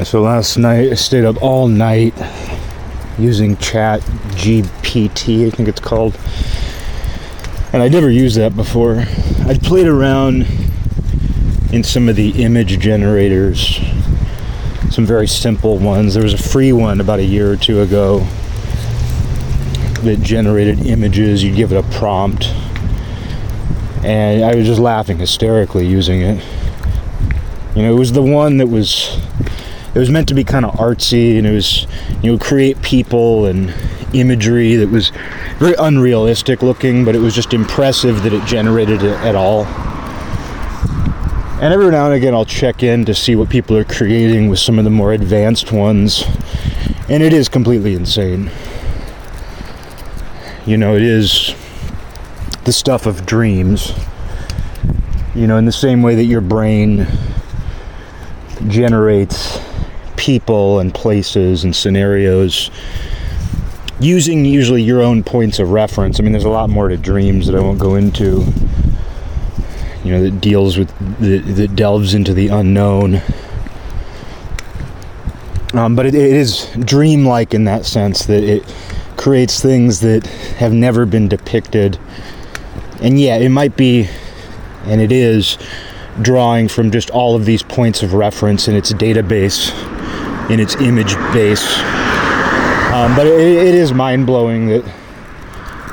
So last night I stayed up all night using Chat GPT, I think it's called. And I'd never used that before. I'd played around in some of the image generators, some very simple ones. There was a free one about a year or two ago that generated images. You'd give it a prompt. And I was just laughing hysterically using it. You know, it was the one that was it was meant to be kind of artsy and it was you know create people and imagery that was very unrealistic looking but it was just impressive that it generated it at all. And every now and again i'll check in to see what people are creating with some of the more advanced ones. And it is completely insane. You know it is the stuff of dreams. You know in the same way that your brain generates people and places and scenarios using usually your own points of reference. I mean, there's a lot more to dreams that I won't go into. You know, that deals with that, delves into the unknown. Um, but it, it is dreamlike in that sense that it creates things that have never been depicted. And yeah, it might be, and it is, drawing from just all of these points of reference in its database in its image base. Um, but it, it is mind blowing that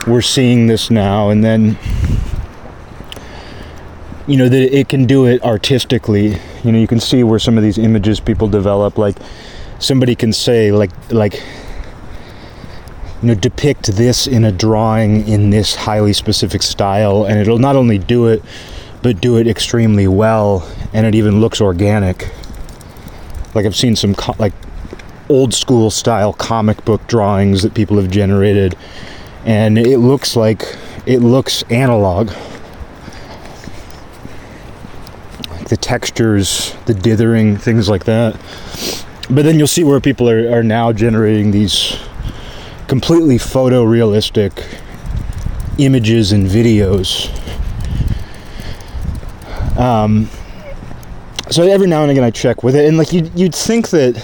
we're seeing this now, and then you know that it can do it artistically. You know, you can see where some of these images people develop. Like somebody can say, like like you know, depict this in a drawing in this highly specific style, and it'll not only do it, but do it extremely well, and it even looks organic. Like I've seen some co- like old school style comic book drawings that people have generated, and it looks like it looks analog. Like the textures, the dithering, things like that. But then you'll see where people are, are now generating these completely photorealistic images and videos. Um, so every now and again I check with it, and like you, you'd think that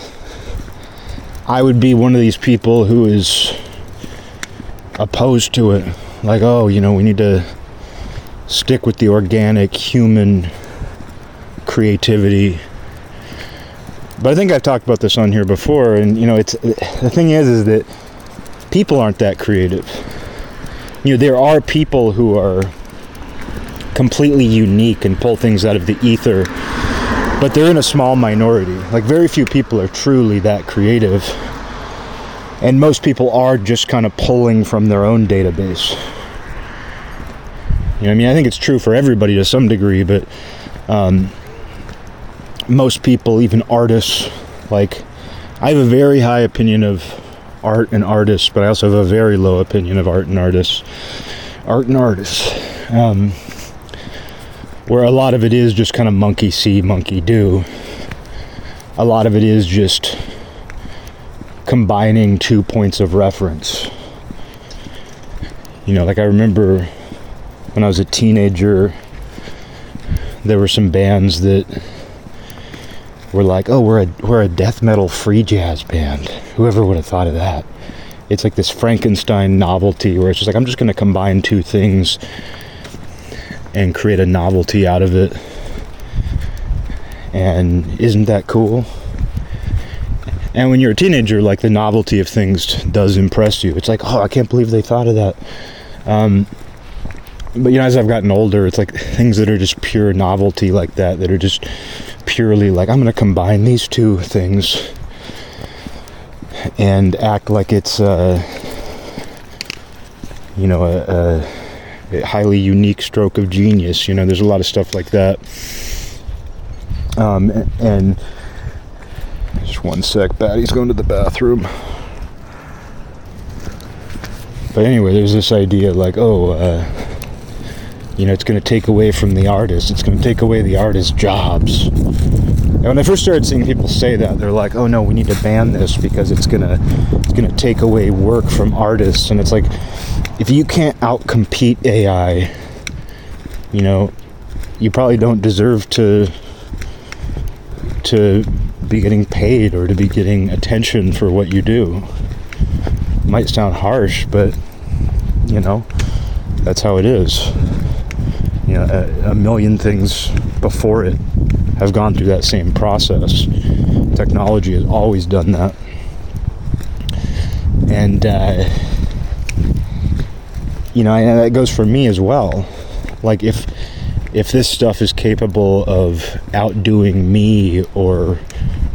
I would be one of these people who is opposed to it. Like, oh, you know, we need to stick with the organic human creativity. But I think I've talked about this on here before, and you know, it's the thing is, is that people aren't that creative. You know, there are people who are completely unique and pull things out of the ether but they're in a small minority. Like very few people are truly that creative. And most people are just kind of pulling from their own database. You know, I mean, I think it's true for everybody to some degree, but um, most people, even artists, like I have a very high opinion of art and artists, but I also have a very low opinion of art and artists. Art and artists. Um, where a lot of it is just kind of monkey see, monkey do. A lot of it is just combining two points of reference. You know, like I remember when I was a teenager, there were some bands that were like, "Oh, we're a we're a death metal free jazz band." Whoever would have thought of that? It's like this Frankenstein novelty where it's just like I'm just going to combine two things and create a novelty out of it. And isn't that cool? And when you're a teenager, like the novelty of things does impress you. It's like, oh, I can't believe they thought of that. Um, but you know, as I've gotten older, it's like things that are just pure novelty, like that, that are just purely like, I'm going to combine these two things and act like it's, uh, you know, a, a highly unique stroke of genius. You know, there's a lot of stuff like that. Um, and, just one sec, Batty's going to the bathroom. But anyway, there's this idea like, oh, uh, you know, it's going to take away from the artist. It's going to take away the artist's jobs. And when I first started seeing people say that, they're like, "Oh no, we need to ban this because it's gonna, it's gonna take away work from artists." And it's like, if you can't outcompete AI, you know, you probably don't deserve to to be getting paid or to be getting attention for what you do. Might sound harsh, but you know, that's how it is. You know, a, a million things before it have gone through that same process. Technology has always done that. And, uh, you know, and that goes for me as well. Like, if if this stuff is capable of outdoing me or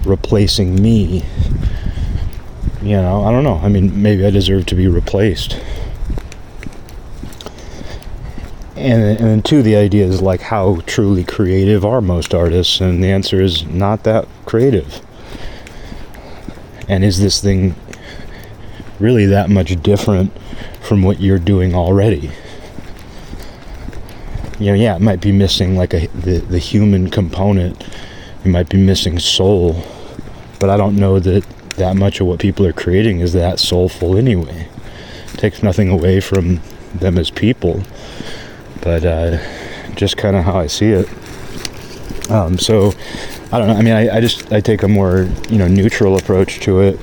replacing me, you know, I don't know. I mean, maybe I deserve to be replaced. And, and two, the idea is like how truly creative are most artists, and the answer is not that creative. And is this thing really that much different from what you're doing already? You know, yeah, it might be missing like a the, the human component. You might be missing soul, but I don't know that that much of what people are creating is that soulful anyway. It takes nothing away from them as people but uh, just kind of how I see it. Um, so I don't know. I mean, I, I, just I take a more you know neutral approach to it,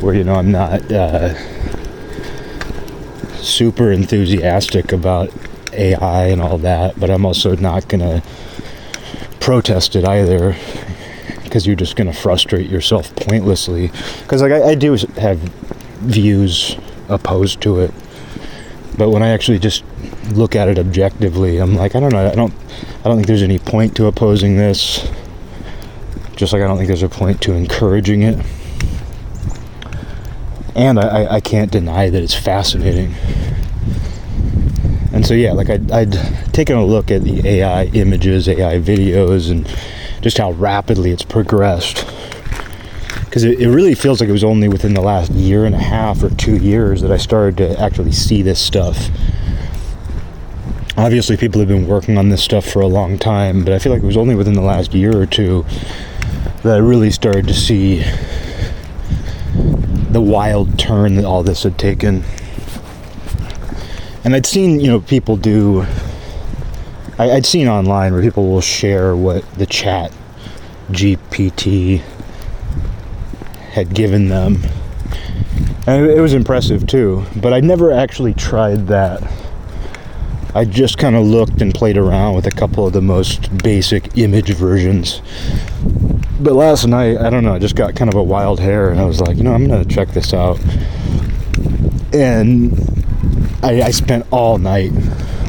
where you know I'm not uh, super enthusiastic about AI and all that, but I'm also not gonna protest it either because you're just gonna frustrate yourself pointlessly. Because like I, I do have views opposed to it but when I actually just look at it objectively, I'm like, I don't know. I don't. I don't think there's any point to opposing this. Just like I don't think there's a point to encouraging it. And I, I can't deny that it's fascinating. And so yeah, like I'd, I'd taken a look at the AI images, AI videos, and just how rapidly it's progressed because it, it, really feels like it was only within the last year and a half or two years that I started to actually see this stuff. Obviously, people have been working on this stuff for a long time, but I feel like it was only within the last year or two that I really started to see the wild turn that all this had taken. And I'd seen, you know, people do. I, would seen online where people will share what the chat GPT had given them. And it was impressive too, but I never actually tried that. I just kind of looked and played around with a couple of the most basic image versions. But last night, I don't know, I just got kind of a wild hair and I was like, you know, I'm going to check this out. And I, I spent all night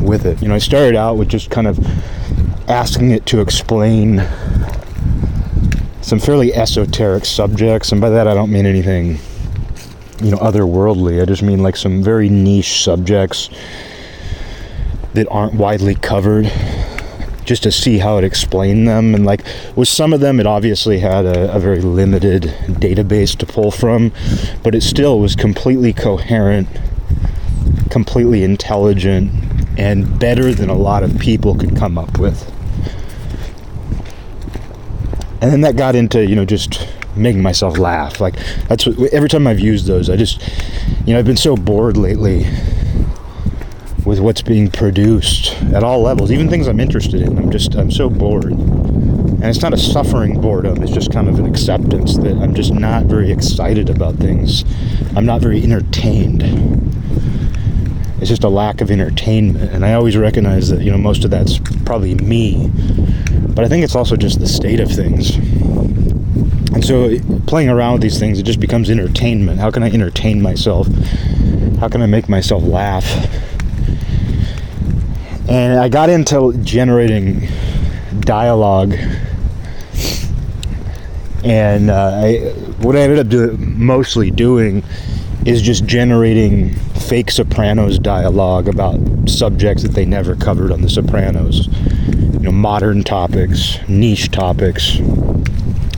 with it. You know, I started out with just kind of asking it to explain some fairly esoteric subjects, and by that I don't mean anything, you know, otherworldly. I just mean like some very niche subjects that aren't widely covered, just to see how it explained them. And like with some of them, it obviously had a, a very limited database to pull from, but it still was completely coherent, completely intelligent, and better than a lot of people could come up with and then that got into you know just making myself laugh. Like that's what every time i've used those i just you know i've been so bored lately with what's being produced at all levels even things i'm interested in. I'm just i'm so bored. And it's not a suffering boredom it's just kind of an acceptance that i'm just not very excited about things. I'm not very entertained. It's just a lack of entertainment. And i always recognize that you know most of that's probably me but I think it's also just the state of things. And so playing around with these things, it just becomes entertainment. How can I entertain myself? How can I make myself laugh? And I got into generating dialogue. And uh, I, what I ended up do, mostly doing is just generating fake Sopranos dialogue about subjects that they never covered on The Sopranos you know modern topics, niche topics,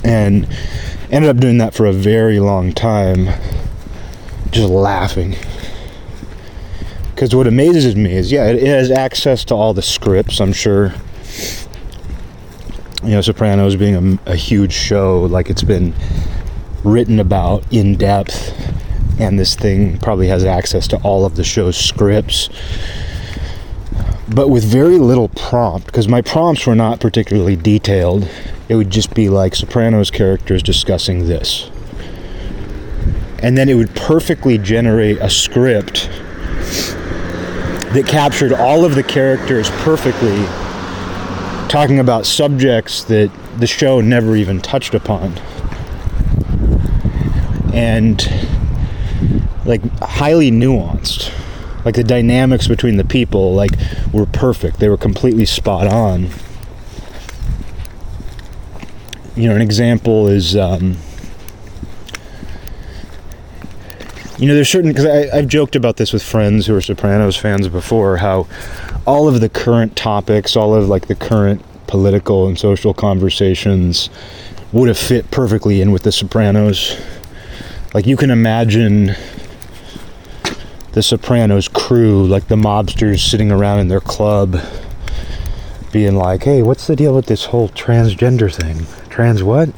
and ended up doing that for a very long time, just laughing. Because what amazes me is, yeah, it, has access to all the scripts. I'm sure you know, Sopranos being a, a, huge show, like it's been written about in depth, and this thing probably has access to all of the show's scripts. but with very little prompt because my prompts were not particularly detailed. It would just be like Sopranos characters discussing this. And then it would perfectly generate a script that captured all of the characters perfectly, talking about subjects that the show never even touched upon. And like highly nuanced. Like the dynamics between the people like were perfect. They were completely spot on. You know an example is um, you know there's certain because i've joked about this with friends who are sopranos fans before how all of the current topics all of like the current political and social conversations would have fit perfectly in with the sopranos like you can imagine the Sopranos crew, like the mobsters sitting around in their club, being like, hey, what's the deal with this whole transgender thing? Trans what?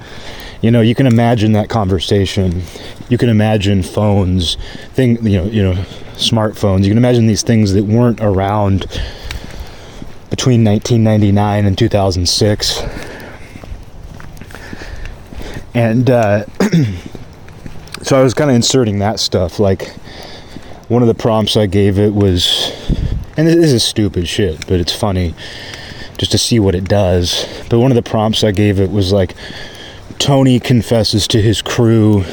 You know, you can imagine that conversation. You can imagine phones, thing, you know, you know, smartphones. You can imagine these things that weren't around between 1999 and 2006. And uh, so I was kind of inserting that stuff, like one of the prompts I gave it was, and this is stupid shit, but it's funny just to see what it does. But one of the prompts I gave it was like, Tony confesses to his crew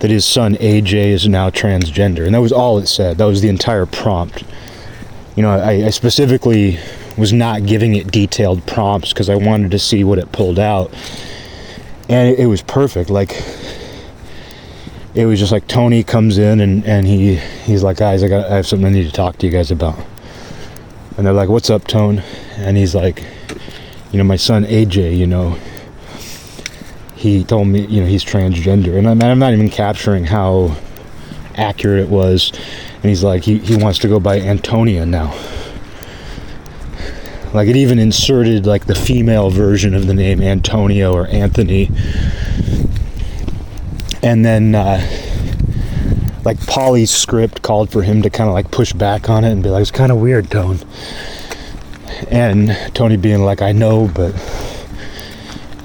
that his son AJ is now transgender. And that was all it said. That was the entire prompt. You know, I, I specifically was not giving it detailed prompts because I wanted to see what it pulled out. And it, it was perfect. Like, it was just like Tony comes in and, and he he's like, guys, I got I have something I need to talk to you guys about. And they're like, what's up, Tone? And he's like, you know, my son AJ, you know, he told me, you know, he's transgender, and I'm, I'm not even capturing how accurate it was. And he's like, he, he wants to go by Antonia now. Like it even inserted like the female version of the name Antonio or Anthony and then uh, like Paulie's script called for him to kind of like push back on it and be like, it's kind of weird, Tone. And Tony being like, I know, but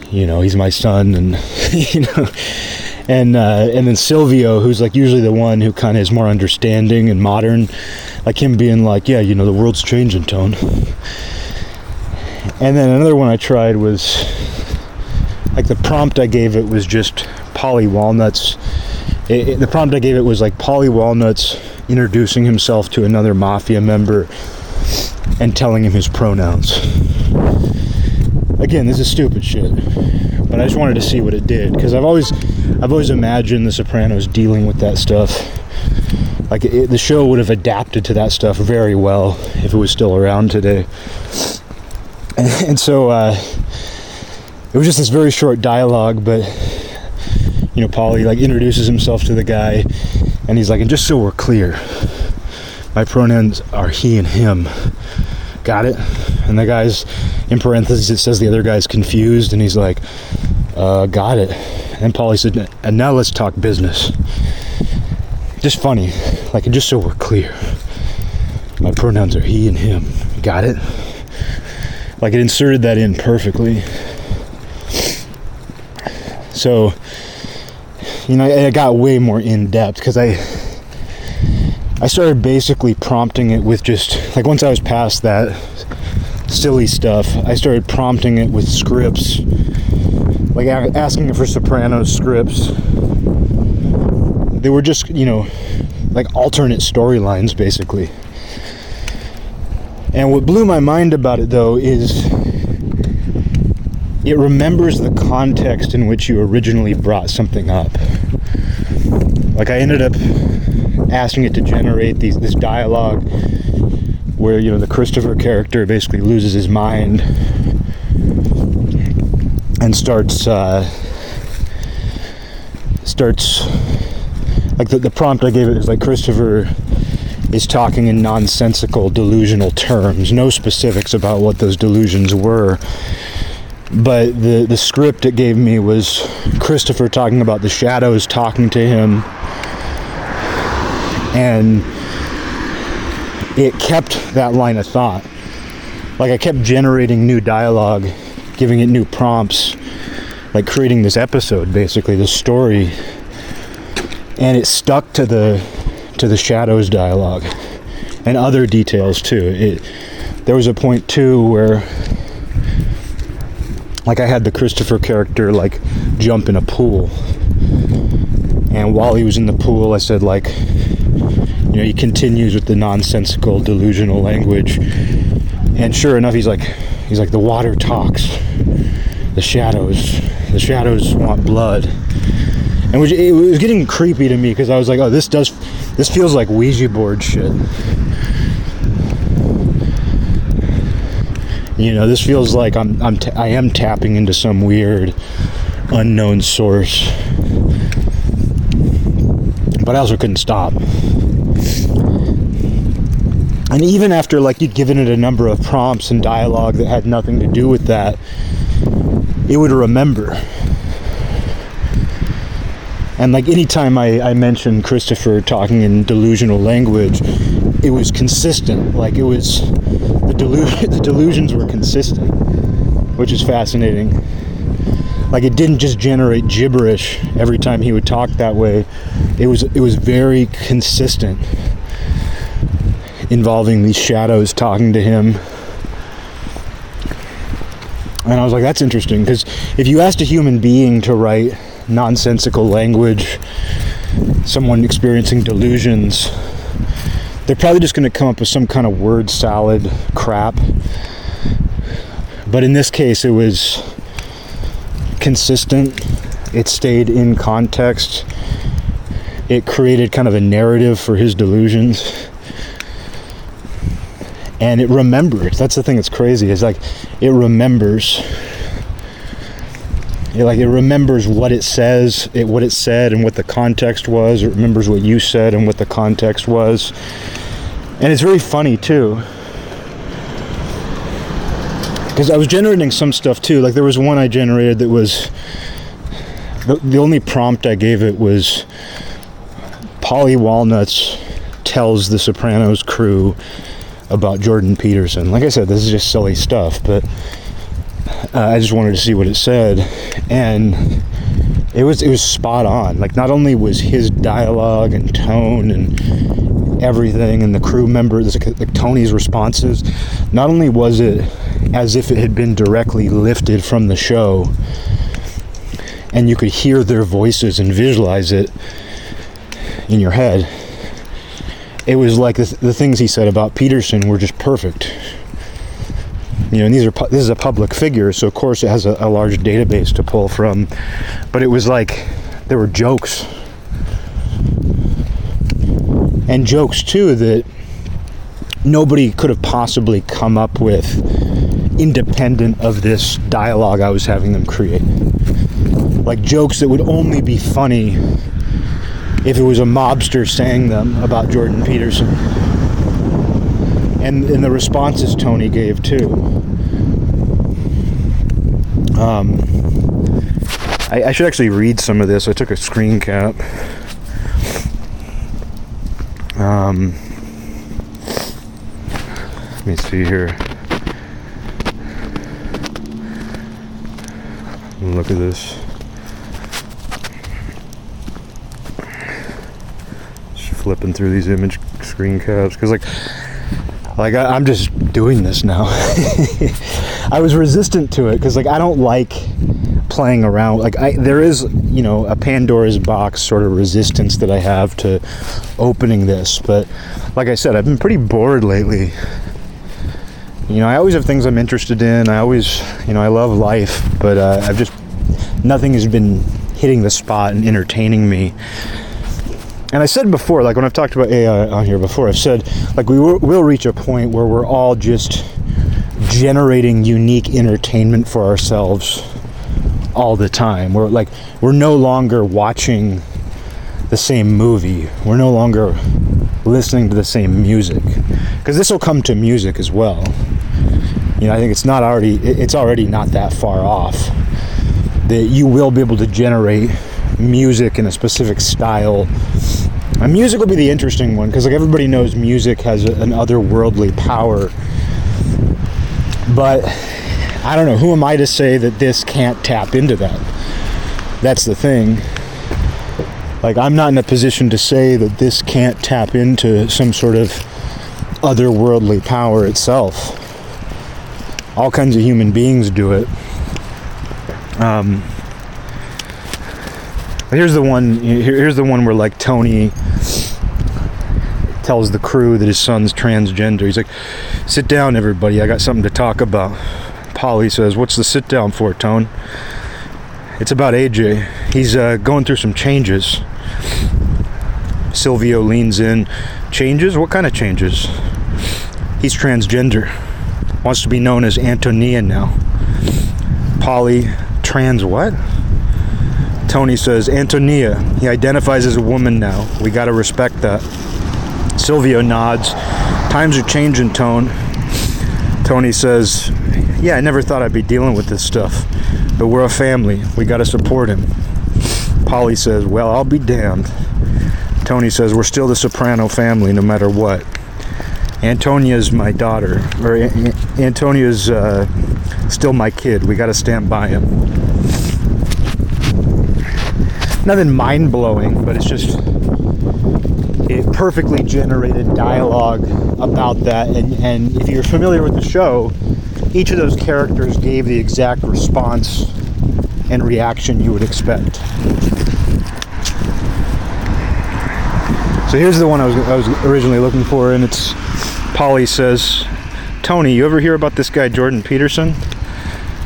you know, he's my son, and you know, and uh, and then Silvio, who's like usually the one who kind of is more understanding and modern, like him being like, yeah, you know, the world's changing, Tone. And then another one I tried was like the prompt I gave it was just Paulie Walnuts. It, it, the prompt I gave it was like Paulie Walnuts introducing himself to another mafia member and telling him his pronouns. Again, this is stupid shit, but I just wanted to see what it did because I've always, I've always imagined The Sopranos dealing with that stuff. Like it, the show would have adapted to that stuff very well if it was still around today. And, and so uh, it was just this very short dialogue, but you know, Paulie like introduces himself to the guy, and he's like, and just so we're clear, my pronouns are he and him. Got it? And the guy's in parentheses. It says the other guy's confused, and he's like, uh, got it. And Paulie said, and now let's talk business. Just funny, like, just so we're clear, my pronouns are he and him. Got it? Like it inserted that in perfectly. So you know, it got way more in depth because I I started basically prompting it with just like once I was past that silly stuff, I started prompting it with scripts, like asking it for soprano scripts. They were just, you know, like alternate storylines basically. And what blew my mind about it though is it remembers the context in which you originally brought something up. Like I ended up asking it to generate these this dialogue where you know the Christopher character basically loses his mind and starts uh, starts like the, the prompt I gave it is like Christopher is talking in nonsensical delusional terms no specifics about what those delusions were but the the script it gave me was Christopher talking about the shadows talking to him and it kept that line of thought. Like I kept generating new dialogue, giving it new prompts, like creating this episode, basically this story, and it stuck to the to the shadows dialogue and other details too. It there was a point too where like I had the Christopher character like jump in a pool. And while he was in the pool, I said like you know, he continues with the nonsensical delusional language. And sure enough, he's like he's like the water talks. The shadows, the shadows want blood. And it was getting creepy to me because I was like, oh, this does this feels like Ouija board shit. You know, this feels like I'm I'm t- I am tapping into some weird unknown source. But I also couldn't stop. And even after like you'd given it a number of prompts and dialogue that had nothing to do with that, it would remember. And like anytime I, I mentioned Christopher talking in delusional language, it was consistent. Like it was the delusions were consistent, which is fascinating. Like it didn't just generate gibberish every time he would talk that way. It was it was very consistent involving these shadows talking to him. And I was like, that's interesting because if you asked a human being to write nonsensical language, someone experiencing delusions, they're probably just going to come up with some kind of word salad crap. But in this case, it was consistent, it stayed in context, it created kind of a narrative for his delusions. And it remembers. That's the thing that's crazy. Is like it remembers it, like it remembers what it says, it, what it said, and what the context was. It remembers what you said and what the context was, and it's very funny too. Because I was generating some stuff too. Like there was one I generated that was the, the only prompt I gave it was Paulie Walnuts tells the Sopranos crew about Jordan Peterson. Like I said, this is just silly stuff, but uh, I just wanted to see what it said, and it was it was spot on. Like not only was his dialogue and tone and everything, and the crew members, like Tony's responses, not only was it as if it had been directly lifted from the show, and you could hear their voices and visualize it in your head. It was like the, the things he said about Peterson were just perfect you know, and these are this is a public figure, so of course it has a, a large database to pull from. But it was like there were jokes and jokes too that nobody could have possibly come up with independent of this dialogue I was having them create. Like jokes that would only be funny if it was a mobster saying them about Jordan Peterson. And, the responses Tony gave too. Um, I, I should actually read some of this. I took a screen cap. Um, let me see here. Look at this. Just flipping through these image screen caps because, like, like I, am just doing this now. I was resistant to it because like I don't like playing around. Like I there is you know a Pandora's box sort of resistance that I have to opening this, but like I said, I've been pretty bored lately. You know, I always have things I'm interested in. I always, you know, I love life, but uh, I've just nothing has been hitting the spot and entertaining me and I said before, like when I've talked about AI on here before, I've said like we will, reach a point where we're all just generating unique entertainment for ourselves all the time. We're like we're no longer watching the same movie. We're no longer listening to the same music because this will come to music as well. You know, I think it's not already it's already not that far off that you will be able to generate music in a specific style And music will be the interesting one because like everybody knows music has an otherworldly power. But I don't know, who am I to say that this can't tap into that? That's the thing. Like I'm not in a position to say that this can't tap into some sort of otherworldly power itself. All kinds of human beings do it. Um, here's the one. Here's the one where like Tony tells the crew that his son's transgender. He's like, "Sit down, everybody. I got something to talk about." Paulie says, "What's the sit down for, Tone?" It's about AJ. He's uh, going through some changes. Silvio leans in. Changes? What kind of changes? He's transgender. Wants to be known as Antonia now. Paulie, trans what? Tony says, Antonia. He identifies as a woman now. We gotta respect that. Silvio nods. Times are changing, Tone. Tony says, Yeah, I never thought I'd be dealing with this stuff. But we're a family. We gotta support him. Paulie says, Well, I'll be damned. Tony says, We're still the Soprano family no matter what. Antonia's my daughter, or Antonia's uh, still my kid. We gotta stand by him. Nothing mind blowing, but it's just a perfectly generated dialogue about that. And, and if you're familiar with the show, each of those characters gave the exact response and reaction you would expect. So here's the one I was, I was originally looking for, and it's Paulie says, Tony, you ever hear about this guy, Jordan Peterson?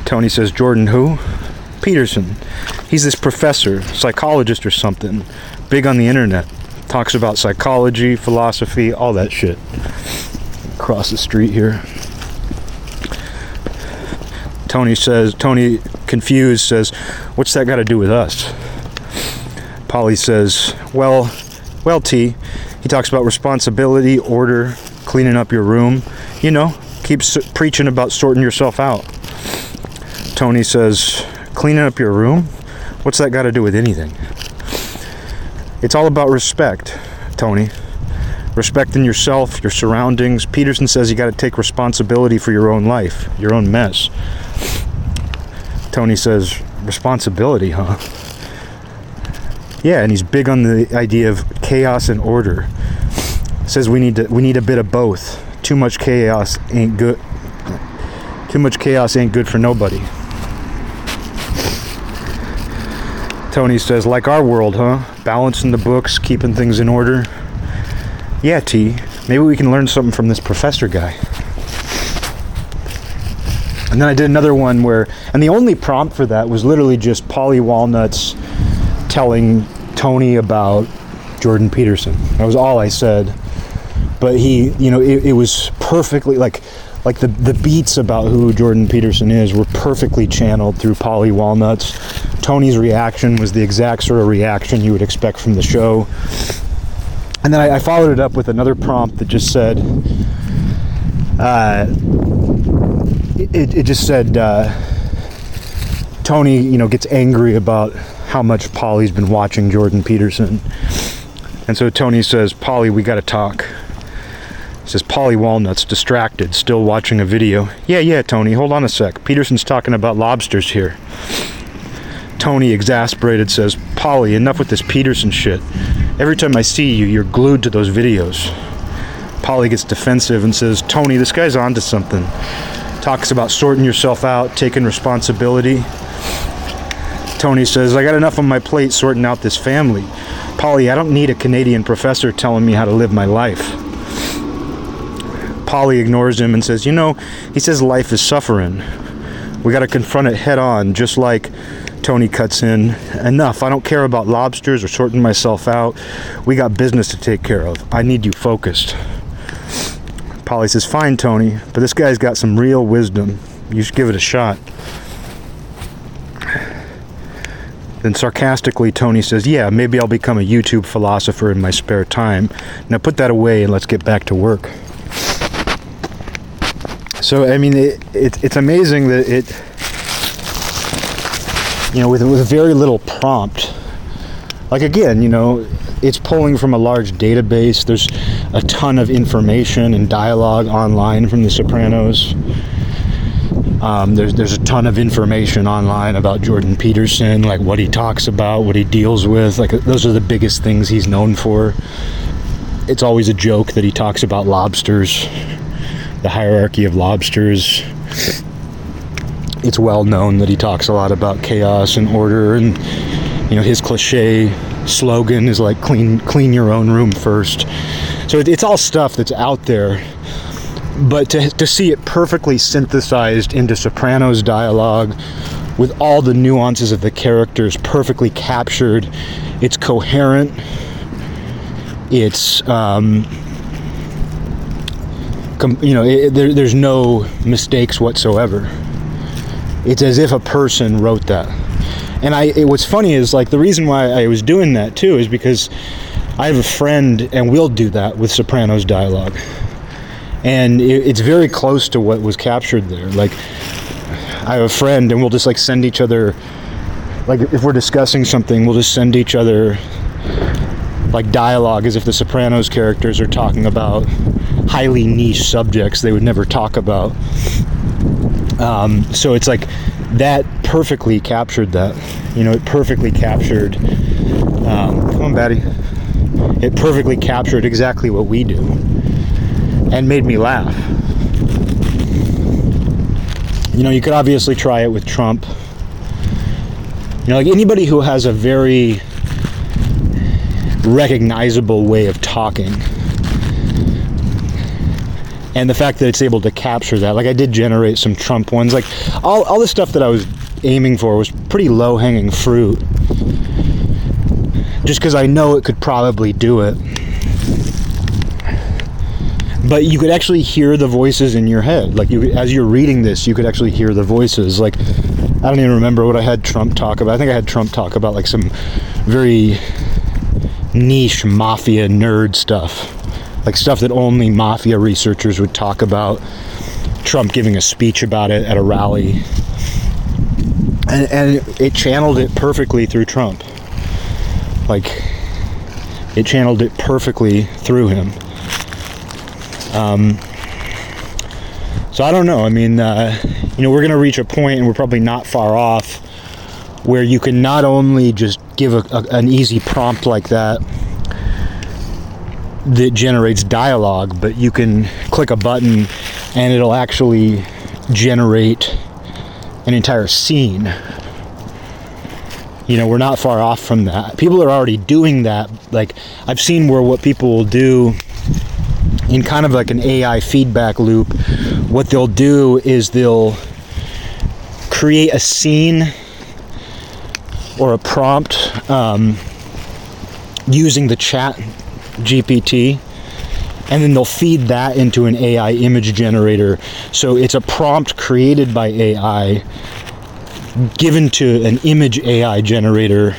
Tony says, Jordan who? Peterson. He's this professor, psychologist or something, big on the internet. Talks about psychology, philosophy, all that shit. Across the street here. Tony says, Tony, confused, says, What's that got to do with us? Paulie says, Well, well, T, he talks about responsibility, order, cleaning up your room. You know, keeps preaching about sorting yourself out. Tony says, Cleaning up your room? What's that got to do with anything? It's all about respect, Tony. Respecting yourself, your surroundings. Peterson says you got to take responsibility for your own life, your own mess. Tony says, Responsibility, huh? Yeah, and he's big on the idea of chaos and order. Says we need to we need a bit of both. Too much chaos ain't good. Too much chaos ain't good for nobody. Tony says, like our world, huh? Balancing the books, keeping things in order. Yeah, T. Maybe we can learn something from this professor guy. And then I did another one where, and the only prompt for that was literally just Paulie Walnuts telling Tony about Jordan Peterson. That was all I said. But he, you know, it, it was perfectly like, like the, the beats about who Jordan Peterson is were perfectly channeled through Paulie Walnuts. Tony's reaction was the exact sort of reaction you would expect from the show. And then I, I followed it up with another prompt that just said, uh, it, it just said, uh, Tony, you know, gets angry about how much Paulie's been watching Jordan Peterson. And so Tony says, Paulie, we got to talk. Says, Paulie Walnut's distracted, still watching a video. Yeah, yeah, Tony, hold on a sec. Peterson's talking about lobsters here. Tony, exasperated, says, Paulie, enough with this Peterson shit. Every time I see you, you're glued to those videos. Paulie gets defensive and says, Tony, this guy's onto something. Talks about sorting yourself out, taking responsibility. Tony says, I got enough on my plate sorting out this family. Paulie, I don't need a Canadian professor telling me how to live my life. Paulie ignores him and says, You know, he says life is suffering. We got to confront it head on, just like Tony cuts in. Enough. I don't care about lobsters or sorting myself out. We got business to take care of. I need you focused. Paulie says, Fine, Tony, but this guy's got some real wisdom. You should give it a shot. Then sarcastically, Tony says, Yeah, maybe I'll become a YouTube philosopher in my spare time. Now put that away and let's get back to work. So, I mean, it, it, it's amazing that it, you know, with, with very little prompt, like again, you know, it's pulling from a large database. There's a ton of information and dialogue online from The Sopranos. Um, there's there's a ton of information online about Jordan Peterson, like what he talks about, what he deals with. Like those are the biggest things he's known for. It's always a joke that he talks about lobsters, the hierarchy of lobsters. It's well known that he talks a lot about chaos and order, and you know his cliche slogan is like clean clean your own room first. So it, it's all stuff that's out there but to, to see it perfectly synthesized into Sopranos dialogue with all the nuances of the characters perfectly captured, it's coherent. It's um, you know it, there, there's no mistakes whatsoever. It's as if a person wrote that. And I, it, what's funny is like the reason why I was doing that too is because I have a friend, and we'll do that with Sopranos dialogue and it, it's very close to what was captured there. Like, I have a friend, and we'll just like send each other, like if we're discussing something, we'll just send each other like dialogue as if the Sopranos characters are talking about highly niche subjects they would never talk about. Um, so it's like that perfectly captured that. You know, it perfectly captured. Um, come on, Batty. It perfectly captured exactly what we do and made me laugh. You know, you could obviously try it with Trump. You know, like anybody who has a very recognizable way of talking. And the fact that it's able to capture that, like I did generate some Trump ones, like all, all the stuff that I was aiming for was pretty low hanging fruit. Just because I know it could probably do it but you could actually hear the voices in your head. Like you, as you're reading this, you could actually hear the voices. Like I don't even remember what I had Trump talk about. I think I had Trump talk about like some very niche mafia nerd stuff, like stuff that only mafia researchers would talk about. Trump giving a speech about it at a rally, and, and it channeled it perfectly through Trump. Like it channeled it perfectly through him um, so I don't know. I mean, uh, you know, we're going to reach a point, and we're probably not far off, where you can not only just give a, a, an easy prompt like that that generates dialogue, but you can click a button and it'll actually generate an entire scene. You know, we're not far off from that. People are already doing that. Like, I've seen where what people will do in kind of like an AI feedback loop, what they'll do is they'll create a scene or a prompt um, using the chat GPT and then they'll feed that into an AI image generator. So it's a prompt created by AI given to an image AI generator.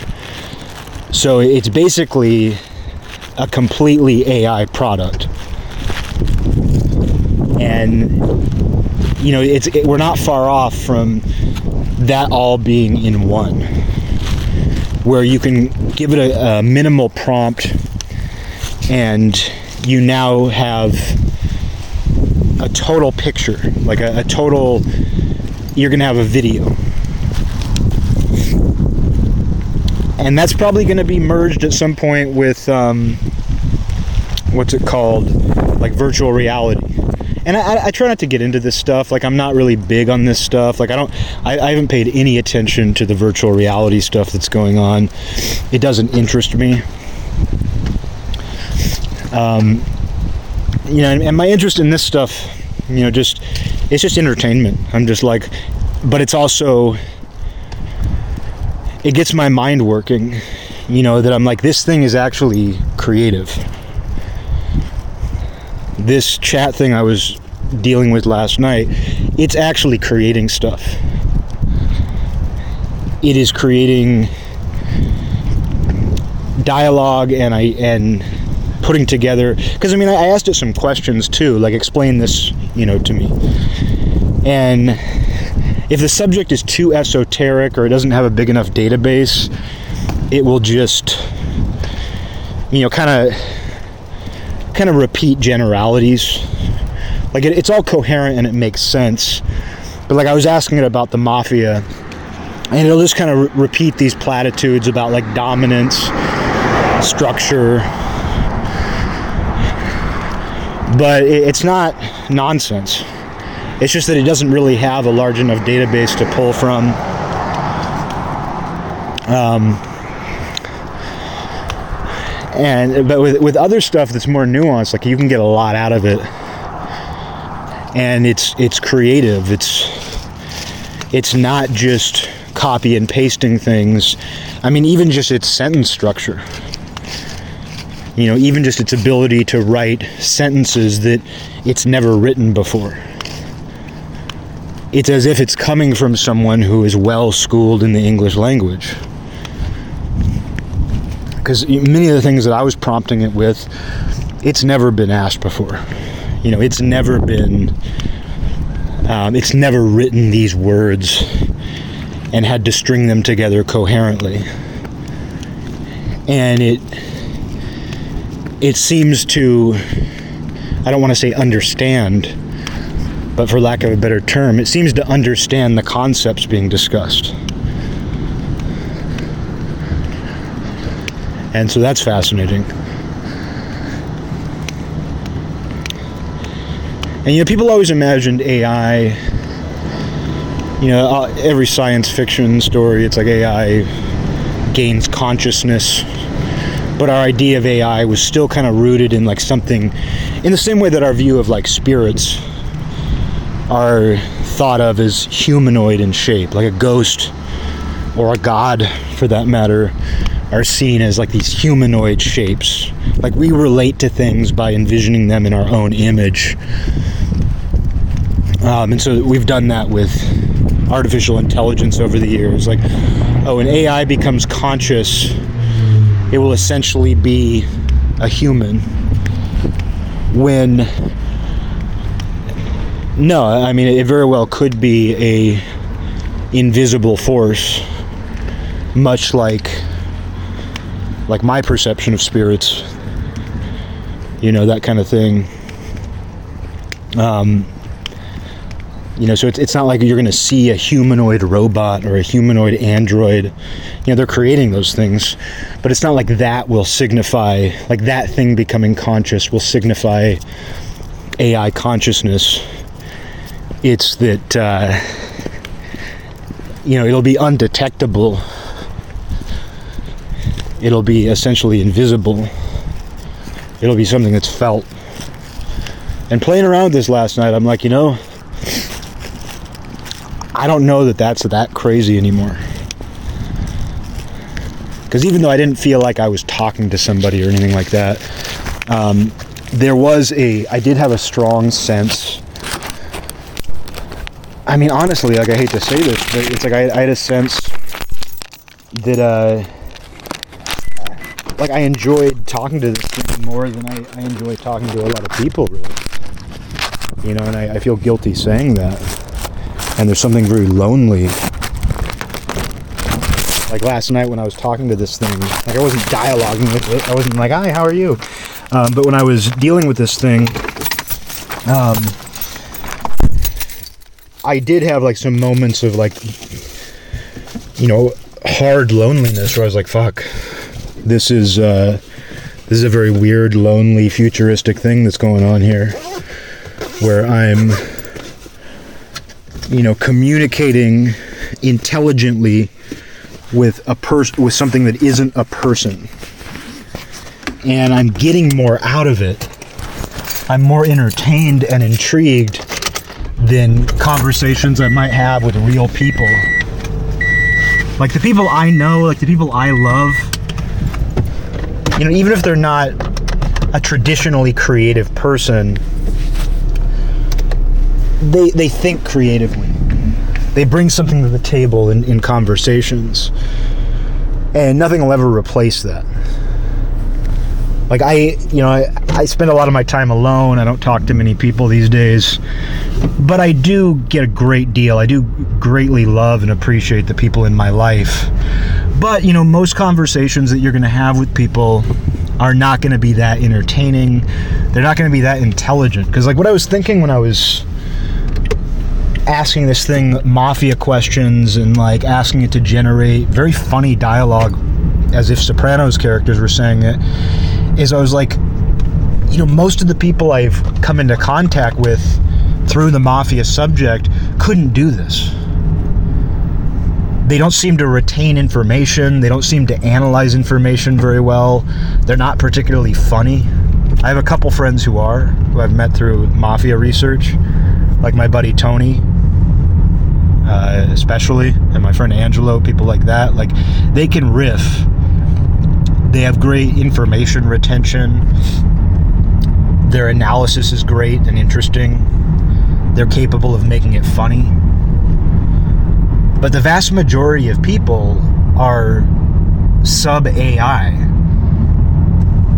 So it's basically a completely AI product and you know it's it, we're not far off from that all being in one where you can give it a, a minimal prompt and you now have a total picture like a, a total you're gonna have a video and that's probably going to be merged at some point with um, what's it called like virtual reality and I, I, try not to get into this stuff. Like I'm not really big on this stuff. Like I don't, I, I, haven't paid any attention to the virtual reality stuff that's going on. It doesn't interest me. Um, you know, and, and my interest in this stuff, you know, just it's just entertainment. I'm just like, but it's also it gets my mind working. You know that I'm like this thing is actually creative this chat thing I was dealing with last night, it's actually creating stuff. It is creating dialogue and I and putting together because I mean I asked it some questions too, like explain this, you know, to me. And if the subject is too esoteric or it doesn't have a big enough database, it will just you know, kind of kind of repeat generalities. Like it, it's all coherent and it makes sense. But like I was asking it about the mafia, and it'll just kind of re- repeat these platitudes about like dominance, structure. But it's not nonsense. It's just that it doesn't really have a large enough database to pull from. Um, and but with with other stuff that's more nuanced, like you can get a lot out of it, and it's it's creative. It's it's not just copy and pasting things. I mean, even just its sentence structure. You know, even just its ability to write sentences that it's never written before. It's as if it's coming from someone who is well schooled in the English language because many of the things that I was prompting it with, it's never been asked before. You know, it's never been, um, it's never written these words and had to string them together coherently. And it, it seems to, I don't want to say understand, but for lack of a better term, it seems to understand the concepts being discussed. And so that's fascinating. And you know, people always imagined AI. You know, uh, every science fiction story, it's like AI gains consciousness. But our idea of AI was still kind of rooted in like something, in the same way that our view of like spirits are thought of as humanoid in shape, like a ghost or a god for that matter are seen as like these humanoid shapes. Like we relate to things by envisioning them in our own image. Um, and so we've done that with artificial intelligence over the years. Like, oh, when AI becomes conscious, it will essentially be a human. When no, I mean it very well could be a invisible force, much like like my perception of spirits, you know, that kind of thing. Um, you know, so it's, it's not like you're going to see a humanoid robot or a humanoid android. You know, they're creating those things, but it's not like that will signify, like that thing becoming conscious will signify AI consciousness. It's that, uh, you know, it'll be undetectable it'll be essentially invisible. It'll be something that's felt. And playing around this last night, I'm like, you know, I don't know that that's that crazy anymore. Because even though I didn't feel like I was talking to somebody or anything like that, um, there was a, I did have a strong sense. I mean, honestly, like I hate to say this, but it's like I, I had a sense that, uh, like I enjoyed talking to this thing more than I, I enjoy talking to a lot of people, really. You know, and I, I feel guilty saying that. And there's something very lonely. Like last night when I was talking to this thing, like I wasn't dialoguing with it. I wasn't like, "Hi, how are you?" Um, but when I was dealing with this thing, um, I did have like some moments of like, you know, hard loneliness where I was like, "Fuck." this is uh, this is a very weird, lonely, futuristic thing that's going on here, where I'm, you know, communicating intelligently with a person with something that isn't a person, and I'm getting more out of it. I'm more entertained and intrigued than conversations I might have with real people. Like the people I know, like the people I love, you know, even if they're not a traditionally creative person, they they think creatively. They bring something to the table in, in conversations. And nothing will ever replace that. Like I, you know, I, I spend a lot of my time alone. I don't talk to many people these days. But I do get a great deal. I do greatly love and appreciate the people in my life but, you know, most conversations that you're going to have with people are not going to be that entertaining. They're not going to be that intelligent. Because, like, what I was thinking when I was asking this thing mafia questions and like asking it to generate very funny dialogue as if Sopranos characters were saying it is I was like you know most of the people I've come into contact with through the mafia subject couldn't do this. They don't seem to retain information. They don't seem to analyze information very well. They're not particularly funny. I have a couple friends who are who I've met through mafia research like my buddy Tony uh, especially, and my friend Angelo, people like that, like they can riff. They have great information retention. Their analysis is great and interesting. They're capable of making it funny. But the vast majority of people are sub AI.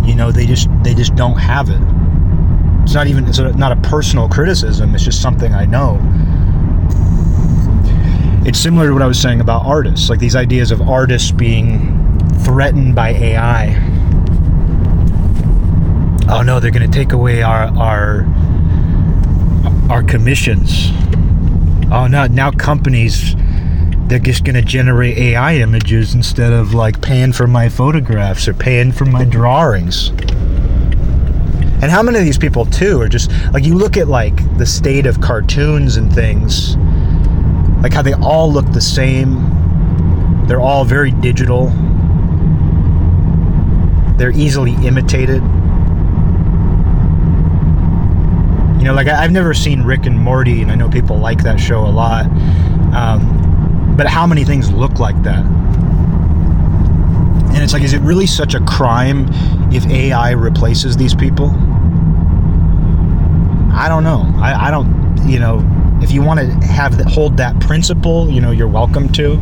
You know, they just they just don't have it. It's not even it's not a personal criticism, it's just something I know it's similar to what I was saying about artists, like these ideas of artists being threatened by AI. Oh no, they're going to take away our our our commissions. Oh no, now companies they're just going to generate AI images instead of like paying for my photographs or paying for my drawings. And how many of these people too are just like you look at like the state of cartoons and things like how they all look the same. They're all very digital. They're easily imitated. You know, like I, have never seen Rick and Morty, and I know people like that show a lot. Um, but how many things look like that? And it's like, is it really such a crime if AI replaces these people? I don't know. I, I don't, you know, if you want to have hold that principle, you know, you're welcome to.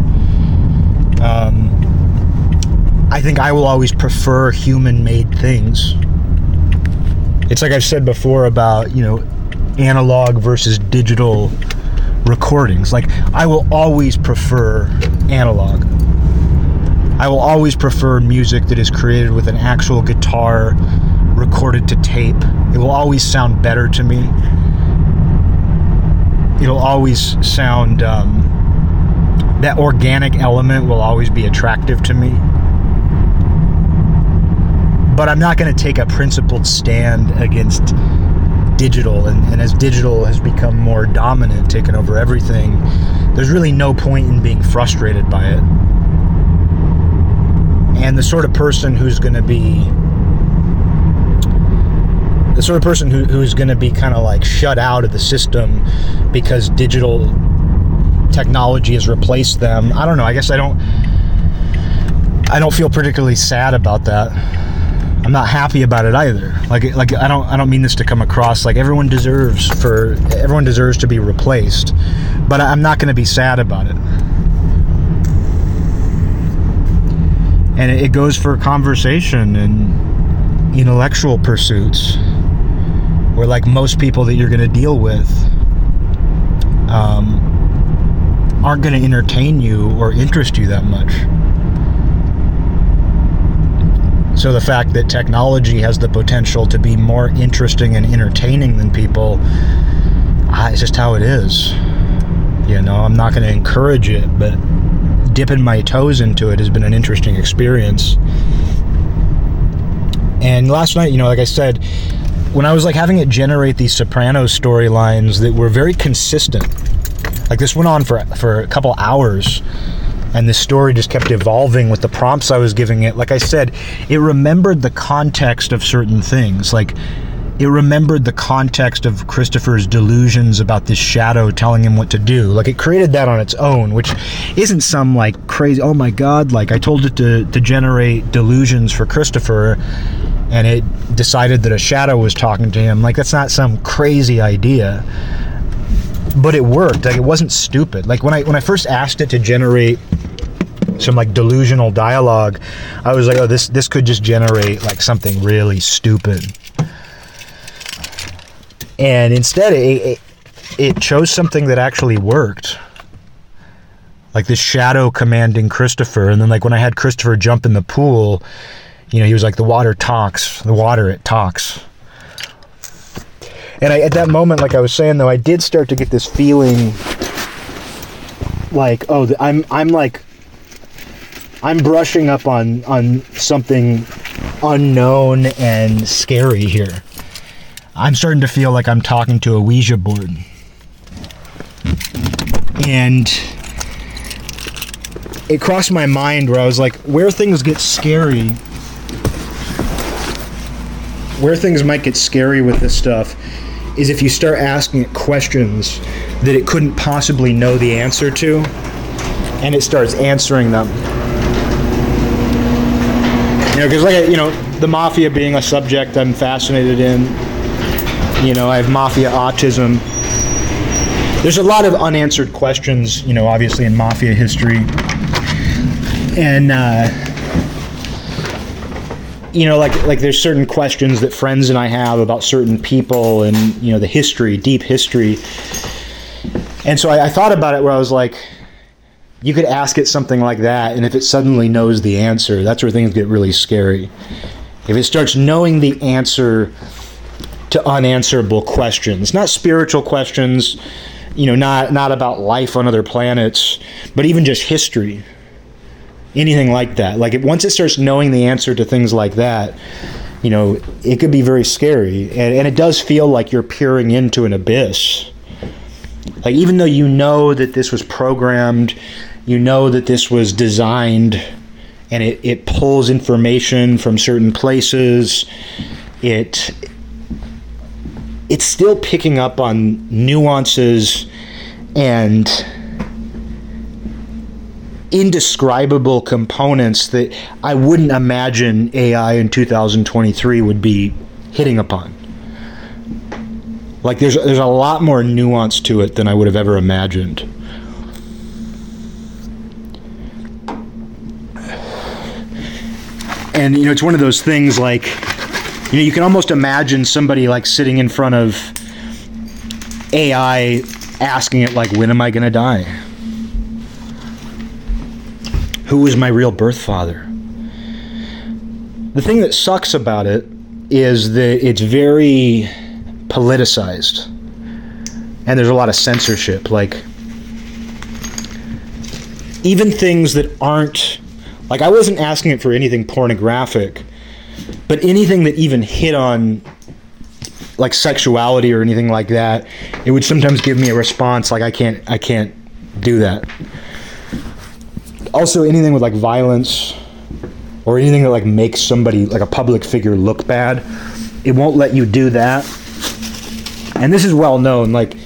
Um, I think I will always prefer human-made things. It's like I've said before about you know analog versus digital recordings. Like I will always prefer analog. I will always prefer music that is created with an actual guitar recorded to tape. It will always sound better to me it'll always sound um, that organic element will always be attractive to me. But i'm not going to take a principled stand against digital and, and, as digital has become more dominant taken over everything there's really no point in being frustrated by it. And the sort of person who's going to be the sort of person who, who's going to be kind of like shut out of the system because digital technology has replaced them. I don't know. I guess I don't. I don't feel particularly sad about that. I'm not happy about it either. Like, like I don't, I don't mean this to come across like everyone deserves for everyone deserves to be replaced, but I'm not going to be sad about it. And it goes for conversation and intellectual pursuits where like most people that you're going to deal with um, aren't going to entertain you or interest you that much. So the fact that technology has the potential to be more interesting and entertaining than people, it's just how it is. You know, I'm not going to encourage it, but dipping my toes into it has been an interesting experience. And last night, you know, like I said, when I was like having it generate these Sopranos storylines that were very consistent. Like this went on for for a couple hours and the story just kept evolving with the prompts I was giving it. Like I said, it remembered the context of certain things. Like it remembered the context of Christopher's delusions about this shadow telling him what to do. Like it created that on its own, which isn't some like crazy, oh my god, like I told it to, to generate delusions for Christopher and it decided that a shadow was talking to him. Like that's not some crazy idea. But it worked. Like it wasn't stupid. Like when I when I first asked it to generate some like delusional dialogue, I was like, oh, this this could just generate like something really stupid. And instead, it, it, it chose something that actually worked. Like this shadow commanding Christopher, and then like when I had Christopher jump in the pool, You know, he was like, the water talks, the water, it talks. And I, at that moment, like I was saying, though, I did start to get this feeling like, oh, I'm, I'm like, I'm brushing up on, on something unknown and scary here. I'm starting to feel like I'm talking to a Ouija board. And it crossed my mind where I was like, where things get scary, where things might get scary with this stuff is if you start asking it questions that it couldn't possibly know the answer to, and it starts answering them. You know, because like you know, the mafia being a subject I'm fascinated in. You know, I have mafia autism. There's a lot of unanswered questions, you know, obviously in mafia history, and. Uh, you know, like like there's certain questions that friends and I have about certain people and you know the history, deep history. And so I, I, thought about it where I was like, you could ask it something like that, and if it suddenly knows the answer, that's where things get really scary. If it starts knowing the answer to unanswerable questions, not spiritual questions, you know, not not about life on other planets, but even just history anything like that. Like it, once it starts knowing the answer to things like that, you know, it could be very scary, and, and it does feel like you're peering into an abyss. Like even though you know that this was programmed, you know that this was designed, and it, it pulls information from certain places. It it's still picking up on nuances and indescribable components that I wouldn't imagine AI in 2023 would be hitting upon. Like there's there's a lot more nuance to it than I would have ever imagined. And you know, it's one of those things like you know, you can almost imagine somebody like sitting in front of AI asking it like when am I going to die? Who is my real birth father. The thing that sucks about it is that it's very politicized and there's a lot of censorship. Like, even things that aren't, like, I wasn't asking it for anything pornographic, but anything that even hit on like sexuality or anything like that, it would sometimes give me a response like I can't I can't do that also anything with like violence or anything that like makes somebody like a public figure look bad it won't let you do that. And this is well known like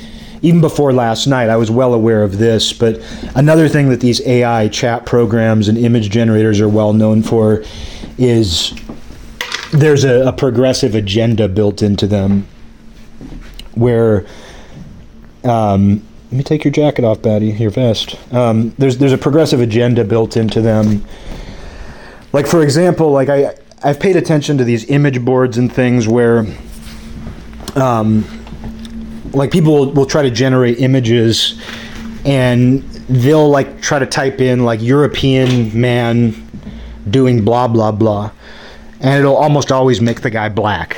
even before last night i was well aware of this but another thing that these ai chat programs and image generators are well known for is there's a, a progressive agenda built into them where um, let me take your jacket off, Batty, your vest. Um, there's there's a progressive agenda built into them. Like for example, like I I've paid attention to these image boards and things where, um, like people will, will try to generate images, and they'll like try to type in like European man doing blah blah blah, and it'll almost always make the guy black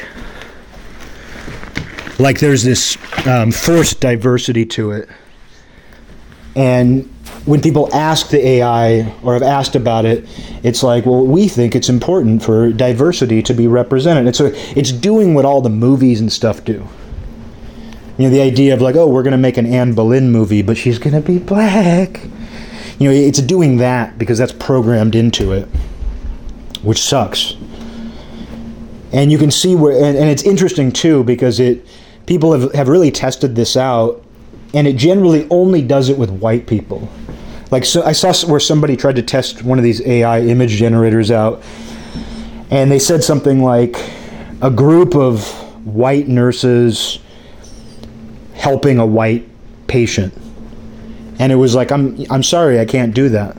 like there's this um, forced diversity to it. And when people ask the AI or have asked about it, it's like, well, we think it's important for diversity to be represented. So it's doing what all the movies and stuff do. You know, the idea of like, oh, we're going to make an Anne Boleyn movie, but she's going to be black. You know, it's doing that because that's programmed into it, which sucks. And you can see where, and, and it's interesting too because it, people have, have really tested this out and it generally only does it with white people. Like so, I saw where somebody tried to test one of these AI image generators out, and they said something like a group of white nurses helping a white patient, and it was like, I'm I'm sorry, I can't do that.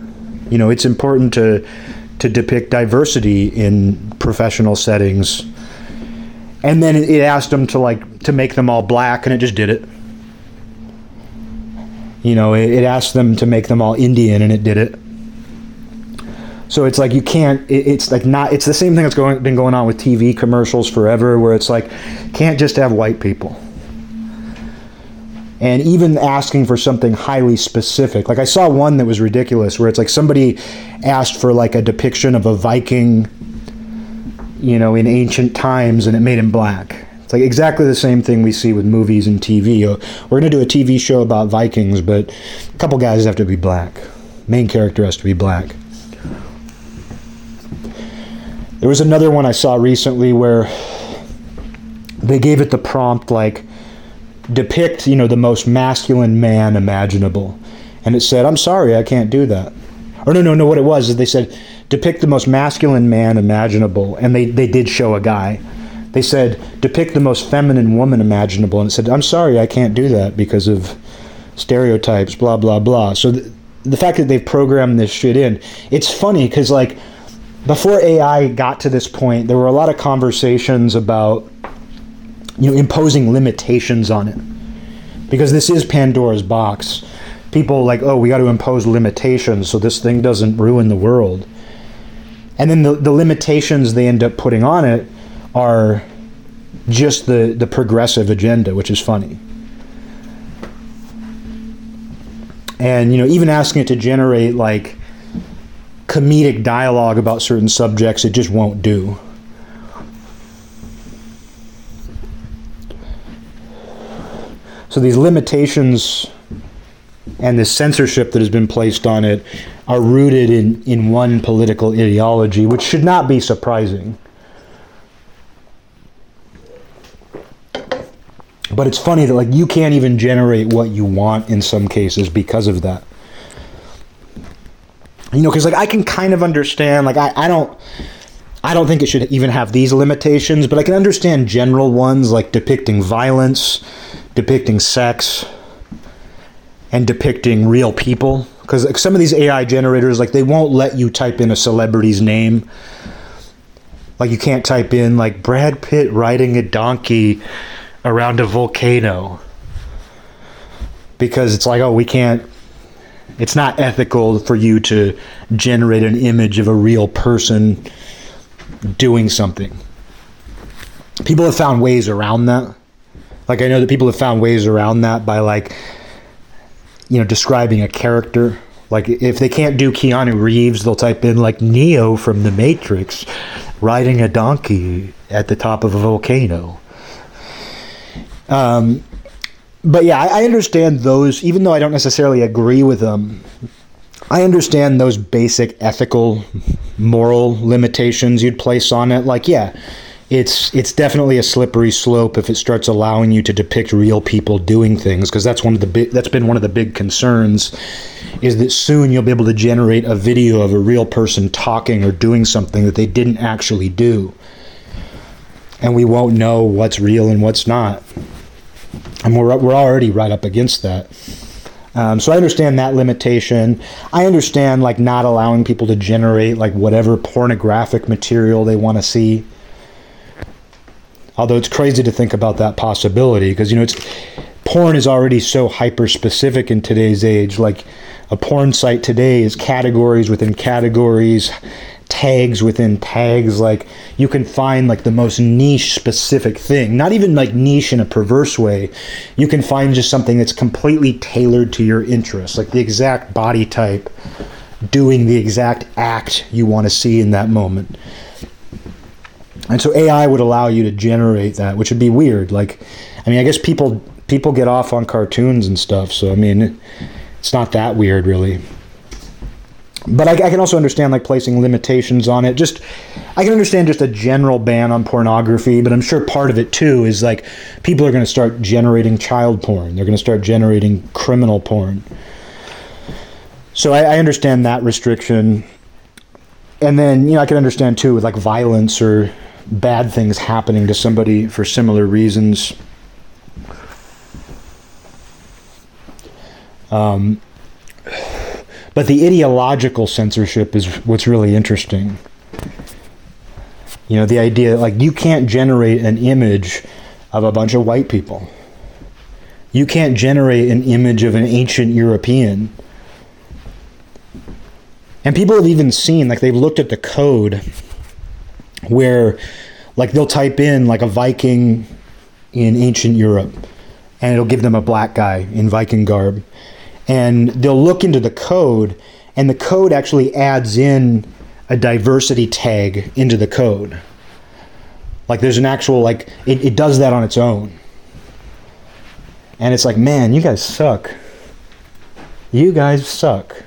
You know, it's important to to depict diversity in professional settings. And then it asked them to like to make them all black, and it just did it. You know, it, it asked them to make them all Indian, and it did it. So it's like you can't. It, it's like not. It's the same thing that's going been going on with TV commercials forever, where it's like can't just have white people. And even asking for something highly specific, like I saw one that was ridiculous, where it's like somebody asked for like a depiction of a Viking, you know, in ancient times, and it made him black. It's like exactly the same thing we see with movies and TV. Uh, we're going to do a TV show about Vikings, but a couple guys have to be black. Main character has to be black. There was another one I saw recently where they gave it the prompt like depict, you know, the most masculine man imaginable. And it said, "I'm sorry, I can't do that." Or no, no, no, what it was is they said depict the most masculine man imaginable and they they did show a guy. They said depict the most feminine woman imaginable and it said, "I'm sorry, I can't do that because of stereotypes, blah blah blah." So th- the fact that they've programmed this shit in, it's funny cuz like before AI got to this point, there were a lot of conversations about you know imposing limitations on it because this is Pandora's box. People like, oh, we got to impose limitations so this thing doesn't ruin the world. And then the, the limitations they end up putting on it are just the, the progressive agenda, which is funny. And you know, even asking it to generate like comedic dialogue about certain subjects, it just won't do. So these limitations and this censorship that has been placed on it are rooted in, in one political ideology, which should not be surprising. But it's funny that like you can't even generate what you want in some cases because of that. You know because like i can kind of understand like I, I don't i don't think it should even have these limitations but i can understand general ones like depicting violence depicting sex and depicting real people. Because like, some of these ai generators like they won't let you type in a celebrity's name. Like you can't type in like brad pitt riding a donkey around a volcano because it's like oh we can't it's not ethical for you to generate an image of a real person doing something. People have found ways around that. Like I know that people have found ways around that by like you know describing a character. Like if they can't do Keanu Reeves, they'll type in like Neo from the Matrix riding a donkey at the top of a volcano. Um, but yeah, I, I understand those, even though I don't necessarily agree with them. I understand those basic ethical, moral limitations you'd place on it. Like, yeah, it's it's definitely a slippery slope if it starts allowing you to depict real people doing things because that's one of the big that's been one of the big concerns is that soon you'll be able to generate a video of a real person talking or doing something that they didn't actually do and we won't know what's real and what's not and we're, we're already right up against that. Um, so I understand that limitation. I understand like not allowing people to generate like whatever pornographic material they want to see. Although it's crazy to think about that possibility because you know it's porn is already so hyper specific in today's age. Like a porn site today is categories within categories, tags within tags like you can find like the most niche specific thing. Not even like niche in a perverse way. You can find just something that's completely tailored to your interests like the exact body type doing the exact act you want to see in that moment. And so ai would allow you to generate that which would be weird like i mean i guess people people get off on cartoons and stuff so i mean it's not that weird really but I, I, can also understand like placing limitations on it. Just I can understand just a general ban on pornography, but I'm sure part of it too is like people are going to start generating child porn. They're going to start generating criminal porn. So I, I understand that restriction, and then you know I can understand too with like violence or bad things happening to somebody for similar reasons. Um, but the ideological censorship is what's really interesting. You know, the idea like you can't generate an image of a bunch of white people. You can't generate an image of an ancient European And people have even seen, like, they've looked at the code where, like, they'll type in, like, a Viking in ancient Europe, and it'll give them a black guy in Viking garb. And they'll look into the code, and the code actually adds in a diversity tag into the code. Like, there's an actual, like, it, it does that on its own. And it's like, man, you guys suck. You guys suck.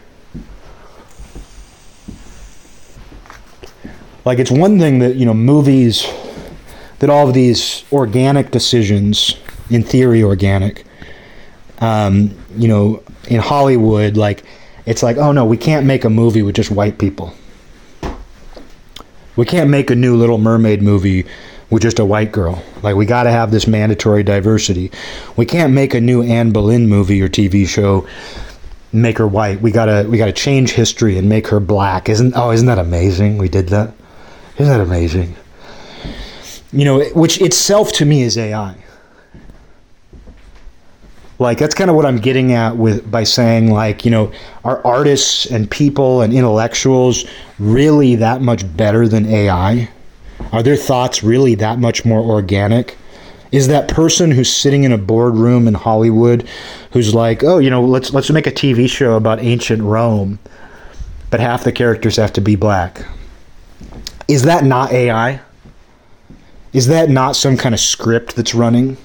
Like it's one thing that, you know, movies that all of these organic decisions, in theory organic, um, you know, in Hollywood, like it's like, oh no, we can't make a movie with just white people. We can't make a new Little Mermaid movie with just a white girl. Like we got to have this mandatory diversity. We can't make a new Anne Boleyn movie or TV show make her white. We gotta we gotta change history and make her black. Isn't oh isn't that amazing? We did that. Isn't that amazing? You know, which itself to me is AI. Like that's kind of what I'm getting at with by saying like, you know, are artists and people and intellectuals really that much better than AI? Are their thoughts really that much more organic? Is that person who's sitting in a boardroom in Hollywood who's like, "Oh, you know, let's let's make a TV show about ancient Rome, but half the characters have to be black." Is that not AI? Is that not some kind of script that's running?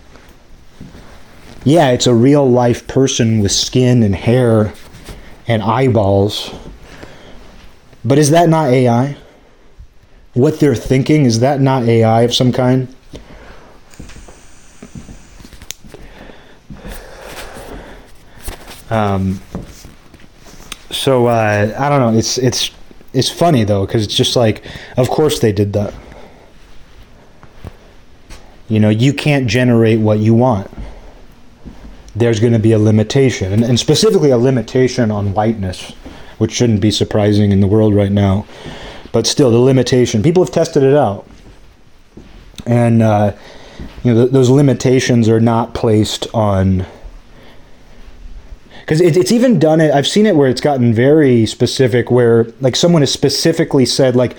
Yeah, it's a real life person with skin and hair and eyeballs. But is that not AI? what they're thinking is that not AI of some kind? Um, so uh, I don't know. It's it's it's funny though because it's just like, of course they did that. You know, you can't generate what you want. There's going to be a limitation, and, and specifically a limitation on whiteness, which shouldn't be surprising in the world right now but still the limitation. People have tested it out, and uh, you know th- those limitations are not placed on because it, it's even done it. I've seen it where it's gotten very specific, where like someone has specifically said like.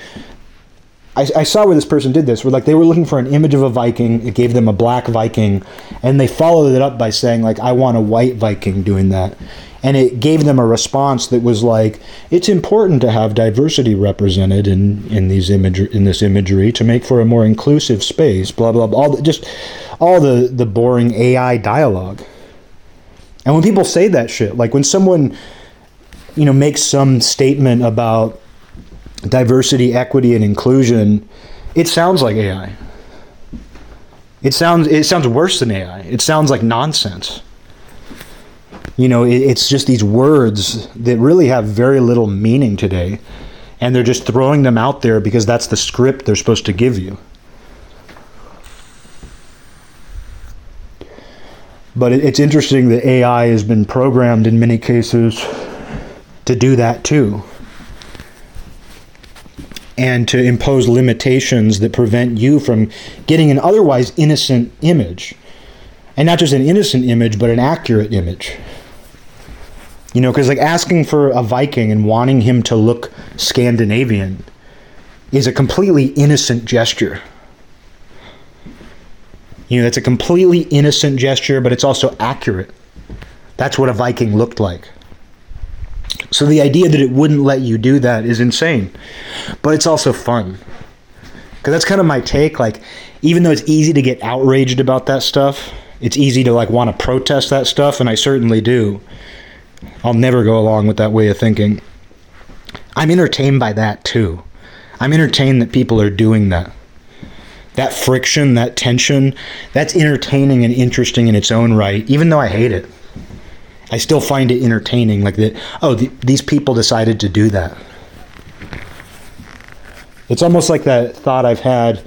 I, I saw where this person did this, where like they were looking for an image of a Viking, it gave them a black Viking, and they followed it up by saying like, "I want a white Viking doing that," and it gave them a response that was like it's important to have diversity represented in in these image in this imagery to make for a more inclusive space blah blah blah all the, just all the the boring AI dialogue. And when people say that shit like when someone you know makes some statement about diversity equity and inclusion it sounds like AI it sounds it sounds worse than AI it sounds like nonsense you know, it, it's just these words that really have very little meaning today. And they're just throwing them out there because that's the script they're supposed to give you. But it, it's interesting that AI has been programmed in many cases to do that too and to impose limitations that prevent you from getting an otherwise innocent image. And not just an innocent image, but an accurate image. You know, because like asking for a Viking and wanting him to look Scandinavian is a completely innocent gesture. You know, that's a completely innocent gesture, but it's also accurate. That's what a Viking looked like. So the idea that it wouldn't let you do that is insane. But it's also fun. Because that's kind of my take. Like, even though it's easy to get outraged about that stuff, it's easy to like want to protest that stuff, and I certainly do. I'll never go along with that way of thinking. I'm entertained by that too. I'm entertained that people are doing that. That friction, that tension, that's entertaining and interesting in its own right, even though I hate it. I still find it entertaining, like that, oh, the, these people decided to do that. It's almost like that thought I've had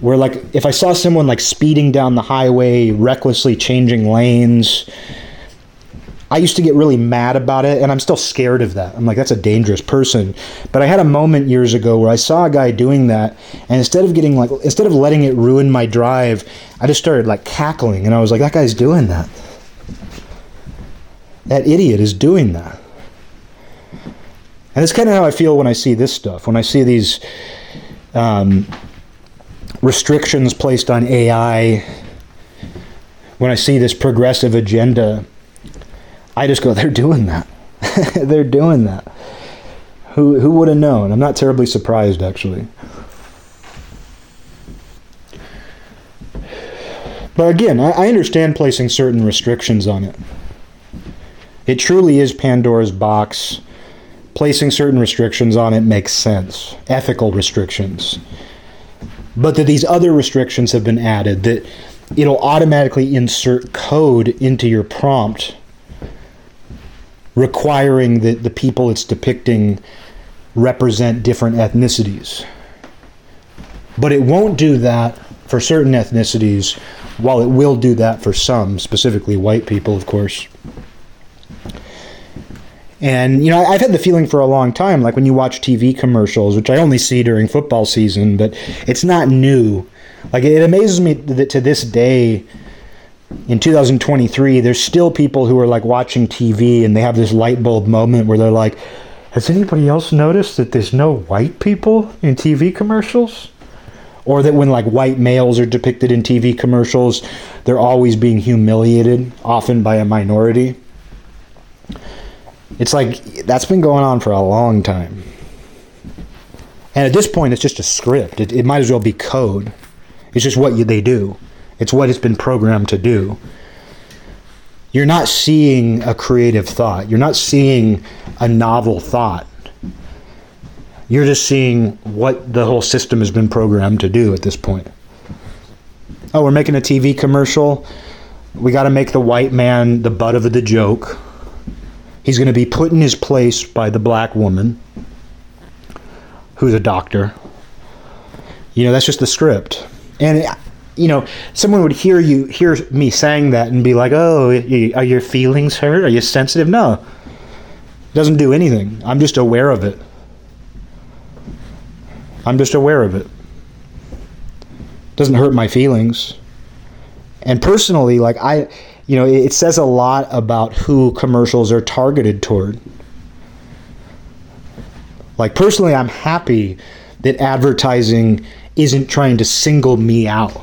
where, like, if I saw someone like speeding down the highway, recklessly changing lanes, I used to get really mad about it, and I'm still scared of that. I'm like, that's a dangerous person. But I had a moment years ago where I saw a guy doing that, and instead of getting like, instead of letting it ruin my drive, I just started like cackling, and I was like, that guy's doing that. That idiot is doing that. And that's kind of how I feel when I see this stuff. When I see these um, restrictions placed on AI, when I see this progressive agenda, I just go, they're doing that. they're doing that. Who, who would have known? I'm not terribly surprised, actually. But again, I, I understand placing certain restrictions on it. It truly is Pandora's box placing certain restrictions on it makes sense, ethical restrictions. But that these other restrictions have been added, that it'll automatically insert code into your prompt requiring that the people it's depicting represent different ethnicities. But it won't do that for certain ethnicities, while it will do that for some, specifically white people, of course. And you know, I've had the feeling for a long time, like when you watch TV commercials, which I only see during football season, but it's not new. Like it amazes me that to this day, in 2023, there's still people who are like watching TV and they have this light bulb moment where they're like, "Has anybody else noticed that there's no white people in TV commercials?" Or that when like white males are depicted in TV commercials, they're always being humiliated, often by a minority. It's like that's been going on for a long time. And at this point, it's just a script. It, it might as well be code. It's just what you, they do. It's what it's been programmed to do. You're not seeing a creative thought. You're not seeing a novel thought. You're just seeing what the whole system has been programmed to do at this point. Oh, we're making a TV commercial. We got to make the white man the butt of the joke. He's going to be put in his place by the black woman who's a doctor. You know, that's just the script. And you know, someone would hear you hear me saying that and be like, "Oh, are your feelings hurt? Are you sensitive?" No. It doesn't do anything. I'm just aware of it. I'm just aware of it. it doesn't hurt my feelings. And personally, like I you know, it says a lot about who commercials are targeted toward. Like, personally, I'm happy that advertising isn't trying to single me out.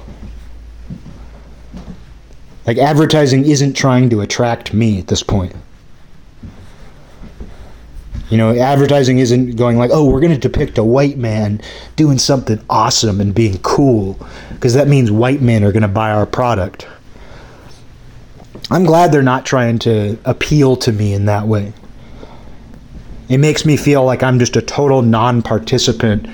Like, advertising isn't trying to attract me at this point. You know, advertising isn't going like, oh, we're going to depict a white man doing something awesome and being cool, because that means white men are going to buy our product. I'm glad they're not trying to appeal to me in that way. It makes me feel like I'm just a total non participant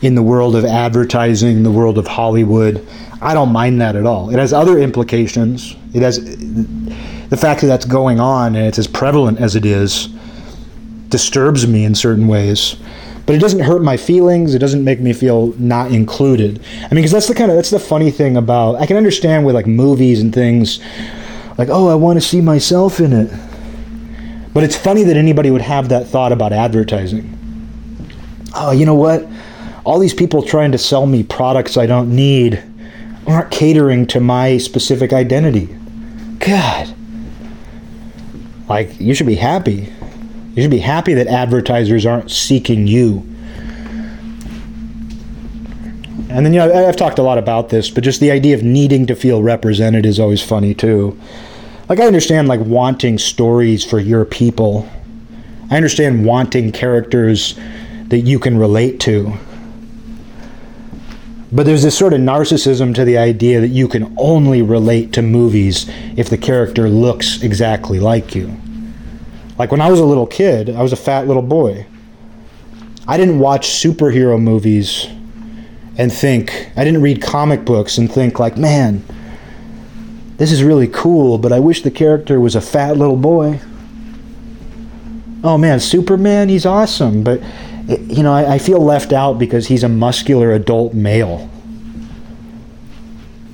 in the world of advertising, the world of Hollywood. I don't mind that at all. It has other implications. It has the fact that that's going on and it's as prevalent as it is disturbs me in certain ways. But it doesn't hurt my feelings. It doesn't make me feel not included. I mean, because that's the kind of that's the funny thing about I can understand with like movies and things like, oh, I want to see myself in it. But it's funny that anybody would have that thought about advertising. Oh, you know what? All these people trying to sell me products I don't need aren't catering to my specific identity. God. Like, you should be happy. You should be happy that advertisers aren't seeking you. And then, you know, I've talked a lot about this, but just the idea of needing to feel represented is always funny too. Like, I understand, like, wanting stories for your people. I understand wanting characters that you can relate to. But there's this sort of narcissism to the idea that you can only relate to movies if the character looks exactly like you. Like when I was a little kid, I was a fat little boy. I didn't watch superhero movies and think, I didn't read comic books and think, like, man, this is really cool, but I wish the character was a fat little boy. Oh man, Superman, he's awesome, but, eh, you know, I, I feel left out because he's a muscular adult male.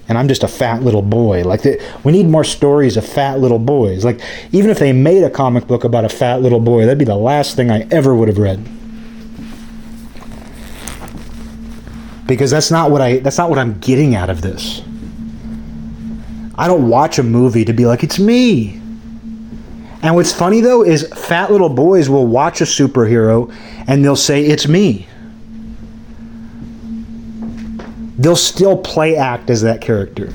And I'm just a fat little boy. Like, the, we need more stories of fat little boys. Like, even if they made a comic book about a fat little boy, that'd be the last thing I ever would have read. Because that's not what I that's not what I'm getting out of this. I don't watch a movie to be like it's me. And what's funny though is fat little boys will watch a superhero and they'll say, It's me. They'll still play act as that character.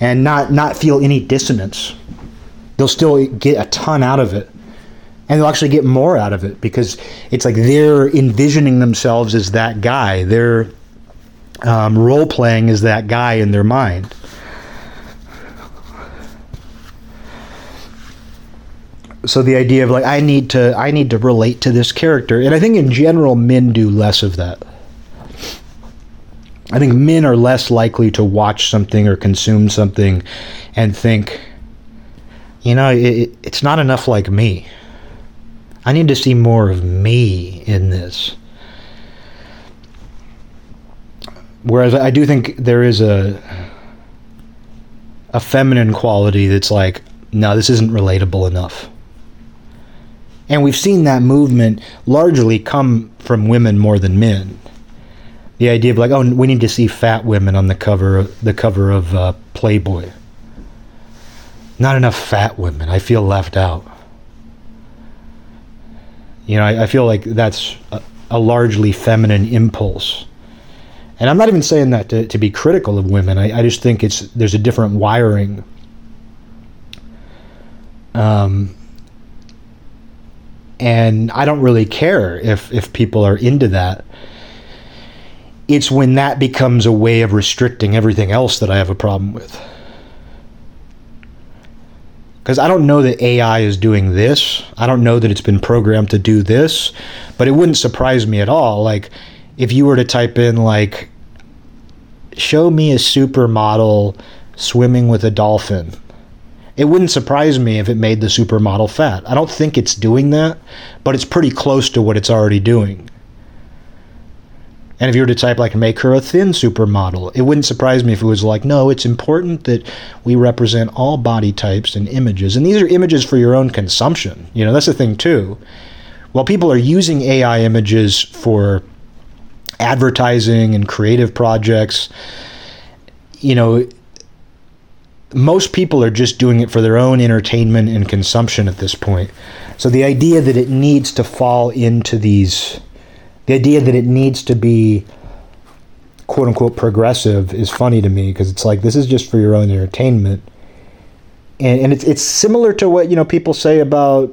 And not, not feel any dissonance. They'll still get a ton out of it. And they'll actually get more out of it because it's like they're envisioning themselves as that guy. They're um, role playing as that guy in their mind. so the idea of like I need to I need to relate to this character, and I think in general men do less of that. I think men are less likely to watch something or consume something and think, you know, it, it's not enough like me. I need to see more of me in this. Whereas I do think there is a a feminine quality that's like, no, this isn't relatable enough. And we've seen that movement largely come from women more than men. The idea of like, oh, we need to see fat women on the cover, the cover of uh, Playboy. Not enough fat women. I feel left out. You know, I, I feel like that's a, a, largely feminine impulse. And I'm not even saying that to, to be critical of women. I, I just think it's there's a different wiring. Um, and I don't really care if if people are into that. It's when that becomes a way of restricting everything else that I have a problem with. Because I don't know that AI is doing this. I don't know that it's been programmed to do this, but it wouldn't surprise me at all. Like, if you were to type in, like, show me a supermodel swimming with a dolphin, it wouldn't surprise me if it made the supermodel fat. I don't think it's doing that, but it's pretty close to what it's already doing. And if you were to type like make her a thin supermodel, it wouldn't surprise me if it was like, no, it's important that we represent all body types and images. And these are images for your own consumption. You know, that's the thing too. While people are using AI images for advertising and creative projects, you know, most people are just doing it for their own entertainment and consumption at this point. So the idea that it needs to fall into these, the idea that it needs to be quote unquote progressive is funny to me because it's like this is just for your own entertainment. And, and it's it's similar to what you know people say about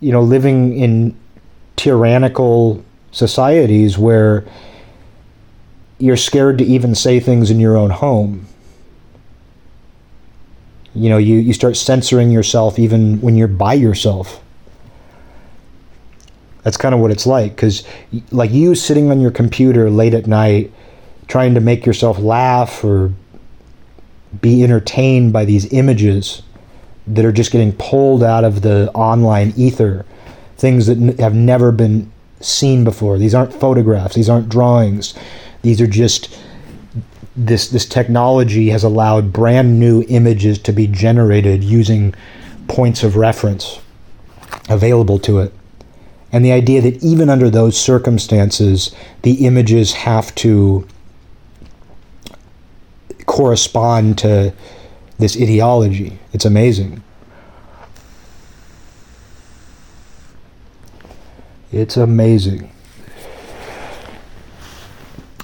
you know living in tyrannical societies where you're scared to even say things in your own home you know you, you start censoring yourself even when you're by yourself that's kind of what it's like because like you sitting on your computer late at night trying to make yourself laugh or be entertained by these images that are just getting pulled out of the online ether things that n- have never been seen before these aren't photographs these aren't drawings these are just this this technology has allowed brand new images to be generated using points of reference available to it. And the idea that even under those circumstances, the images have to correspond to this ideology. It's amazing. It's amazing.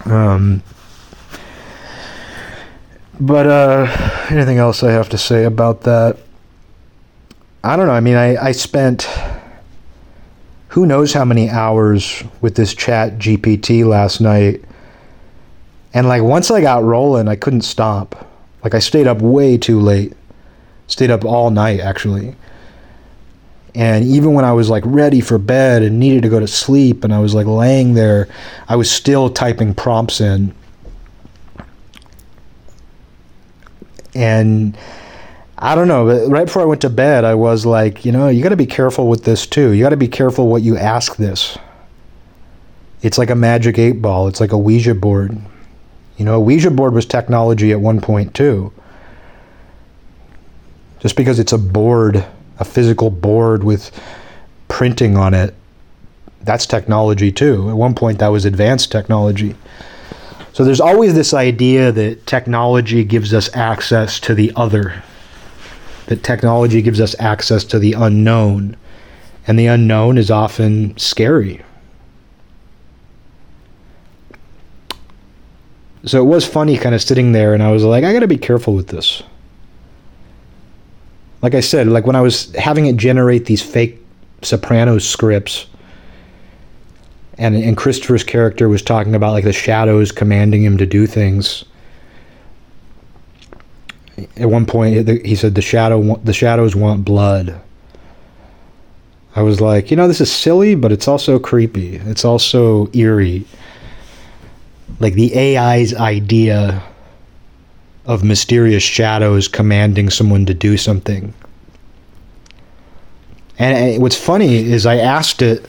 Um, but uh, anything else I have to say about that? I don't know. I mean, I, I spent who knows how many hours with this chat GPT last night. And like once I got rolling, I couldn't stop. Like I stayed up way too late. Stayed up all night actually. And even when I was like ready for bed and needed to go to sleep and I was like laying there, I was still typing prompts in and I don't know, but right before I went to bed, I was like, you know, you got to be careful with this too. You got to be careful what you ask this. It's like a magic eight ball. It's like a Ouija board. You know, a Ouija board was technology at one point too. Just because it's a board, a physical board with printing on it, that's technology too. At one point, that was advanced technology. So there's always this idea that technology gives us access to the other. That technology gives us access to the unknown, and the unknown is often scary. So it was funny kind of sitting there, and I was like, I gotta be careful with this. Like I said, like when I was having it generate these fake Sopranos scripts, and and Christopher's character was talking about like the shadows commanding him to do things. At one point, he said the shadow the shadows want blood. I was like, you know, this is silly, but it's also creepy. It's also eerie. Like the AI's idea of mysterious shadows commanding someone to do something. And what's funny is I asked it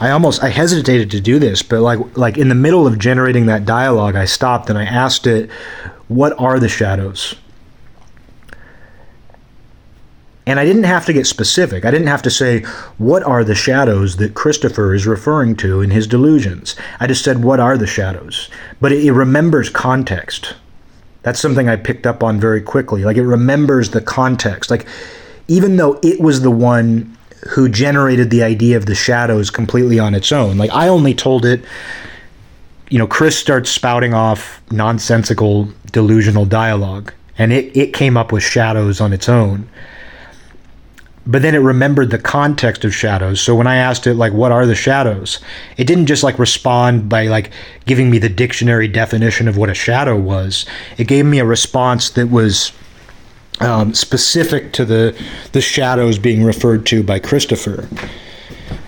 I almost I hesitated to do this, but like like in the middle of generating that dialogue, I stopped and I asked it, "What are the shadows?" And I didn't have to get specific. I didn't have to say, What are the shadows that Christopher is referring to in his delusions? I just said, What are the shadows? But it, it, remembers context. That's something I picked up on very quickly. Like it remembers the context. Like even though it was the one who generated the idea of the shadows completely on its own. Like I only told it, you know, Chris starts spouting off nonsensical, delusional dialogue, and it, it came up with shadows on its own. But then it remembered the context of shadows. So when I asked it, like, what are the shadows? It didn't just like respond by like giving me the dictionary definition of what a shadow was. It gave me a response that was um, specific to the the shadows being referred to by Christopher.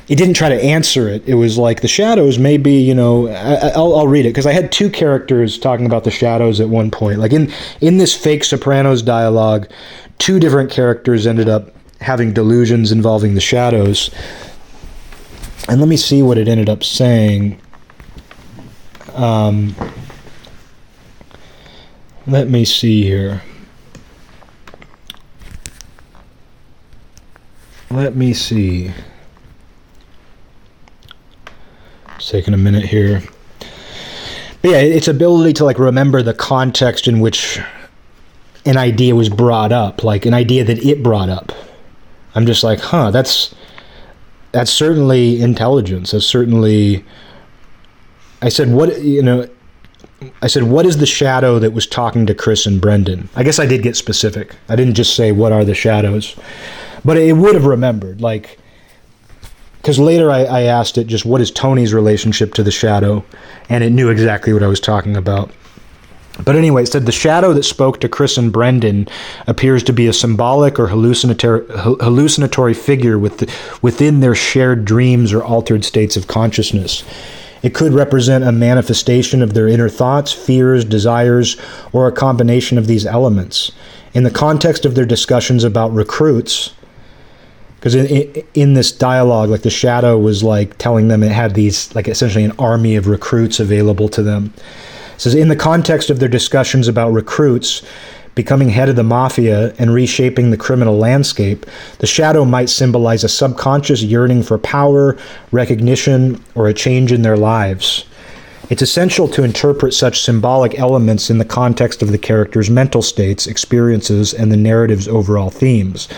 It didn't try to answer it. It was like the shadows may be, you know. I, will I'll read it because I had two characters talking about the shadows at one point. Like in in this fake Sopranos dialogue, two different characters ended up having delusions involving the shadows. And let me see what it ended up saying. Um, let me see here. let me see. It's taking a minute here. But yeah, its ability to like remember the context in which an idea was brought up, like an idea that it brought up. I'm just like, huh, that's that's certainly intelligence. That's certainly I said what you know I said, What is the shadow that was talking to Chris and Brendan? I guess I did get specific. I didn't just say, What are the shadows? but it would have remembered like because later I, I asked it just what is Tony's relationship to the shadow, and it knew exactly what I was talking about. But anyway, it said the shadow that spoke to Chris and Brendan appears to be a symbolic or hallucinatory, hallucinatory figure with the, within their shared dreams or altered states of consciousness. It could represent a manifestation of their inner thoughts, fears, desires, or a combination of these elements. In the context of their discussions about recruits, because in, in, this dialogue like the shadow was like telling them it had these like essentially an army of recruits available to them says in the context of their discussions about recruits becoming head of the mafia and reshaping the criminal landscape the shadow might symbolize a subconscious yearning for power recognition or a change in their lives it's essential to interpret such symbolic elements in the context of the character's mental states, experiences, and the narrative's overall themes.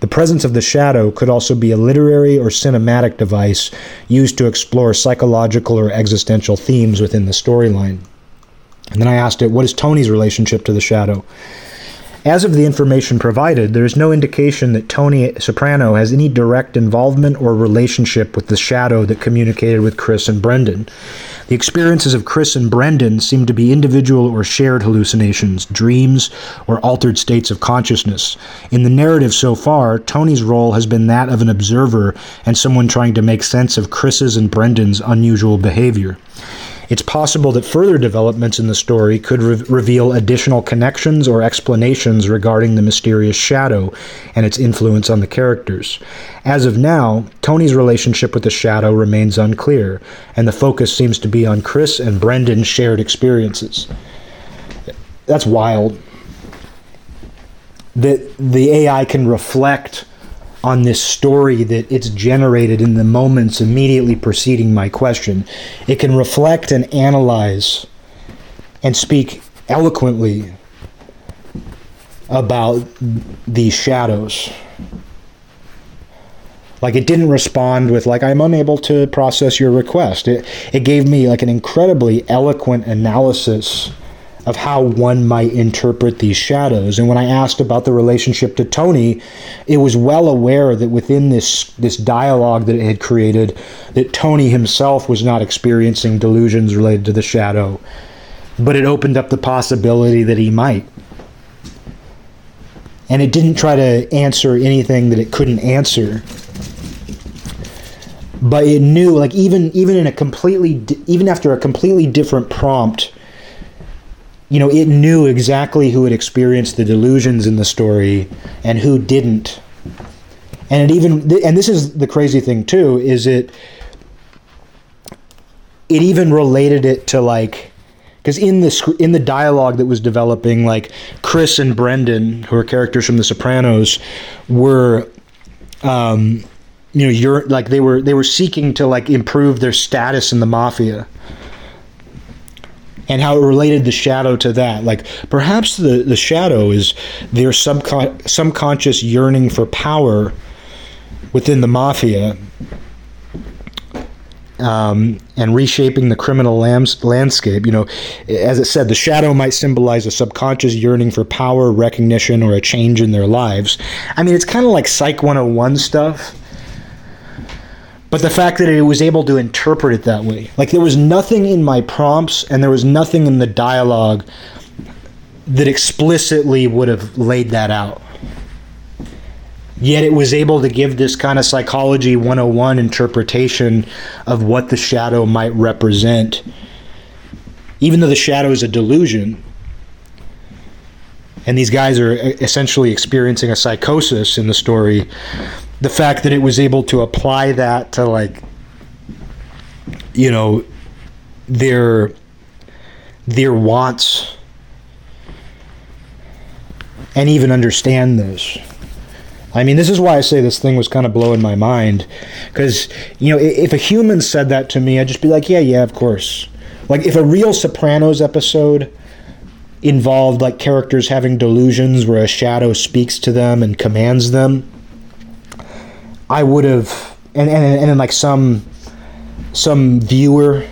The presence of the shadow could also be a literary or cinematic device used to explore psychological or existential themes within the storyline. And then I asked it, what is Tony's relationship to the shadow? As of the information provided, there is no indication that Tony Soprano has any direct involvement or relationship with the shadow that communicated with Chris and Brendan. The experiences of Chris and Brendan seem to be individual or shared hallucinations, dreams, or altered states of consciousness. In the narrative so far, Tony's role has been that of an observer and someone trying to make sense of Chris's and Brendan's unusual behavior. It's possible that further developments in the story could re- reveal additional connections or explanations regarding the mysterious shadow and its influence on the characters. As of now, Tony's relationship with the shadow remains unclear, and the focus seems to be on Chris and Brendan's shared experiences. That's wild. That the AI can reflect on this story that it's generated in the moments immediately preceding my question. It can reflect and analyze and speak eloquently about these shadows. Like it didn't respond with like I'm unable to process your request. It it gave me like an incredibly eloquent analysis of how one might interpret these shadows. And when I asked about the relationship to Tony, it was well aware that within this this dialogue that it had created, that Tony himself was not experiencing delusions related to the shadow, but it opened up the possibility that he might. And it didn't try to answer anything that it couldn't answer. But it knew, like even even in a completely even after a completely different prompt, you know, it knew exactly who had experienced the delusions in the story and who didn't. And it even and this is the crazy thing too is it it even related it to like because in the in the dialogue that was developing like Chris and Brendan who are characters from the Sopranos were um you know you're like they were they were seeking to like improve their status in the mafia and how it related the shadow to that. Like perhaps the, the shadow is their subcon- subconscious yearning for power within the mafia um, and reshaping the criminal lams- landscape. You know, as it said, the shadow might symbolize a subconscious yearning for power, recognition, or a change in their lives. I mean, it's kind of like Psych 101 stuff but the fact that it was able to interpret it that way. Like there was nothing in my prompts and there was nothing in the dialogue that explicitly would have laid that out. Yet it was able to give this kind of psychology 101 interpretation of what the shadow might represent. Even though the shadow is a delusion and these guys are essentially experiencing a psychosis in the story the fact that it was able to apply that to like you know their their wants and even understand this I mean, this is why I say this thing was kind of blowing my mind. Because, you know, if a human said that to me, I'd just be like, yeah, yeah, of course. Like, if a real Sopranos episode involved, like, characters having delusions where a shadow speaks to them and commands them, I would have, and, and and then like some some viewer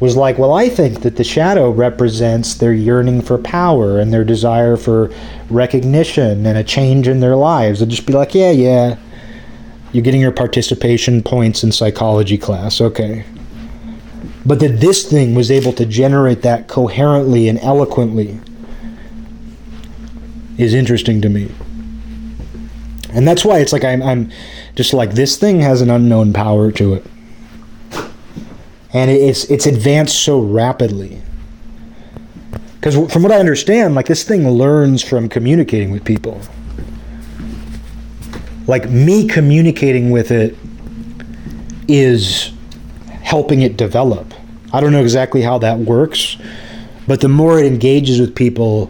was like, well, I think that the shadow represents their yearning for power and their desire for recognition and a change in their lives. I'd just be like, yeah, yeah, you're getting your participation points in psychology class, okay. But that this thing was able to generate that coherently and eloquently is interesting to me. And that's why it's like I'm, I'm just like this thing has an unknown power to it. And it's it's advanced so rapidly. Because from what I understand, like this thing learns from communicating with people. Like me communicating with it is helping it develop. I don't know exactly how that works, but the more it engages with people,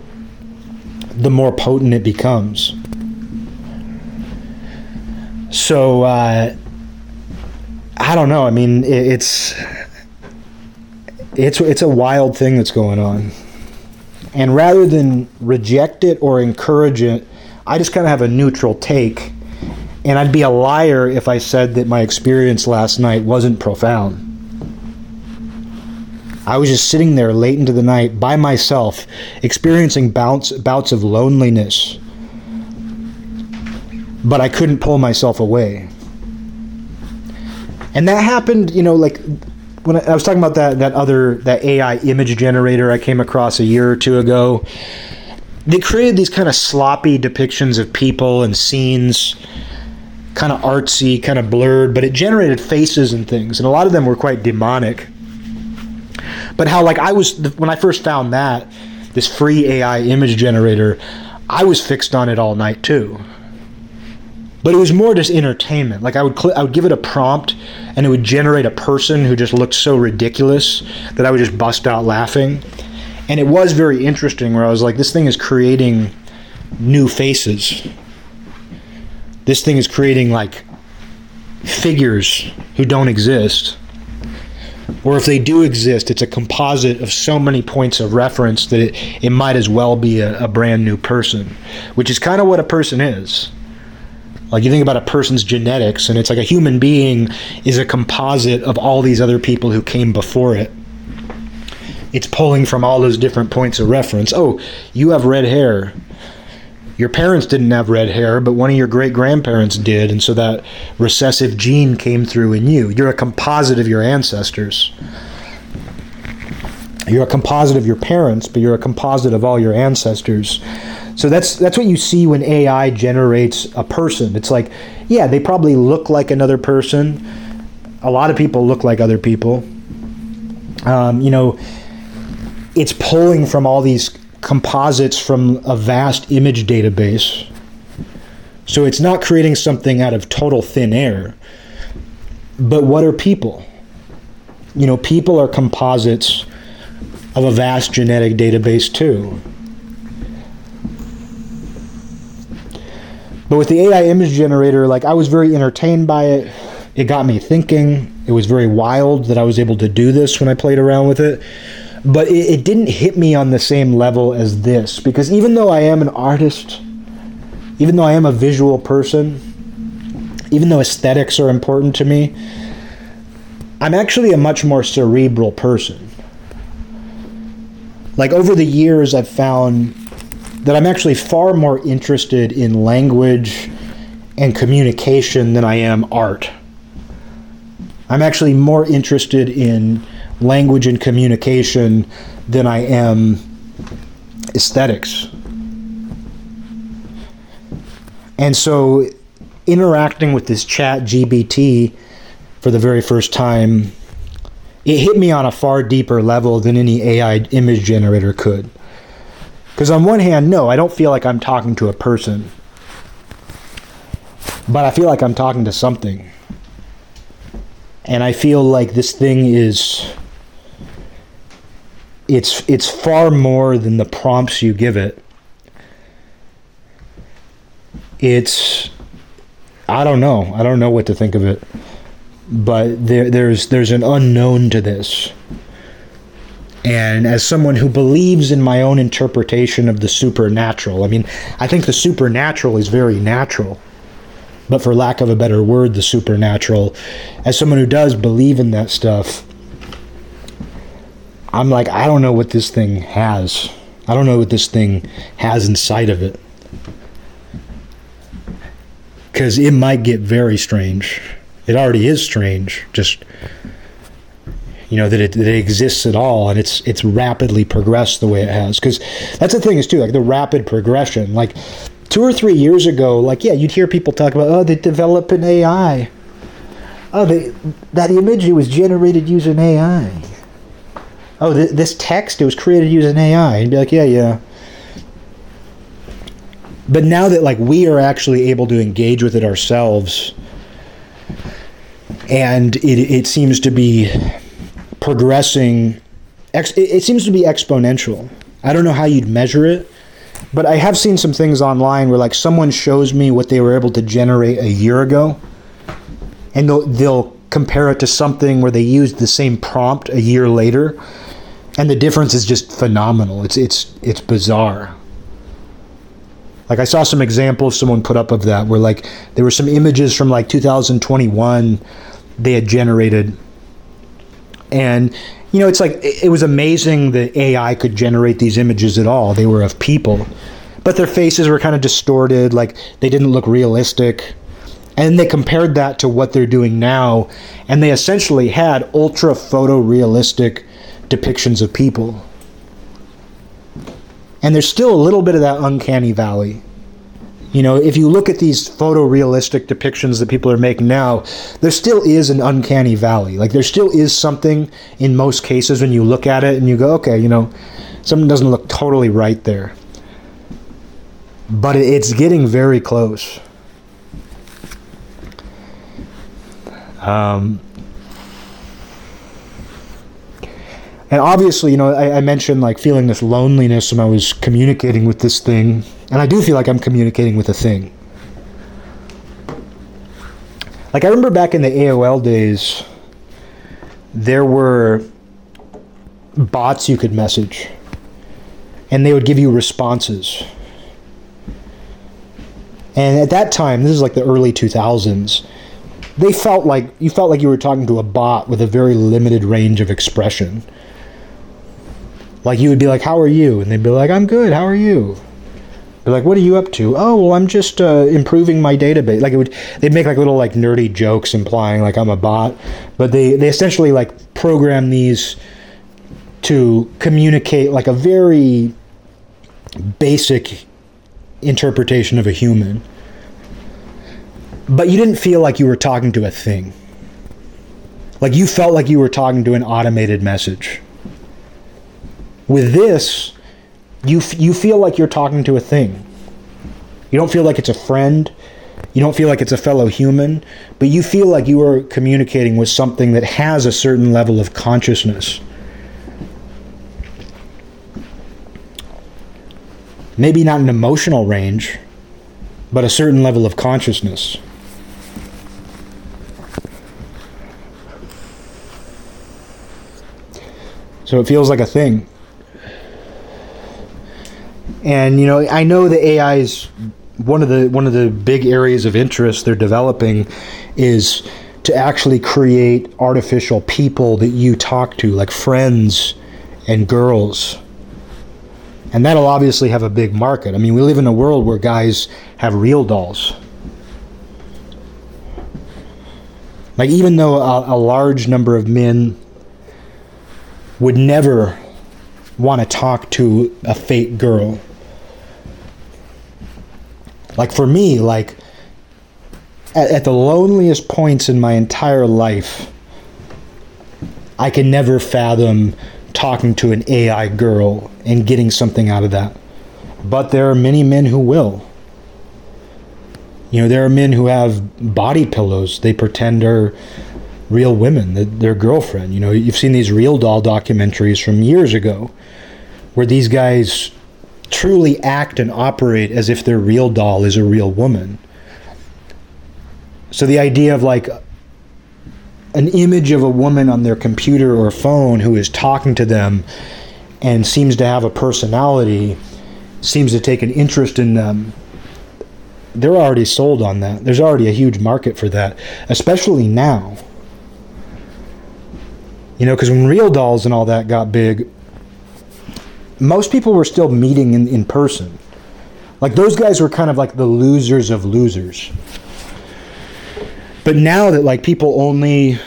the more potent it becomes. So uh, I don't know. I mean, it's it's it's a wild thing that's going on, and rather than reject it or encourage it, I just kind of have a neutral take. And I'd be a liar if I said that my experience last night wasn't profound. I was just sitting there late into the night by myself, experiencing bouts, bouts of loneliness but I couldn't pull myself away. And that happened, you know, like when I, I was talking about that that other that AI image generator I came across a year or two ago. They created these kind of sloppy depictions of people and scenes, kind of artsy, kind of blurred, but it generated faces and things, and a lot of them were quite demonic. But how, like, I was when I first found that this free AI image generator, I was fixed on it all night too but it was more just entertainment. Like I would cl- I would give it a prompt, and it would generate a person who just looked so ridiculous that I would just bust out laughing. And it was very interesting. Where I was like, this thing is creating new faces. This thing is creating like figures who don't exist. Or if they do exist, it's a composite of so many points of reference that it, it might as well be a, a brand new person, which is kind of what a person is. Like you think about a person's genetics, and it's like a human being is a composite of all these other people who came before it. It's pulling from all those different points of reference. Oh, you have red hair. Your parents didn't have red hair, but one of your great grandparents did, and so that recessive gene came through in you. You're a composite of your ancestors. You're a composite of your parents, but you're a composite of all your ancestors. So that's that's what you see when AI generates a person. It's like, yeah, they probably look like another person. A lot of people look like other people. Um, you know, it's pulling from all these composites from a vast image database. So it's not creating something out of total thin air. But what are people? You know, people are composites of a vast genetic database too. But with the AI image generator, like I was very entertained by it. It got me thinking. It was very wild that I was able to do this when I played around with it. But it, it didn't hit me on the same level as this because even though I am an artist, even though I am a visual person, even though aesthetics are important to me, I'm actually a much more cerebral person. Like over the years, I've found that I'm actually far more interested in language and communication than I am art. I'm actually more interested in language and communication than I am aesthetics. And so, interacting with this chat GPT for the very first time, it hit me on a far deeper level than any AI image generator could. Because on one hand, no, I don't feel like I'm talking to a person, but I feel like I'm talking to something. And I feel like this thing is it's it's far more than the prompts you give it. It's I don't know. I don't know what to think of it. But there there's there's an unknown to this. And as someone who believes in my own interpretation of the supernatural, I mean, I think the supernatural is very natural. But for lack of a better word, the supernatural, as someone who does believe in that stuff, I'm like, I don't know what this thing has. I don't know what this thing has inside of it. Because it might get very strange. It already is strange. Just you know that it, that it exists at all and it's it's rapidly progressed the way it has because that's the thing is too like the rapid progression like two or three years ago like yeah you'd hear people talk about oh they develop an ai oh they, that image was generated using ai oh th- this text it was created using ai and be like yeah yeah but now that like we are actually able to engage with it ourselves and it, it seems to be progressing. it seems to be exponential. I don't know how you'd measure it, but I have seen some things online where like someone shows me what they were able to generate a year ago, and they'll, they'll compare it to something where they used the same prompt a year later, and the difference is just phenomenal. It's it's it's bizarre. Like I saw some examples someone put up of that where like there were some images from like 2021 they had generated. And you know it's like it was amazing that ai could generate these images at all. They were of people. But their faces were kind of distorted like they didn't look realistic. And they compared that to what they're doing now. And they essentially had ultra photorealistic depictions of people and there's still a little bit of that uncanny valley you know, if you look at these photorealistic depictions that people are making now, there still is an uncanny valley. Like there still is something in most cases when you look at it and you go, okay, you know, something doesn't look totally right there. But it's getting very close. Um, and obviously, you know, I, I, mentioned like feeling this loneliness when I was communicating with this thing, and I do feel like I'm communicating with a thing. Like I remember back in the AOL days, there were bots you could message, and they would give you responses. And at that time, this is like the early 2000s, they felt like you felt like you were talking to a bot with a very limited range of expression. Like you would be like, "How are you?" and they'd be like, "I'm good. How are you?" Be like, "What are you up to?" "Oh, well, I'm just uh, improving my database." Like it would, they'd make like little like nerdy jokes implying like I'm a bot, but they they essentially like program these to communicate like a very basic interpretation of a human. But you didn't feel like you were talking to a thing. Like you felt like you were talking to an automated message. With this, you f- you feel like you're talking to a thing. You don't feel like it's a friend. You don't feel like it's a fellow human, but you feel like you are communicating with something that has a certain level of consciousness. Maybe not an emotional range, but a certain level of consciousness. So it feels like a thing. And you know, I know the AI is one of the one of the big areas of interest they're developing is to actually create artificial people that you talk to, like friends and girls. And that'll obviously have a big market. I mean, we live in a world where guys have real dolls. Like, even though a, a large number of men would never want to talk to a fake girl. Like for me, like at, at, the loneliest points in my entire life, I can never fathom talking to an AI girl and getting something out of that. But there are many men who will. You know, there are men who have body pillows they pretend are real women, their girlfriend. You know, you've seen these real doll documentaries from years ago where these guys truly act and operate as if their real doll is a real woman. So the idea of like an image of a woman on their computer or phone who is talking to them and seems to have a personality, seems to take an interest in them. They're already sold on that. There's already a huge market for that, especially now you know, because when Real Dolls and all that got big, most people were still meeting in, in person. Like those guys were kind of like the losers of losers. But now that like people only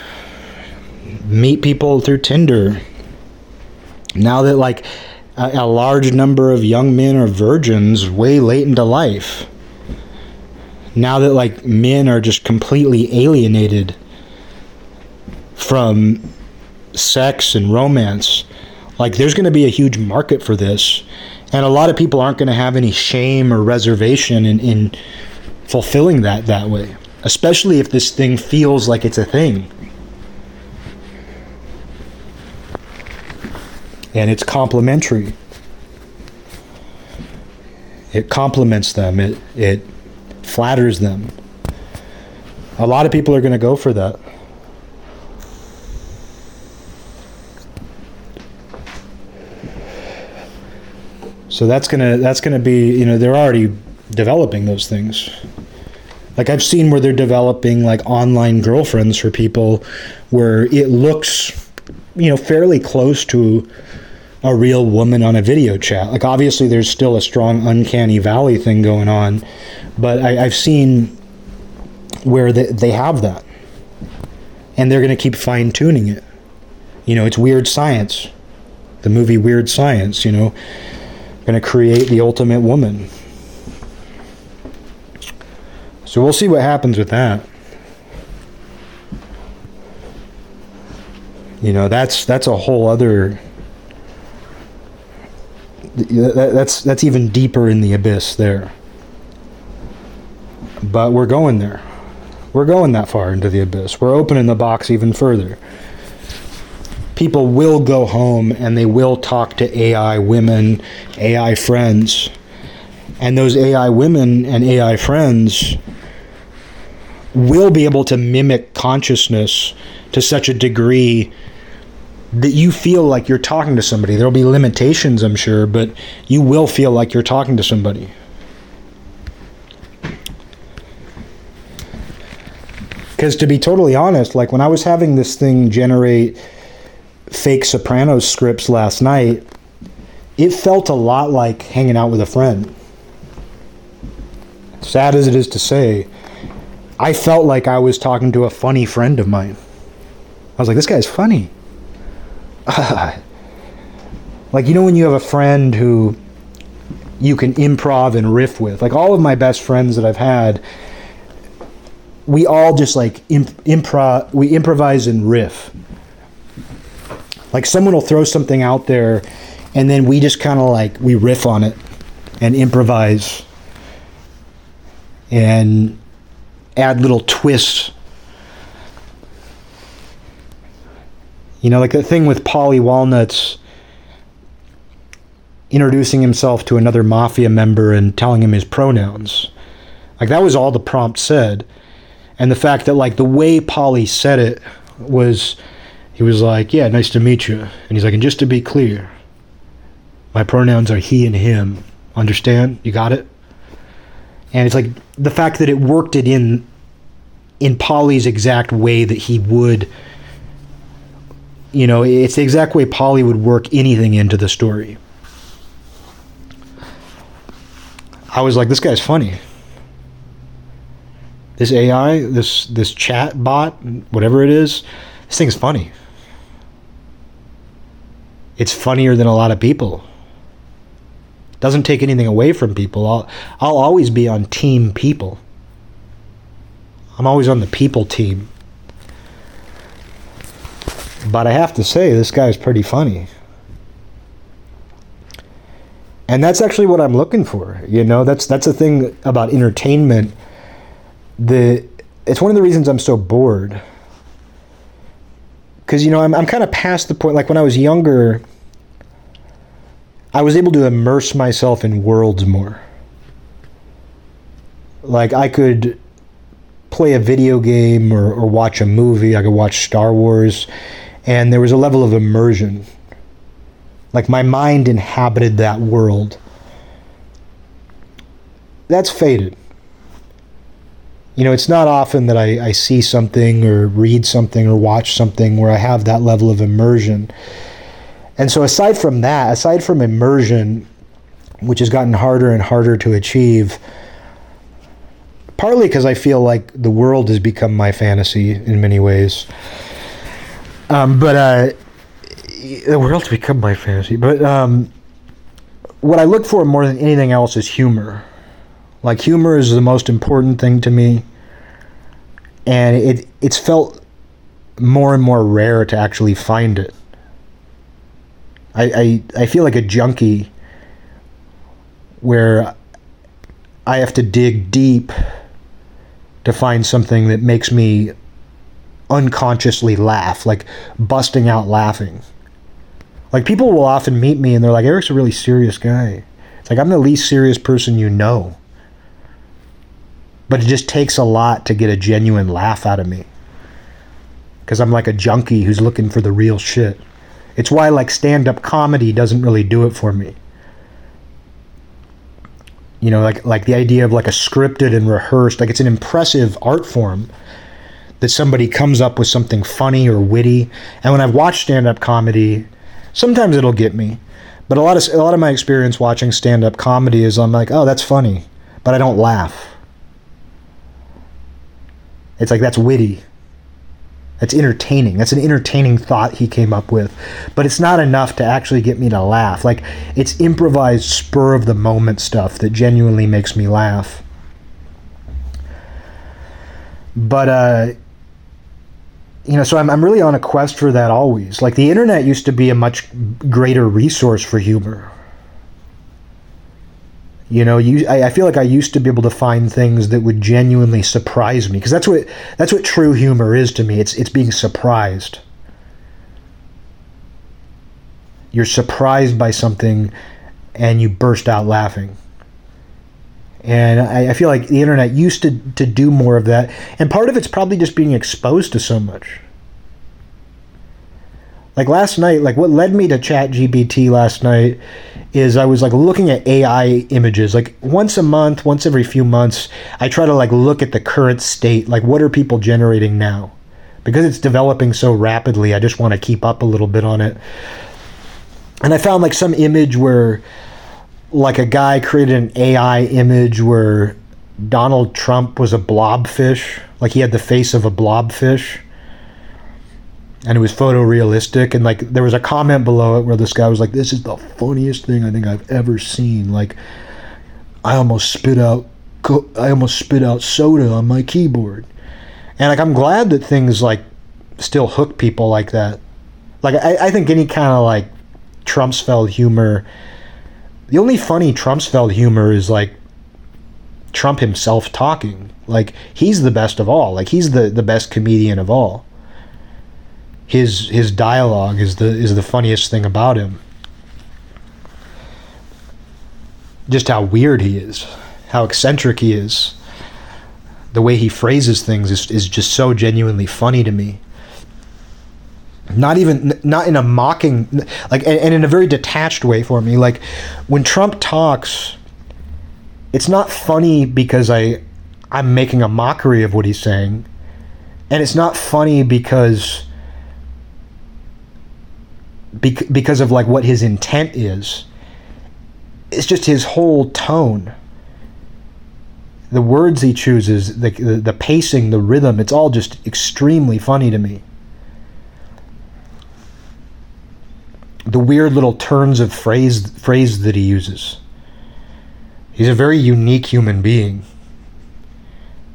meet people through Tinder, now that like a, a large number of young men are virgins way late into life, now that like men are just completely alienated from sex and romance, like there's going to be a huge market for this. And a lot of people aren't going to have any shame or reservation in, in fulfilling that that way, especially if this thing feels like it's a thing. And it's complementary. It complements them. It it flatters them. A lot of people are going to go for that. So that's gonna that's gonna be you know they're already developing those things. Like I've seen where they're developing like online girlfriends for people, where it looks you know fairly close to a real woman on a video chat. Like obviously there's still a strong uncanny valley thing going on, but I, have seen where they, they have that, and they're to keep fine tuning it. You know, it's weird science. The movie Weird Science. You know, going to create the ultimate woman. So we'll see what happens with that. You know, that's that's a whole other that's that's even deeper in the abyss there. But we're going there. We're going that far into the abyss. We're opening the box even further people will go home and they will talk to AI women, AI friends. And those AI women and AI friends will be able to mimic consciousness to such a degree that you feel like you're talking to somebody. There'll be limitations, I'm sure, but you will feel like you're talking to somebody. Because to be totally honest, like when I was having this thing generate fake Sopranos scripts last night, it felt a lot like hanging out with a friend. Sad as it is to say, I felt like I was talking to a funny friend of mine. I was like, this guy's funny. like, you know, when you have a friend who you can improv and riff with, like all of my best friends that I've had, we all just like imp- improv, we improvise and riff. Like, someone will throw something out there, and then we just kind of like, we riff on it and improvise and add little twists You know, like the thing with Paulie Walnuts introducing himself to another mafia member and telling him his pronouns. Like that was all the prompt said. And the fact that like the way Polly said it was he was like, "Yeah, nice to meet you." And he's like, "And just to be clear, my pronouns are he and him. Understand? You got it?" And it's like the fact that it worked it in in Paulie's exact way that he would you know, it's the exact way Paulie would work anything into the story. I was like, this guy's funny. This AI, this this chat bot, whatever it is, this thing's funny. It's funnier than a lot of people. Doesn't take anything away from people. I'll I'll always be on team people. I'm always on the people team. But I have to say, this guy's pretty funny. And that's actually what I'm looking for. You know, that's that's the thing about entertainment. The it's one of the reasons I'm so bored. Because you know, I'm I'm kind of past the point. Like when I was younger, I was able to immerse myself in worlds more. Like I could play a video game or, or watch a movie. I could watch Star Wars and there was a level of immersion. Like my mind inhabited that world. That's faded. You know, it's not often that I, I see something or read something or watch something where I have that level of immersion. And so, aside from that, aside from immersion, which has gotten harder and harder to achieve, partly because I feel like the world has become my fantasy in many ways. Um, but uh, the world's become my fantasy. But um, what I look for more than anything else is humor. Like humor is the most important thing to me, and it it's felt more and more rare to actually find it. I, I, I feel like a junkie where I have to dig deep to find something that makes me unconsciously laugh, like busting out laughing. Like people will often meet me and they're like, Eric's a really serious guy. It's like I'm the least serious person you know. But it just takes a lot to get a genuine laugh out of me. Because I'm like a junkie who's looking for the real shit. It's why like stand up comedy doesn't really do it for me. You know, like like the idea of like a scripted and rehearsed, like it's an impressive art form that somebody comes up with something funny or witty. And when I've watched stand up comedy, sometimes it'll get me. But a lot of a lot of my experience watching stand up comedy is I'm like, oh, that's funny, but I don't laugh. It's like that's witty. That's entertaining. That's an entertaining thought he came up with. But it's not enough to actually get me to laugh. Like it's improvised spur of the moment stuff that genuinely makes me laugh. But uh you know, so I'm, I'm really on a quest for that always. Like the internet used to be a much greater resource for humor. You know, you I, I feel like I used to be able to find things that would genuinely surprise me because that's what that's what true humor is to me. It's it's being surprised. You're surprised by something, and you burst out laughing. And I, I, feel like the internet used to, to do more of that. And part of it's probably just being exposed to so much. Like last night, like what led me to Chat GPT last night is I was like looking at AI images. Like once a month, once every few months, I try to like look at the current state. Like what are people generating now? Because it's developing so rapidly, I just want to keep up a little bit on it. And I found like some image where like a guy created an AI image where Donald Trump was a blobfish, like he had the face of a blobfish. And it was photorealistic, and like there was a comment below it where this guy was like, "This is the funniest thing I think I've ever seen." Like, I almost spit out, I almost spit out soda on my keyboard, and like I'm glad that things like still hook people like that. Like I, I think any kind of like Trumpsfeld humor. The only funny Trumpsfeld humor is like Trump himself talking. Like he's the best of all. Like he's the the best comedian of all. His his dialogue is the is the funniest thing about him. Just how weird he is, how eccentric he is. The way he phrases things is is just so genuinely funny to me. Not even not in a mocking like and, and in a very detached way for me. Like when Trump talks it's not funny because I I'm making a mockery of what he's saying. And it's not funny because because of like what his intent is. It's just his whole tone. The words he chooses, the, the, the pacing, the rhythm, it's all just extremely funny to me. The weird little turns of phrase phrase that he uses. He's a very unique human being.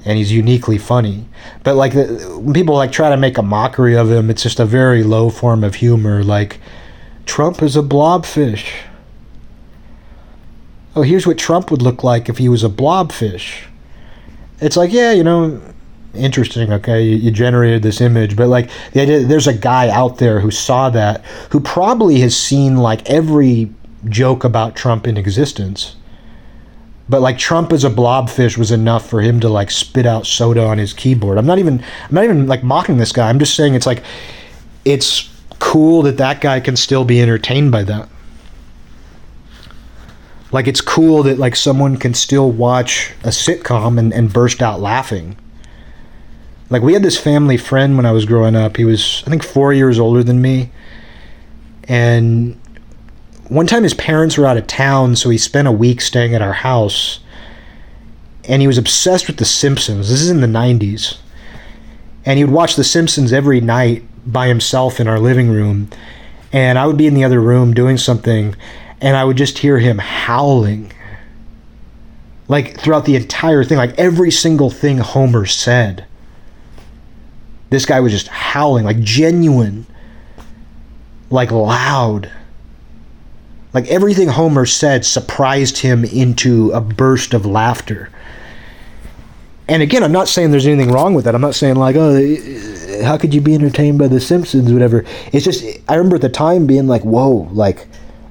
And he's uniquely funny. But like when people like try to make a mockery of him, it's just a very low form of humor like Trump is a blobfish. Oh, here's what Trump would look like if he was a blobfish. It's like, yeah, you know, interesting okay you, you, generated this image but like the idea there's a guy out there who saw that who probably has seen like every joke about trump in existence but like Trump as a blobfish was enough for him to like spit out soda on his keyboard. I'm not even I'm not even like mocking this guy. I'm just saying it's like it's cool that that guy can still be entertained by that. Like it's cool that like someone can still watch a sitcom and, and burst out laughing. Like we had this family friend when I was growing up. He was I think four years older than me. And one time his parents were out of town, so he spent a week staying at our house. And he was obsessed with The Simpsons. This is in the 90s. And he would watch The Simpsons every night by himself in our living room. And I would be in the other room doing something, and I would just hear him howling. Like throughout the entire thing, like every single thing Homer said. This guy was just howling, like genuine, like loud like everything Homer said surprised him into a burst of laughter. And again, I'm not saying there's anything wrong with that. I'm not saying like, oh, eh, eh, how could you be entertained by The Simpsons, whatever. It's just I remember at the time being like, whoa, like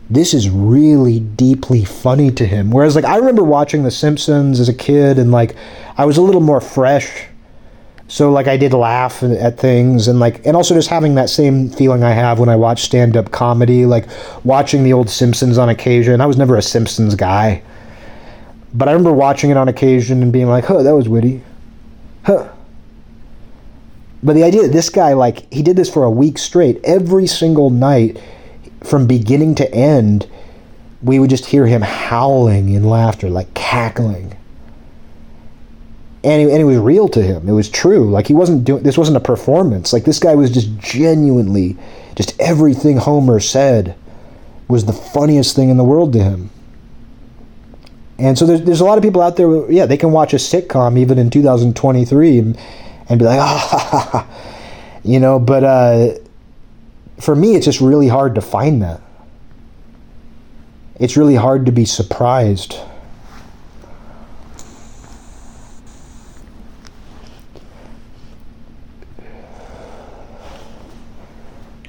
this is really deeply funny to him. Whereas like I remember watching The Simpsons as a kid, and like I was a little more fresh so like I did laugh at things and like and also just having that same feeling I have when I watch stand up comedy, like watching the old Simpsons on occasion. I was never a Simpsons guy. But I remember watching it on occasion and being like, huh, that was witty. Huh. But the idea that this guy, like, he did this for a week straight, every single night, from beginning to end, we would just hear him howling in laughter, like cackling and it, and it was real to him. It was true. Like he wasn't doing this wasn't a performance. Like this guy was just genuinely just everything Homer said was the funniest thing in the world to him. And so there's there's a lot of people out there. Yeah, they can watch a sitcom even in 2023 and, and be like, ah, you know. But uh, for me, it's just really hard to find that. It's really hard to be surprised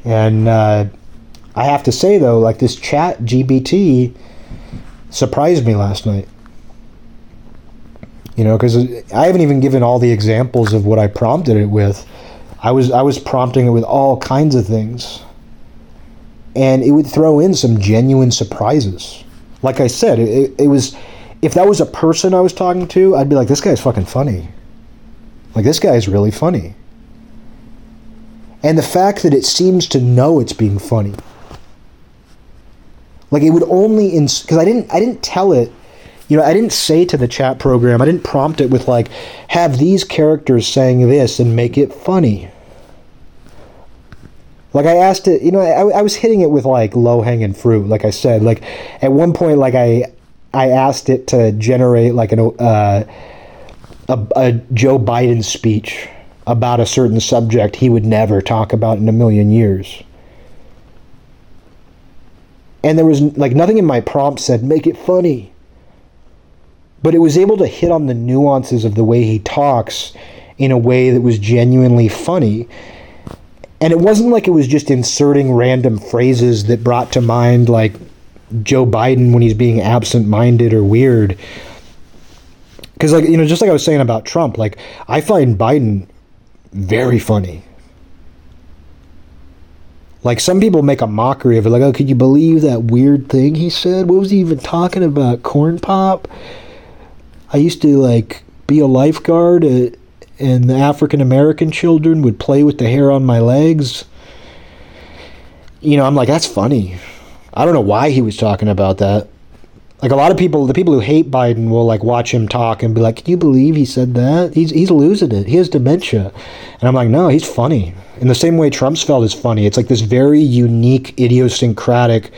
And uh, I have to say though, like this chat GPT surprised me last night. You know, because I haven't even given all the examples of what I prompted it with. I was I was prompting it with all kinds of things. and it would throw in some genuine surprises. Like I said, it, it was if that was a person I was talking to, I'd be like, this guy's fucking funny. Like this guy's really funny. And the fact that it seems to know it's being funny. Like it would only because I didn't I didn't tell it you know, I didn't say to the chat program, I didn't prompt it with like, have these characters saying this and make it funny. Like I asked it, you know, I, I was hitting it with like low hanging fruit. Like I said, like at one point, like I, I asked it to generate like an uh, a, a Joe Biden speech about a certain subject he would never talk about in a million years. And there was like nothing in my prompt said make it funny. But it was able to hit on the nuances of the way he talks in a way that was genuinely funny and it wasn't like it was just inserting random phrases that brought to mind like Joe Biden when he's being absent-minded or weird. Cuz like you know just like I was saying about Trump, like I find Biden very funny. Like some people make a mockery of it, like, oh, could you believe that weird thing he said? What was he even talking about? Corn pop? I used to like be a lifeguard at and the African American children would play with the hair on my legs. You know, I'm like, that's funny. I don't know why he was talking about that. Like a lot of people, the people who hate Biden will like watch him talk and be like, "Can you believe he said that? He's he's losing it. He has dementia." And I'm like, "No, he's funny." In the same way Trumpsfeld is funny. It's like this very unique, idiosyncratic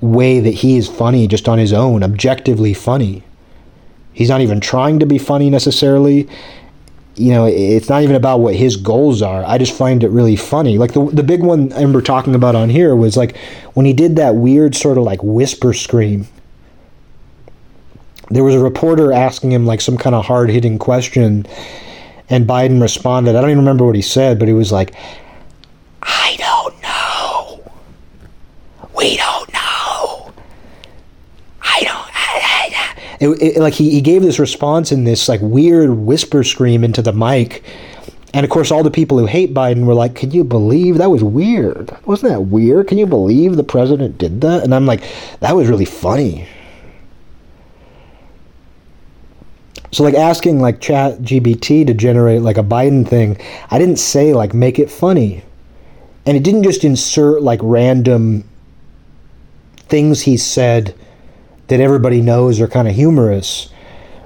way that he is funny just on his own, objectively funny. He's not even trying to be funny necessarily you know, it's not even about what his goals are. I just find it really funny. Like the the big one I remember talking about on here was like when he did that weird sort of like whisper scream. There was a reporter asking him like some kind of hard hitting question, and Biden responded. I don't even remember what he said, but he was like, "I don't know. We don't know. I don't." it, it, like he, he gave this response in this like weird whisper scream into the mic and of course all the people who hate biden were like can you believe that was weird wasn't that weird can you believe the president did that and i'm like that was really funny so like asking like chat gpt to generate like a biden thing i didn't say like make it funny and it didn't just insert like random things he said that everybody knows are kind of humorous.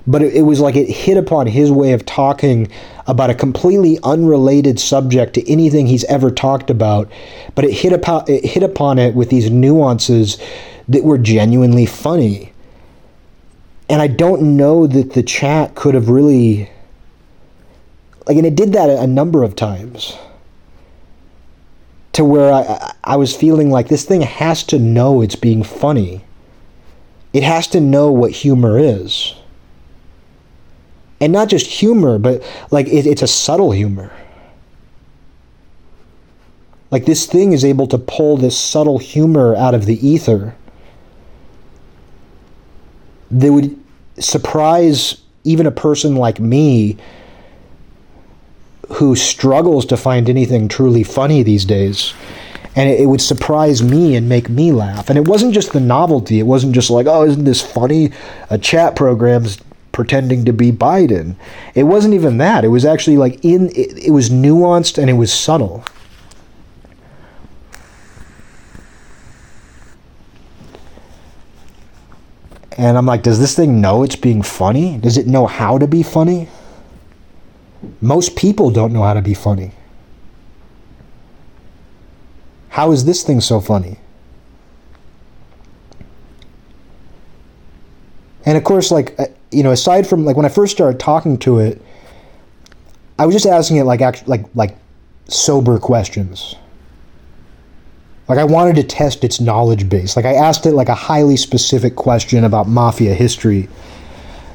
But it, it, was like it hit upon his way of talking about a completely unrelated subject to anything he's ever talked about. But it hit upon it hit upon it with these nuances that were genuinely funny. And I don't know that the chat could have really like and it did that a, number of times to where I, I was feeling like this thing has to know it's being funny it has to know what humor is. And not just humor, but like it, it's a subtle humor. Like this thing is able to pull this subtle humor out of the ether that would surprise even a person like me who struggles to find anything truly funny these days and it, it, would surprise me and make me laugh. And it wasn't just the novelty. It wasn't just like, oh, isn't this funny? A chat program's pretending to be Biden. It wasn't even that. It was actually like in. It, it was nuanced and it was subtle. And I'm like, does this thing know it's being funny? Does it know how to be funny? Most people don't know how to be funny. How is this thing so funny? And of course, like, uh, you know, aside from like when I first started talking to it, I was just asking it like act, like like sober questions. Like I wanted to test its knowledge base. Like I asked it like a highly specific question about mafia history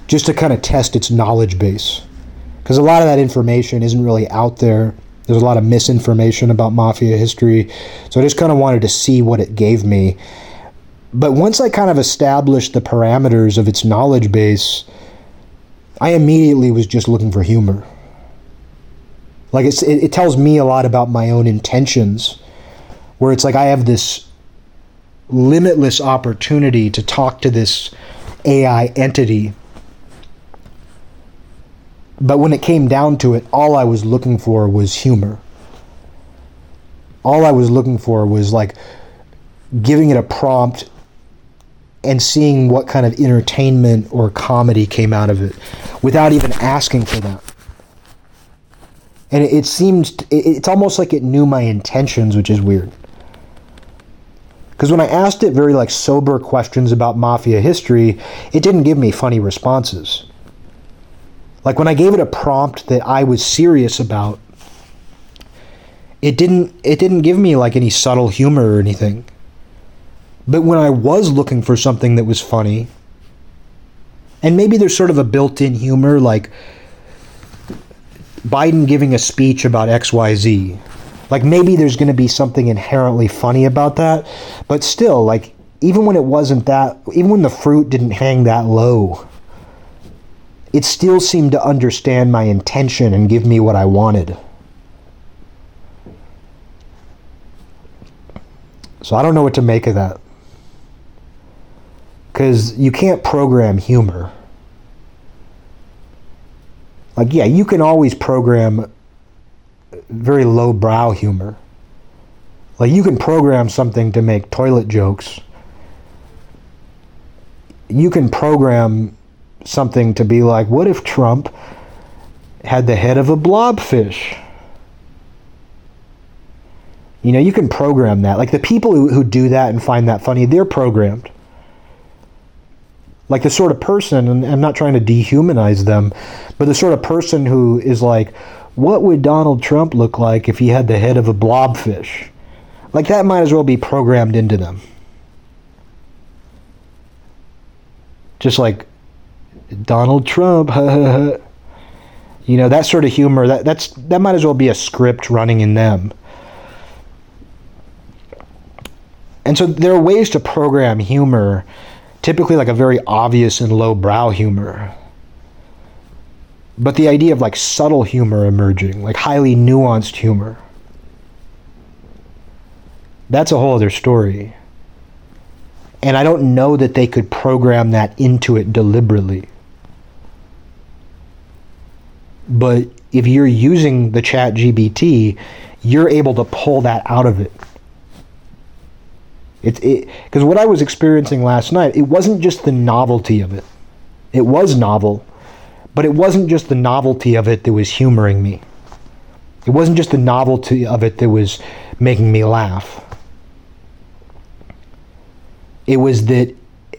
just to kind of test its knowledge base. Cuz a lot of that information isn't really out there there's a lot of misinformation about mafia history. So I just kind of wanted to see what it gave me. But once I kind of established the parameters of its knowledge base, I immediately was just looking for humor. Like it, it tells me a lot about my own intentions where it's like I have this limitless opportunity to talk to this AI entity. But when it came down to it, all I was looking for was humor. All I was looking for was like giving it a prompt and seeing what kind of entertainment or comedy came out of it without even asking for that. And it, it seemed, it, it's almost like it knew my intentions, which is weird. Because when I asked it very like sober questions about mafia history, it didn't give me funny responses. Like when I gave it a prompt that I was serious about, it didn't it didn't give me like any subtle humor or anything. But when I was looking for something that was funny, and maybe there's sort of a built-in humor like Biden giving a speech about XYZ. Like maybe there's going to be something inherently funny about that, but still like even when it wasn't that even when the fruit didn't hang that low, it still seemed to understand my intention and give me what I wanted. So I don't know what to make of that. Because you can't program humor. Like, yeah, you can always program very low-brow humor. Like, you can program something to make toilet jokes. You can program something to be like, what if Trump had the head of a blobfish? You know, you can program that. Like the people who, who do that and find that funny, they're programmed. Like the sort of person, and I'm not trying to dehumanize them, but the sort of person who is like, what would Donald Trump look like if he had the head of a blobfish? Like that might as well be programmed into them. Just like Donald Trump, you know, that sort of humor, that, that's, that might as well be a script running in them. And so there are ways to program humor, typically like a very obvious and low-brow humor. But the idea of like subtle humor emerging, like highly nuanced humor, that's a whole other story. And I don't know that they could program that into it deliberately. But if you're using the chat GPT, you're able to pull that out of it it's it because what I was experiencing last night, it wasn't just the novelty of it. It was novel, but it wasn't just the novelty of it that was humoring me. It wasn't just the novelty of it that was making me laugh. It was that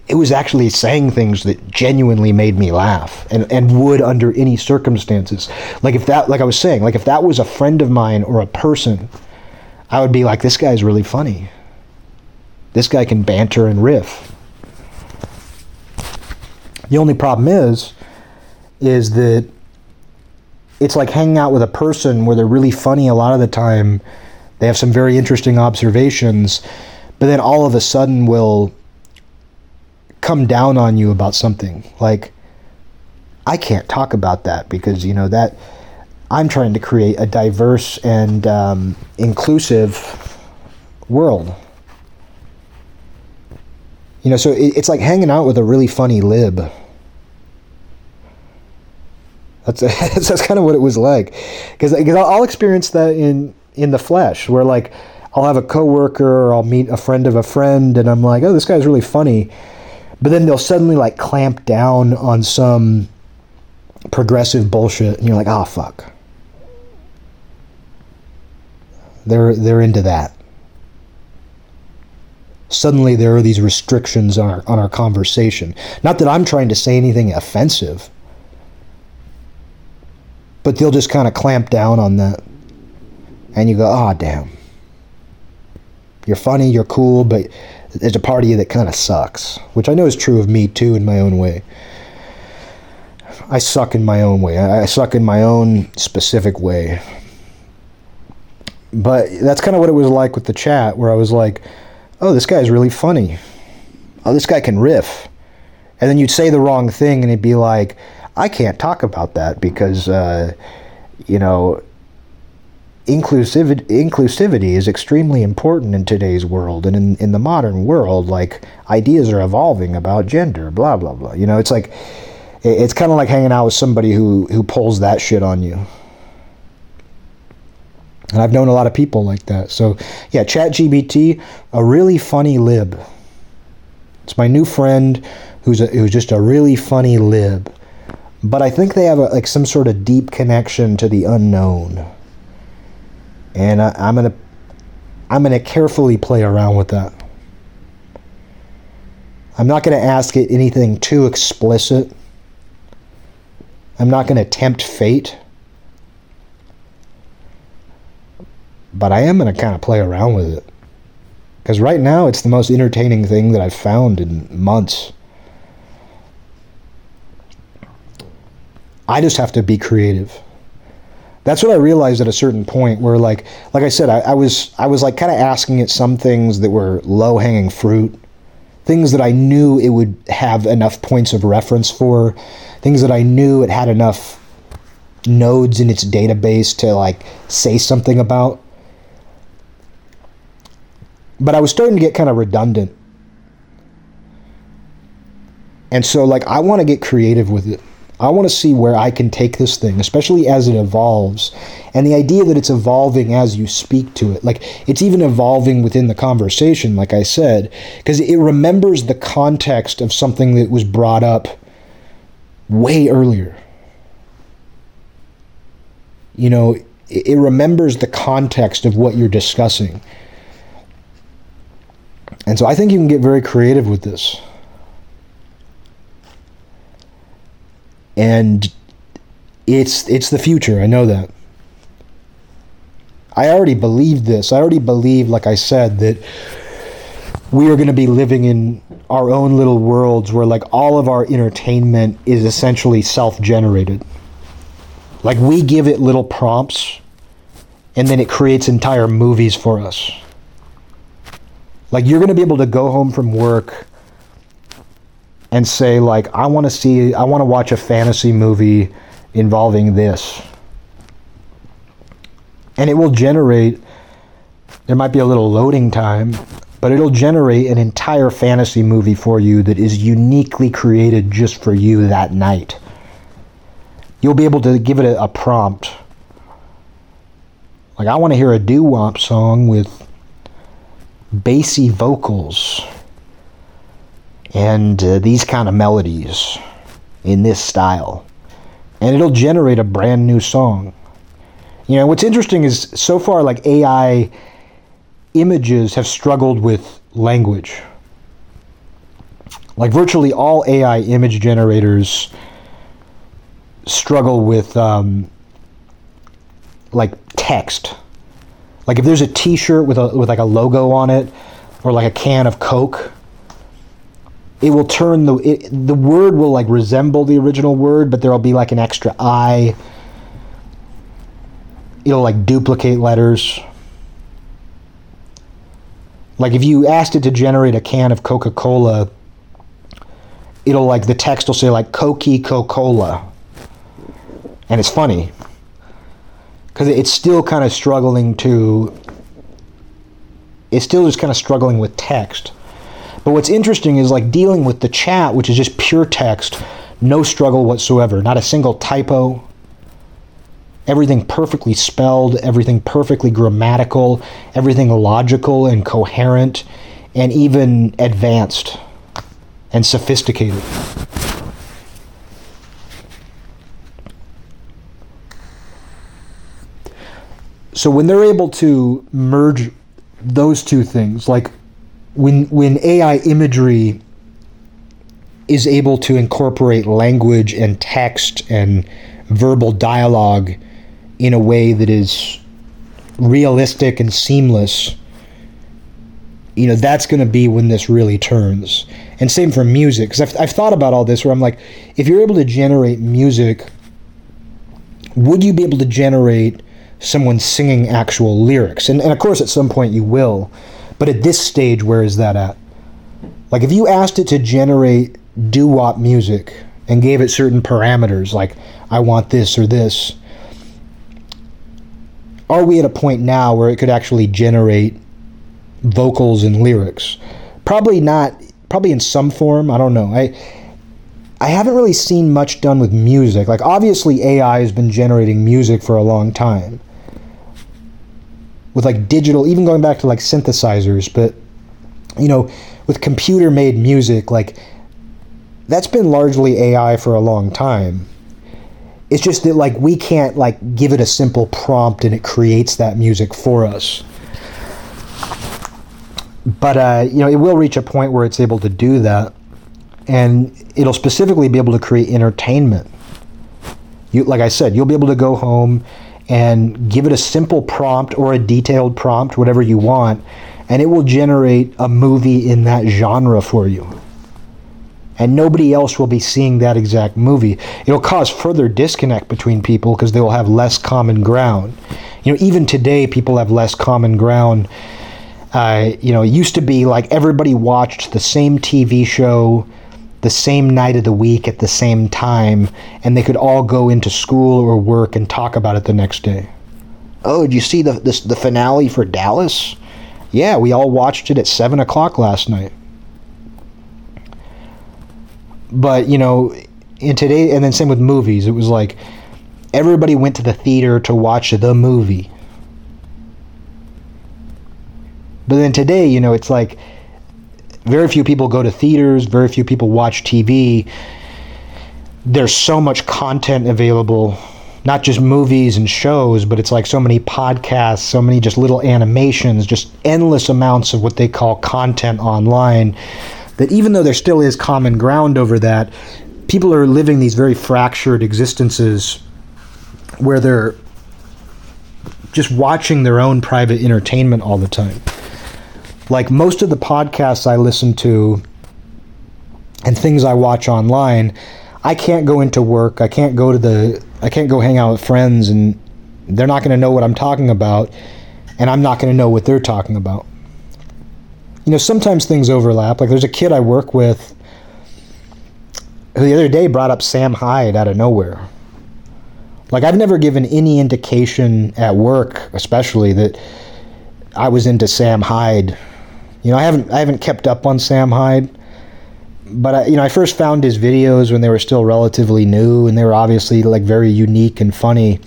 it was actually saying things that genuinely made me laugh and, and would under any circumstances. Like if that like I was saying, like if that was a friend of mine or a person, I would be like, this guy's really funny. This guy can banter and riff. The only problem is, is that it's like hanging out with a person where they're really funny a lot of the time. They have some very interesting observations, but then all of a sudden will come down on you about something. Like, I can't talk about that because, you know, that I'm trying to create a diverse and um, inclusive world. You know, so it, it's like hanging out with a really funny lib. That's that's, that's kind of what it was like, because I'll experience that in in the flesh, where like I'll have a coworker or I'll meet a friend of a friend, and I'm like, oh, this guy's really funny, but then they'll suddenly like clamp down on some progressive bullshit, and you're like, oh fuck. They're they're into that suddenly there are these restrictions on our, on our conversation. Not that I'm trying to say anything offensive, but they'll just kind of clamp down on that. And you go, oh, damn. You're funny, you're cool, but there's a part of you that kind of sucks, which I know is true of me too in my own way. I suck in my own way. I suck in my own specific way. But that's kind of what it was like with the chat, where I was like, oh, this guy's really funny. Oh, this guy can riff. And then you'd say the wrong thing and it'd be like, I can't talk about that because, uh, you know, inclusivity inclusivity is extremely important in today's world and in, in the modern world like ideas are evolving about gender blah blah blah you know it's like it's kind of like hanging out with somebody who who pulls that shit on you and I've known a lot of people like that. So, yeah, ChatGPT, a really funny lib. It's my new friend who's a, who's just a really funny lib. But I think they have a, like some sort of deep connection to the unknown. And I, I'm gonna I'm gonna carefully play around with that. I'm not gonna ask it anything too explicit. I'm not gonna tempt fate. but I am to kind of play around with it. Because right now, it's the most entertaining thing that I've found in months. I just have to be creative. That's what I realized at a certain point where like like I said, I, I was I was like kind of asking it some things that were low hanging fruit, things that I knew it would have enough points of reference for, things that I knew it had enough nodes in its database to like say something about but I was starting to get kind of redundant. And so, like, I want to get creative with it. I want to see where I can take this thing, especially as it evolves. And the idea that it's evolving as you speak to it, like, it's even evolving within the conversation, like I said, because it remembers the context of something that was brought up way earlier. You know, it remembers the context of what you're discussing. And so I think you can get very creative with this. And it's it's the future. I know that. I already believe this. I already believe like I said that we are going to be living in our own little worlds where like all of our entertainment is essentially self-generated. Like we give it little prompts and then it creates entire movies for us. Like you're going to be able to go home from work and say like I want to see I want to watch a fantasy movie involving this. And it will generate there might be a little loading time, but it'll generate an entire fantasy movie for you that is uniquely created just for you that night. You'll be able to give it a, a prompt. Like I want to hear a doo-wop song with bassy vocals and uh, these kind of melodies in this style. And it'll generate a brand new song. You know, what's interesting is so far, like AI images have struggled with language. Like virtually all AI image generators struggle with um, like text like if there's a T-shirt with a with like a logo on it, or like a can of Coke, it will turn the it, the word will like resemble the original word, but there'll be like an extra I. It'll like duplicate letters. Like if you asked it to generate a can of Coca Cola, it'll like the text will say like Coca Cola, and it's funny because it's still kind of struggling to it's still just kind of struggling with text but what's interesting is like dealing with the chat which is just pure text no struggle whatsoever not a single typo. Everything perfectly spelled everything perfectly grammatical everything logical and coherent and even advanced and sophisticated. So when they're able to merge those two things, like when when AI imagery is able to incorporate language and text and verbal dialogue in a way that is realistic and seamless, you know, that's going to be when this really turns. And same for music, because I've, I've thought about all this where I'm like, if you're able to generate music, would you be able to generate someone singing actual lyrics. And, and of course, at some point you will. But at this stage, where is that at? Like, if you asked it to generate doo wop music and gave it certain parameters, like, I want this or this, are we at a point now where it could actually generate vocals and lyrics? Probably not. Probably in some form. I don't know. I I haven't really seen much done with music. Like obviously AI has been generating music for a long time. With like digital, even going back to like synthesizers, but you know, with computer made music, like that's been largely AI for a long time. It's just that like we can't like give it a simple prompt and it creates that music for us. But uh, you know, it will reach a point where it's able to do that, and it'll specifically be able to create entertainment. You, like I said, you'll be able to go home and give it a simple prompt or a detailed prompt, whatever you want, and it will generate a movie in that genre for you and nobody else will be seeing that exact movie. It'll cause further disconnect between people because they will have less common ground. You know, even today, people have less common ground. Uh, you know, it used to be like everybody watched the same TV show the same night of the week at the same time, and they could all go into school or work and talk about it the next day. Oh, did you see the the, the finale for Dallas? Yeah, we all watched it at seven o'clock last night but you know in today and then same with movies it was like everybody went to the theater to watch the movie but then today you know it's like very few people go to theaters very few people watch tv there's so much content available not just movies and shows but it's like so many podcasts so many just little animations just endless amounts of what they call content online that even though there still is common ground over that, people are living these very fractured existences where they're just watching their own private entertainment all the time. Like most of the podcasts I listen to and things I watch online, I can't go into work, I can't go to the I can't go hang out with friends and they're not going to know what I'm talking about and I'm not going to know what they're talking about you know, sometimes things overlap. Like there's a kid I work with who the other day brought up Sam Hyde out of nowhere. Like I've never given any indication at work, especially that I was into Sam Hyde. You know, I haven't I haven't kept up on Sam Hyde, but I, you know, I first found his videos when they were still relatively new, and they were obviously like very unique and funny.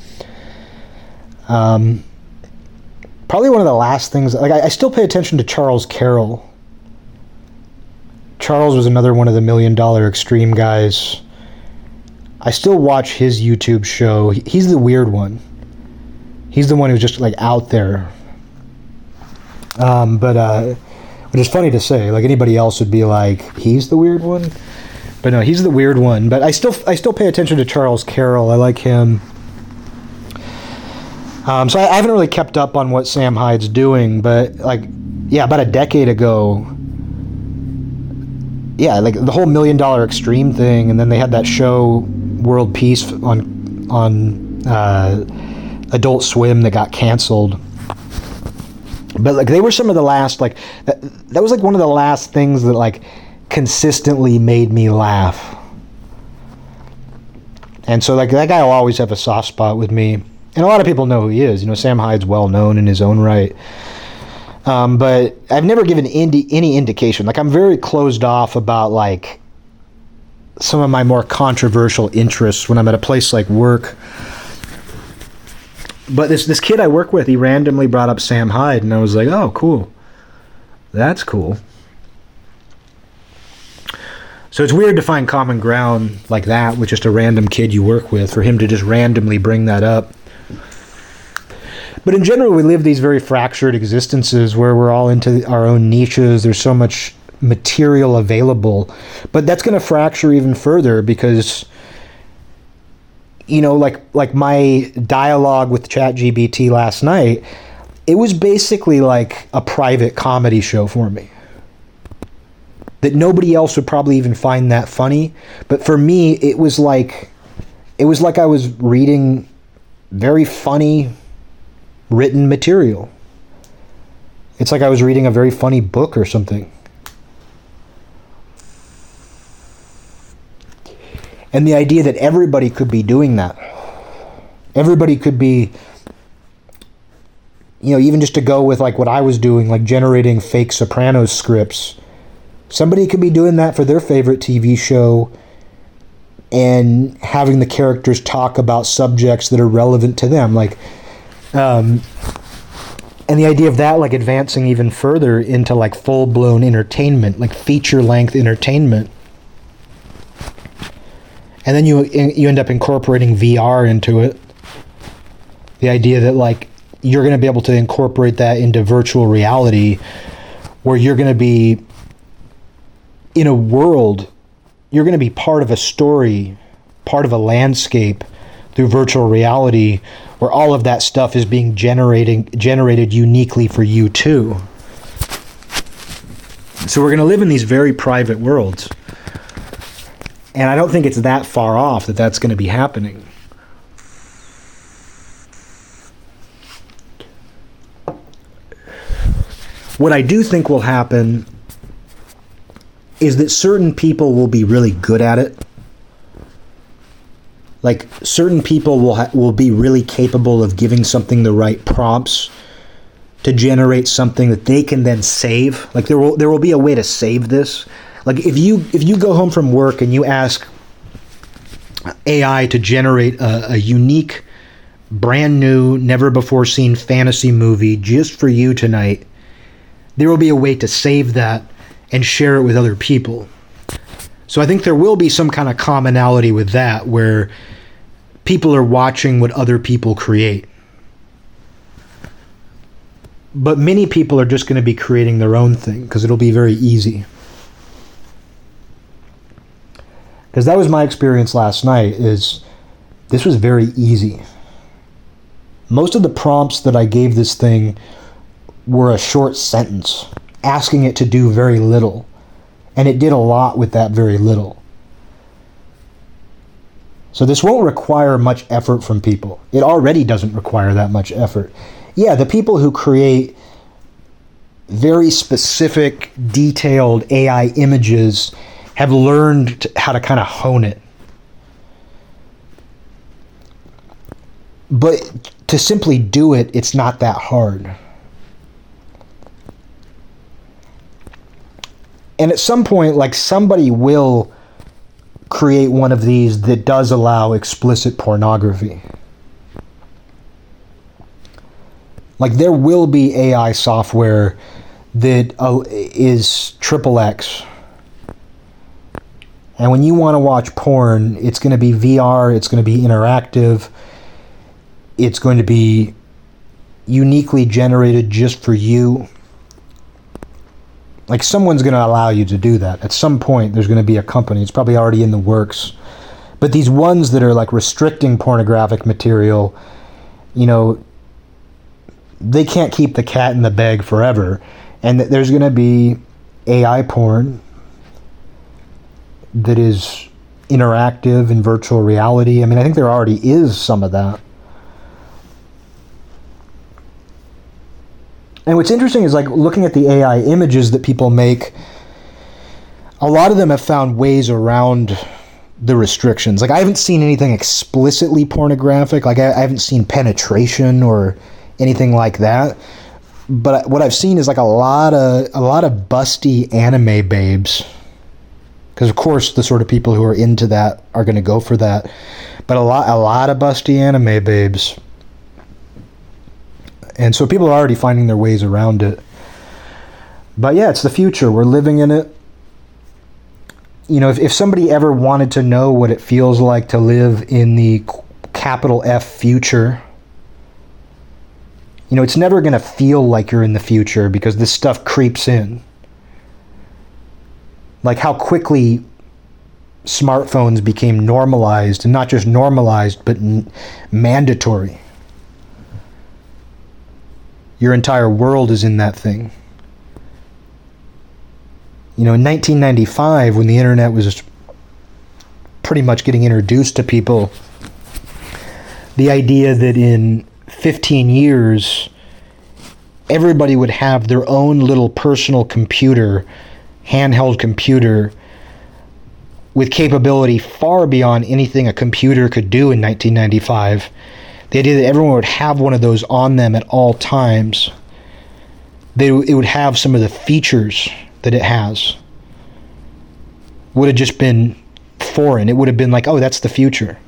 Um, probably one of the last things. Like I, I still pay attention to Charles Carroll. Charles was another one of the million dollar extreme guys. I still watch his YouTube show. He's the weird one. He's the one who's just like out there. Um, but uh, which is funny to say. Like anybody else would be like, he's the weird one. But no, he's the weird one. But I still I still pay attention to Charles Carroll. I like him. Um, so I, I, haven't really kept up on what Sam Hyde's doing, but like, yeah, about a decade ago, yeah, like the whole million dollar extreme thing, and then they had that show World Peace on on uh, Adult Swim that got canceled. But like they were some of the last like that, that was like one of the last things that like consistently made me laugh. And so like that guy will always have a soft spot with me and a lot of people know who he is. You know, Sam Hyde's well known in his own right. Um, but I've never given indi- any indication. Like I'm very closed off about like some of my more controversial interests when I'm at a place like work. But this this kid I work with, he randomly brought up Sam Hyde, and I was like, oh, cool, that's cool. So it's weird to find common ground like that with just a random kid you work with, for him to just randomly bring that up. But in general, we live these very fractured existences where we're all into our own niches. There's so much material available. But that's going to fracture even further because you know like like my dialogue with ChatGPT last night, it was basically like a private comedy show for me. That nobody else would probably even find that funny, but for me it was like it was like I was reading very funny written material. It's like I was reading a very funny book or something. And the idea that everybody could be doing that. Everybody could be you know, even just to go with like what I was doing, like generating fake Sopranos scripts. Somebody could be doing that for their favorite TV show and having the characters talk about subjects that are relevant to them. Like, um, and the idea of that, like advancing even further into like full blown entertainment, like feature length entertainment. And then you you end up incorporating VR into it. The idea that like you're going to be able to incorporate that into virtual reality where you're going to be in a world you're going to be part of a story part of a landscape through virtual reality where all of that stuff is being generating generated uniquely for you too so we're going to live in these very private worlds and i don't think it's that far off that that's going to be happening What I do think will happen is that certain people will be really good at it. Like certain people will ha- will be really capable of giving something the right prompts to generate something that they can then save. Like there will there will be a way to save this. Like if you if you go home from work and you ask AI to generate a, a unique, brand new, never before seen fantasy movie just for you tonight, there will be a way to save that and share it with other people. So I think there will be some kind of commonality with that where people are watching what other people create. But many people are just going to be creating their own thing because it'll be very easy. Because that was my experience last night is this was very easy. Most of the prompts that I gave this thing were a short sentence, asking it to do very little. And it did a lot with that very little. So this won't require much effort from people. It already doesn't require that much effort. Yeah, the people who create very specific, detailed AI images have learned how to kind of hone it. But to simply do it, it's not that hard. and at some point like somebody will create one of these that does allow explicit pornography like there will be ai software that uh, is triple x and when you want to watch porn it's going to be vr it's going to be interactive it's going to be uniquely generated just for you like someone's going to allow you to do that. At some point, there's going to be a company. It's probably already in the works. But these ones that are like restricting pornographic material, you know, they can't keep the cat in the bag forever. And there's going to be AI porn that is interactive in virtual reality. I mean, I think there already is some of that. And what's interesting is like looking at the AI images that people make, a lot of them have found ways around the restrictions. Like I haven't seen anything explicitly pornographic. Like I, I haven't seen penetration or anything like that. But what I've seen is like a lot of a lot of busty anime babes. Because of course the sort of people who are into that are going to go for that. But a lot a lot of busty anime babes and so people are already finding their ways around it. But yeah, it's the future. We're living in it. You know, if, if somebody ever wanted to know what it feels like to live in the capital F future, you know, it's never going to feel like you're in the future because this stuff creeps in. Like how quickly smartphones became normalized, and not just normalized, but n- mandatory. Your entire world is in that thing. You know, in 1995, when the internet was pretty much getting introduced to people, the idea that in 15 years, everybody would have their own little personal computer, handheld computer, with capability far beyond anything a computer could do in 1995 the idea that everyone would have one of those on them at all times, they, it would have some of the features that it has, would have just been foreign. It would have been like, oh, that's the future.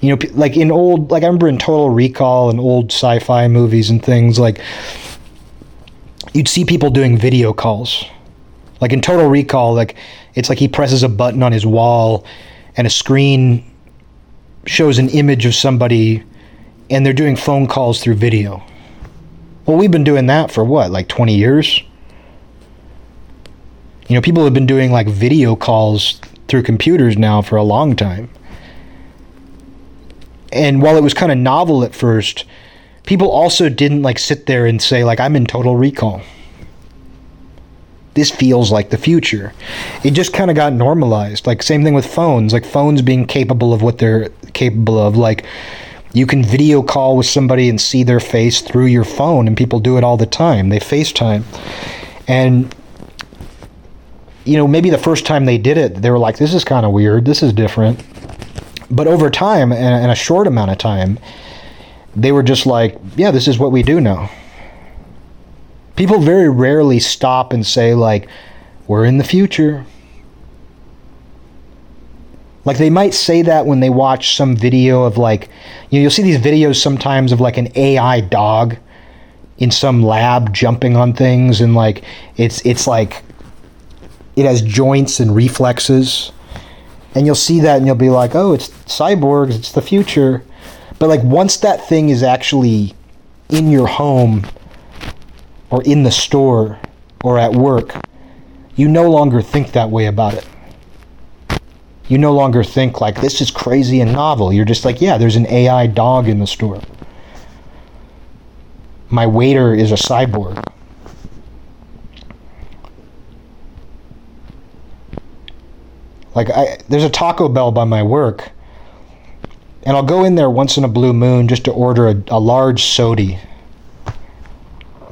You know, like in old, like I remember in Total Recall and old sci fi movies and things, like you'd see people doing video calls. Like in Total Recall, like it's like he presses a button on his wall and a screen shows an image of somebody and they're doing phone calls through video. Well, we've been doing that for what, like 20 years? You know, people have been doing like video calls through computers now for a long time. And while it was kind of novel at first, people also didn't like sit there and say like I'm in total recall. This feels like the future. It just kind of got normalized. Like same thing with phones, like phones being capable of what they're capable of like you can video call with somebody and see their face through your phone and people do it all the time. They FaceTime. And you know, maybe the first time they did it, they were like, this is kind of weird. This is different. But over time, in a short amount of time, they were just like, yeah, this is what we do now. People very rarely stop and say, like, we're in the future. Like they might say that when they watch some video of like, you know, you'll see these videos sometimes of like an AI dog in some lab jumping on things and like it's it's like it has joints and reflexes. And you'll see that and you'll be like, oh, it's cyborgs, it's the future. But like once that thing is actually in your home or in the store or at work, you no longer think that way about it. You no longer think like this is crazy and novel. You're just like, yeah, there's an AI dog in the store. My waiter is a cyborg. Like I, there's a Taco Bell by my work, and I'll go in there once in a blue moon just to order a, a large sody.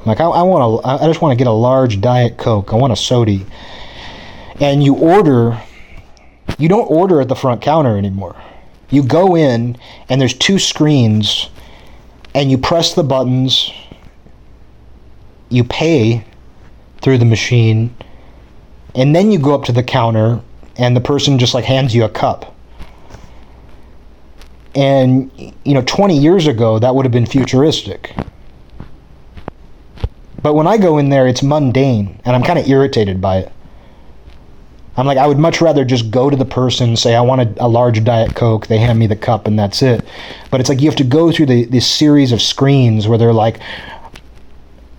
Like I, I want I just want to get a large diet coke. I want a sody, and you order. You don't order at the front counter anymore. You go in, and there's two screens, and you press the buttons. You pay through the machine, and then you go up to the counter and the person just like hands you a cup. And you know, 20 years ago that would have been futuristic. But when I go in there, it's mundane, and I'm kind of irritated by it. I'm like, I would much rather just go to the person, say, I want a, a, large Diet Coke, they hand me the cup, and that's it. But it's like you have to go through the, this series of screens where they're like,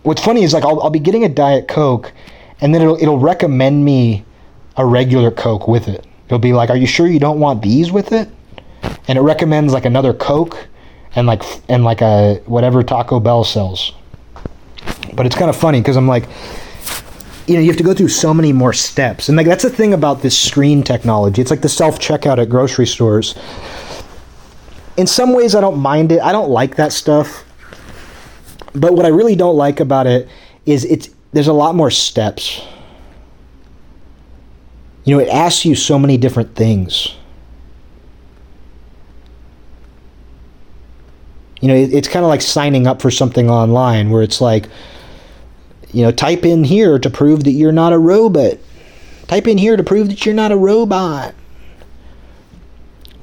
what's funny is like, I'll, I'll be getting a Diet Coke, and then it'll, it'll recommend me a regular Coke with it. It'll be like, "Are you sure you don't want these with it?" And it recommends like another Coke and like and like a whatever Taco Bell sells. But it's kind of funny because I'm like, you know, you have to go through so many more steps, and like that's the thing about this screen technology. It's like the self checkout at grocery stores. In some ways, I don't mind it. I don't like that stuff. But what I really don't like about it is it's there's a lot more steps you know, it asks you so many different things. You know, it, it's kind of like signing up for something online where it's like, you know, type in here to prove that you're not a robot. Type in here to prove that you're not a robot.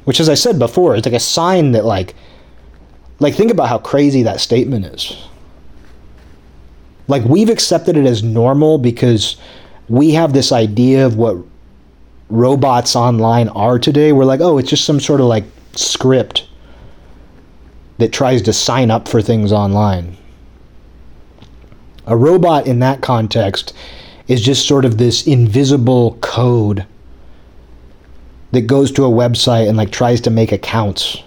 Which, as I said before, it's like a sign that, like, like think about how crazy that statement is. Like we've accepted it as normal because we have this idea of what robots online are today. We're like, oh, it's just some sort of like script that tries to sign up for things online. A robot in that context is just sort of this invisible code that goes to a website and like tries to make accounts.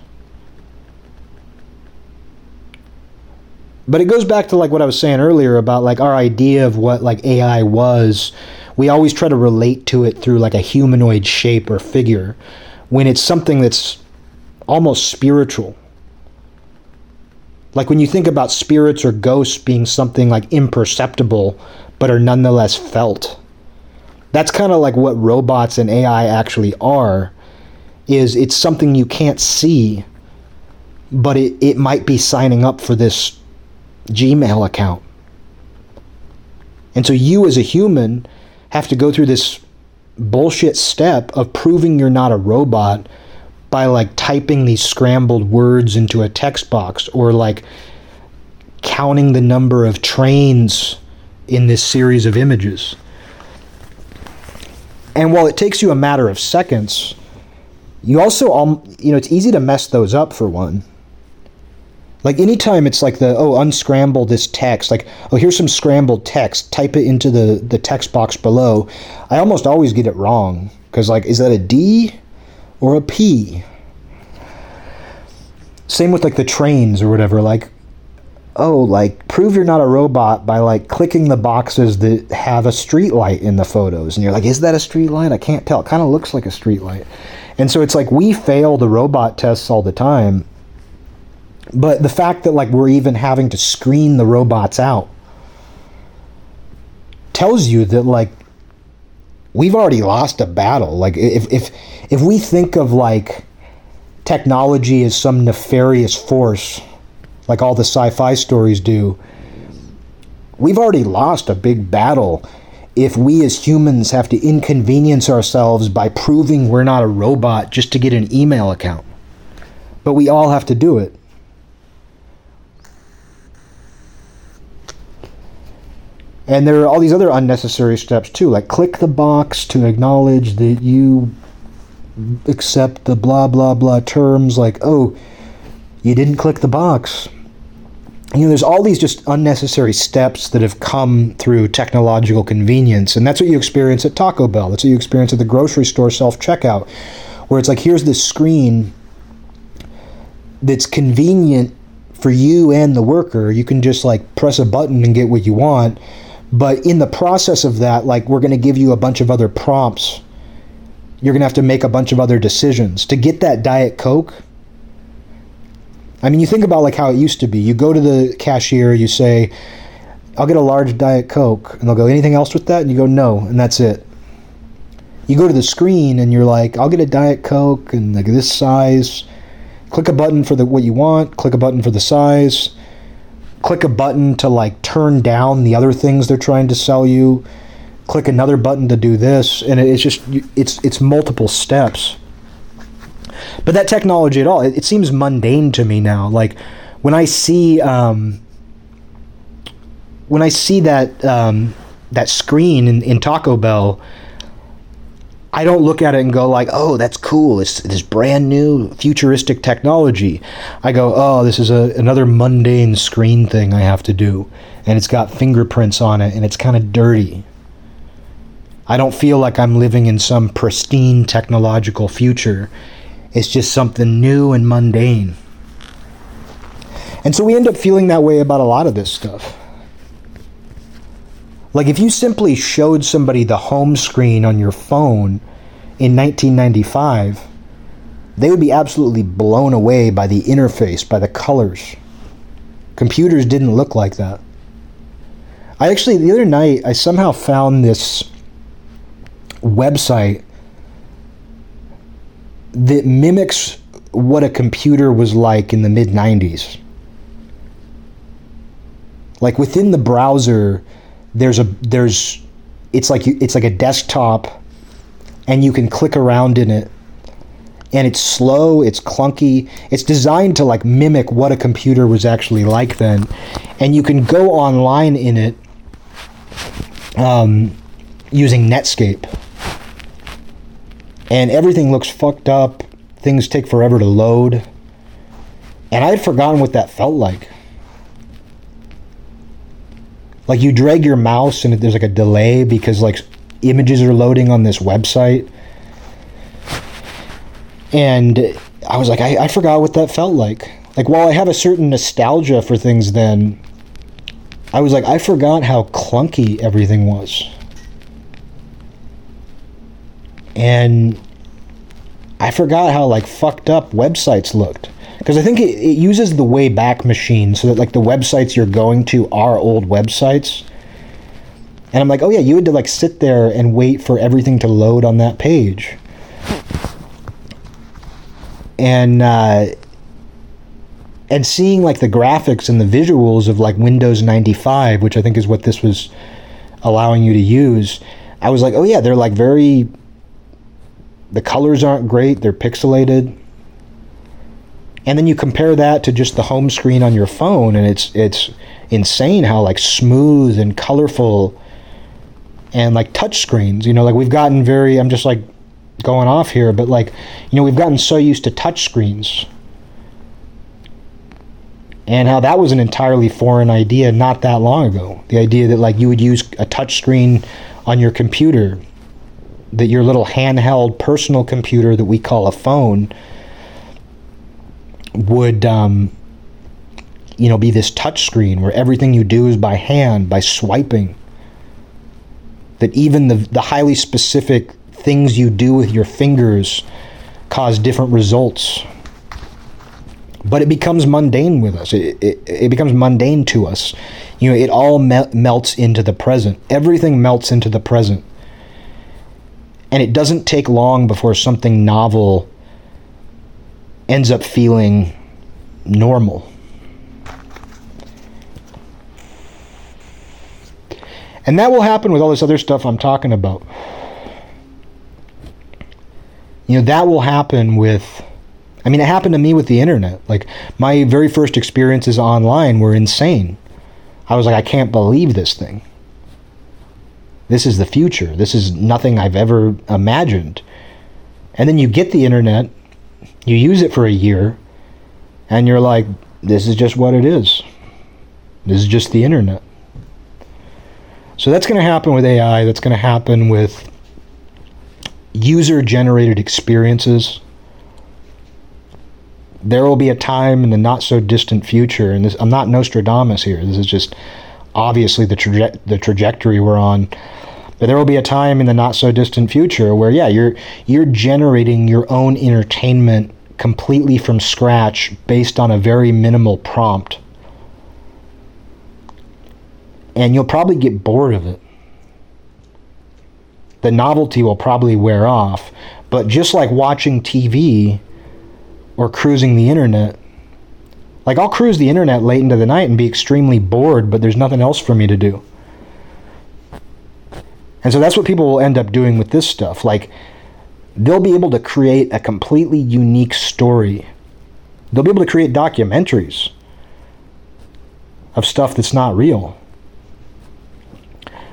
But it goes back to like what I was saying earlier about like our idea of what like AI was we always try to relate to it through like a humanoid shape or figure when it's something that's almost spiritual. Like when you think about spirits or ghosts being something like imperceptible but are nonetheless felt. That's kind of like what robots and AI actually are. is it's something you can't see, but it, it might be signing up for this Gmail account. And so you as a human have to go through this bullshit step of proving you're not a robot by like typing these scrambled words into a text box or like counting the number of trains in this series of images. And while it takes you a matter of seconds, you also, you know, it's easy to mess those up for one. Like anytime it's like the oh unscramble this text like oh here's some scrambled text type it into the the text box below I almost always get it wrong because like is that a D or a P. Same with like the trains or whatever like oh like prove you're not a robot by like clicking the boxes that have a street light in the photos. And you're like is that a street light? I can't tell. It kind of looks like a street light. And so it's like we fail the robot tests all the time but the fact that like we're even having to screen the robots out tells you that like we've already lost a battle. Like if if if we think of like technology as some nefarious force, like all the sci-fi stories do, we've already lost a big battle if we as humans have to inconvenience ourselves by proving we're not a robot just to get an email account. But we all have to do it. And there are all these other unnecessary steps too, like click the box to acknowledge that you accept the blah blah blah terms, like, oh, you didn't click the box. You know, there's all these just unnecessary steps that have come through technological convenience, and that's what you experience at Taco Bell. That's what you experience at the grocery store self checkout, where it's like, here's this screen that's convenient for you and the worker. You can just like press a button and get what you want but in the process of that, like we're going to give you a bunch of other prompts. You're going to have to make a bunch of other decisions to get that Diet Coke. I mean, you think about like how it used to be. You go to the cashier, you say, "I'll get a large Diet Coke," and they'll go, "Anything else with that?" And you go, "No," and that's it. You go to the screen and you're like, "I'll get a Diet Coke and like this size." Click a button for the what you want. Click a button for the size click a button to like turn down the other things they're trying to sell you. Click another button to do this and it's just it's it's multiple steps. But that technology at all it, it seems mundane to me now. Like when i see um, when i see that um, that screen in, in taco bell I don't look at it and go like, "Oh, that's cool. It's this brand new futuristic technology." I go, "Oh, this is a, another mundane screen thing I have to do, and it's got fingerprints on it, and it's kind of dirty." I don't feel like I'm living in some pristine technological future. It's just something new and mundane. And so we end up feeling that way about a lot of this stuff. Like if you simply showed somebody the home screen on your phone in 1995, they would be absolutely blown away by the interface, by the colors. Computers didn't look like that. I actually, the other night, I somehow found this website that mimics what a computer was like in the mid 90s. Like within the browser, there's a there's it's like it's like a desktop and you can click around in it and it's slow it's clunky. It's designed to like mimic what a computer was actually like then. And you can go online in it um, using netscape. And everything looks fucked up. Things take forever to load. And i had forgotten what that felt like like you drag your mouse and there's like a delay because like images are loading on this website. And i was like I, I forgot what that felt like. Like while i have a certain nostalgia for things then i was like i forgot how clunky everything was. And i forgot how like fucked up websites looked because I think it, it uses the Wayback Machine so that like the websites you're going to are old websites. And I'm like, oh yeah, you had to like sit there and wait for everything to load on that page. and uh, and seeing like the graphics and the visuals of like Windows 95, which I think is what this was allowing you to use, I was like, oh yeah, they're like very. The colors aren't great; they're pixelated. And then you compare that to just the home screen on your phone, and it's it's insane how like smooth and colorful and like touch screens. You know, like we've gotten very. I'm just like going off here, but like you know, we've gotten so used to touch screens and how that was an entirely foreign idea not that long ago. The idea that like you would use a touch screen on your computer, that your little handheld personal computer that we call a phone would um, you know be this touch screen where everything you do is by hand by swiping that even the, the highly specific things you do with your fingers cause different results but it becomes mundane with us. It, it, it becomes mundane to us. You know, it all me- melts into the present. Everything melts into the present. And it doesn't take long before something novel ends up feeling normal. And that will happen with all this other stuff I'm talking about. You know, that will happen with I mean, it happened to me with the internet. Like, my very first experiences online were insane. I was like, I can't believe this thing. This is the future. This is nothing I've ever imagined. And then you get the internet, you use it for a year, and you're like, this is just what it is. This is just the internet. So that's going to happen with AI. That's going to happen with user generated experiences there will be a time in the not so distant future, and this, I'm not Nostradamus here. This is just obviously the traje- the trajectory we're on. But there will be a time in the not so distant future where, yeah, you're you're generating your own entertainment completely from scratch based on a very minimal prompt, and you'll probably get bored of it. The novelty will probably wear off, but just like watching TV or cruising the internet. Like I'll cruise the internet late into the night and be extremely bored, but there's nothing else for me to do. And so that's what people will end up doing with this stuff. Like they'll be able to create a completely unique story. They'll be able to create documentaries of stuff that's not real.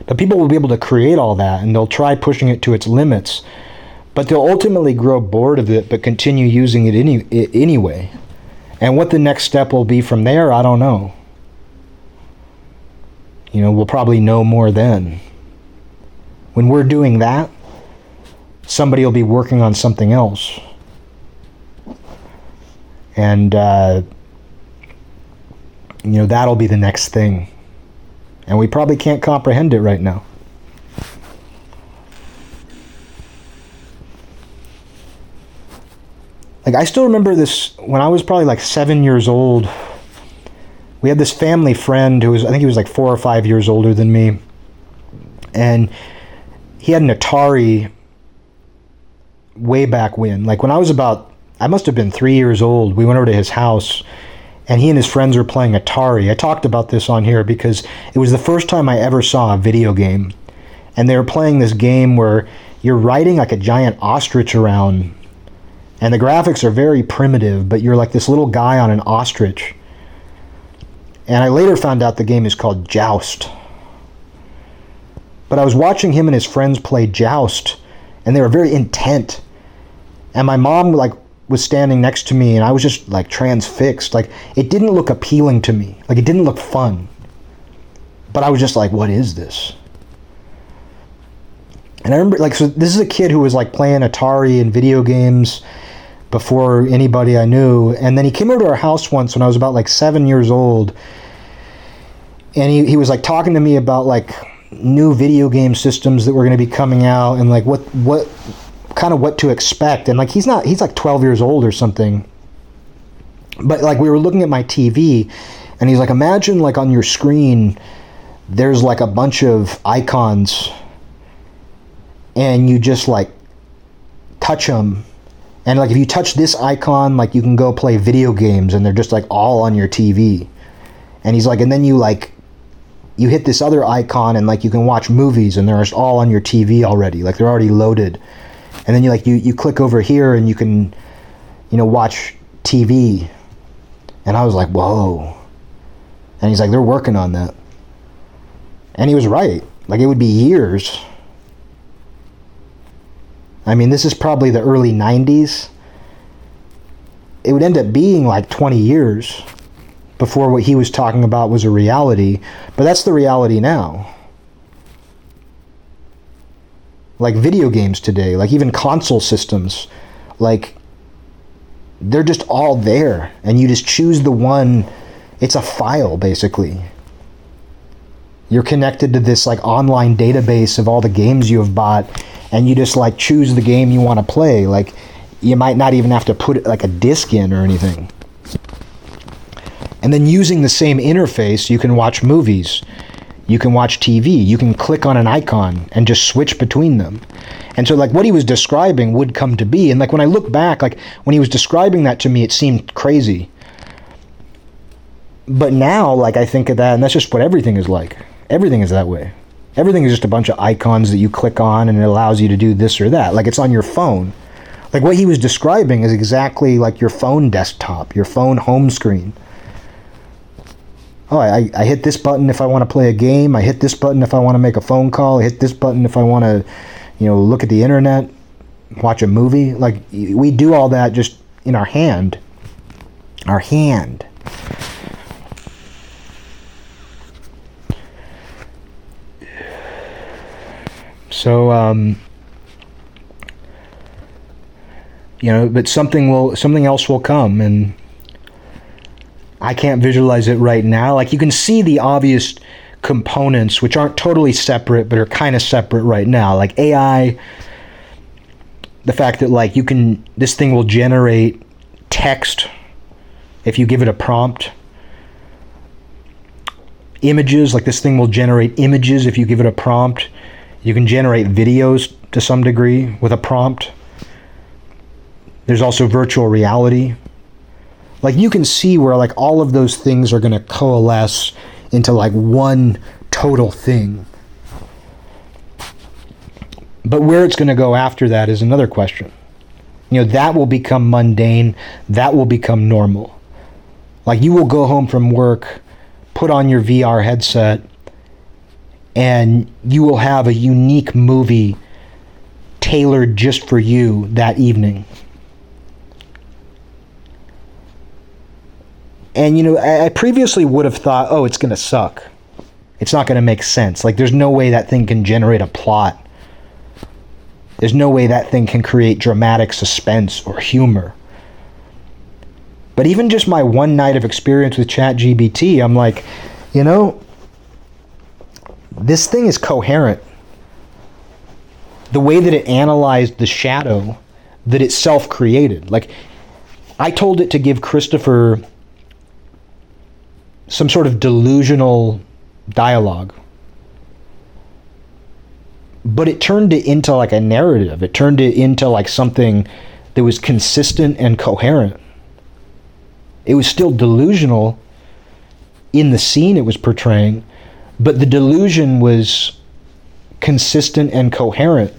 But people will be able to create all that and they'll try pushing it to its limits but they'll ultimately grow bored of it but continue using it any, anyway. And what the next step will be from there, I don't know. You know, we'll probably know more then. When we're doing that, somebody will be working on something else. And, uh, you know, that'll be the next thing. And we probably can't comprehend it right now. like I still remember this when I was probably like seven years old. We had this family friend who was I think he was like four or five years older than me, and he had an Atari way back when. Like when I was about, I must have been three years old. We went over to his house, and he and his friends were playing Atari. I talked about this on here because it was the first time I ever saw a video game, and they were playing this game where you're riding like a giant ostrich around and the graphics are very primitive, but you're like this little guy on an ostrich. And I later found out the game is called Joust. But I was watching him and his friends play Joust, and they were very intent. And my mom like was standing next to me, and I was just like transfixed. Like it didn't look appealing to me. Like it didn't look fun. But I was just like, what is this? And I remember like so this is a kid who was like playing Atari and video games before anybody I knew. And then he came over to our house once when I was about like seven years old. And he, he was like talking to me about like new video game systems that were going to be coming out and like what, what kind of what to expect. And like he's not, he's like 12 years old or something. But like we were looking at my TV and he's like, imagine like on your screen, there's like a bunch of icons and you just like touch them And like if you touch this icon, like you can go play video games and they're just like all on your TV. And he's like, and then you like you hit this other icon and like you can watch movies and they're all on your TV already. Like they're already loaded. And then you like you, you click over here and you can, you know, watch TV. And I was like, whoa. And he's like, they're working on that. And he was right. Like it would be years. I mean, this is probably the early 90s. It would end up being like 20 years before what he was talking about was a reality, but that's the reality now. Like video games today, like even console systems, like they're just all there, and you just choose the one. It's a file, basically. You're connected to this like online database of all the games you have bought, and you just like choose the game you want to play. Like you might not even have to put like a disc in or anything. And then using the same interface, you can watch movies, you can watch TV, you can click on an icon and just switch between them. And so, like, what he was describing would come to be. And, like, when I look back, like, when he was describing that to me, it seemed crazy. But now, like, I think of that, and that's just what everything is like. Everything is that way. Everything is just a bunch of icons that you click on and it allows you to do this or that. Like, it's on your phone. Like, what he was describing is exactly like your phone desktop, your phone home screen oh, I, I hit this button if I want to play a game. I hit this button if I want to make a phone call. I hit this button if I want to, you know, look at the internet, watch a movie. Like we do all that just in our hand. Our hand. So, um, you know, but something will, something else will come, and I can't visualize it right now. Like you can see the obvious components, which aren't totally separate, but are kind of separate right now. Like AI, the fact that like you can, this thing will generate text if you give it a prompt. Images, like this thing will generate images if you give it a prompt. You can generate videos to some degree with a prompt. There's also virtual reality like you can see where like all of those things are going to coalesce into like one total thing. But where it's going to go after that is another question. You know, that will become mundane, that will become normal. Like you will go home from work, put on your VR headset, and you will have a unique movie tailored just for you that evening. And you know, I, I previously would have thought, oh, it's to suck. It's not to make sense. Like, there's no way that thing can generate a plot. There's no way that thing can create dramatic suspense or humor. But even just my one night of experience with ChatGPT, I'm like, you know, this thing is coherent. The way that it analyzed the shadow that it self created. Like, I told it to give Christopher some sort of delusional dialogue. But it turned it into like a narrative. It turned it into like something that was consistent and coherent. It was still delusional in the scene it was portraying, but the delusion was consistent and coherent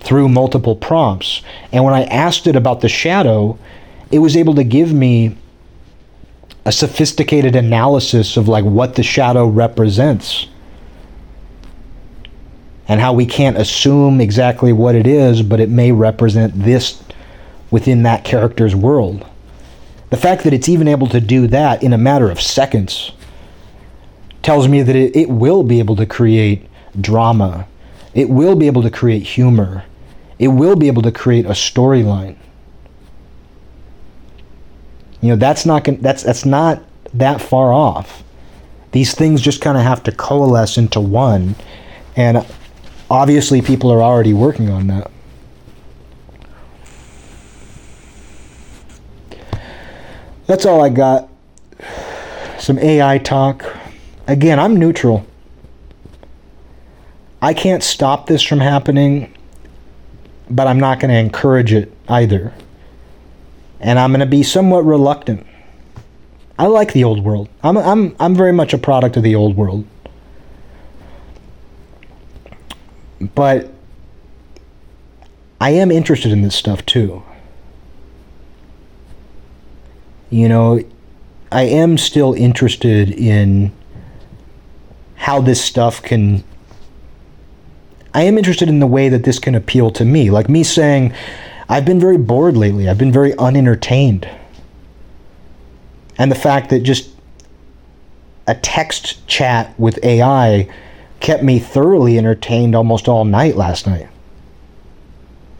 through multiple prompts. And when I asked it about the shadow, it was able to give me a sophisticated analysis of like what the shadow represents and how we can't assume exactly what it is, but it may represent this within that character's world. The fact that it's even able to do that in a matter of seconds tells me that it, it will be able to create drama. It will be able to create humor. It will be able to create a storyline. You know, that's not that's that's not that far off. These things just kind of have to coalesce into one, and obviously people are already working on that. That's all I got. Some AI talk. Again, I'm neutral. I can't stop this from happening, but I'm not going to encourage it either. And I'm going to be somewhat reluctant. I like the old world. I'm, I'm, I'm very much a product of the old world. But I am interested in this stuff too. You know, I am still interested in how this stuff can. I am interested in the way that this can appeal to me. Like me saying, I've been very bored lately, I've been very unentertained. And the fact that just a text chat with AI kept me thoroughly entertained almost all night last night.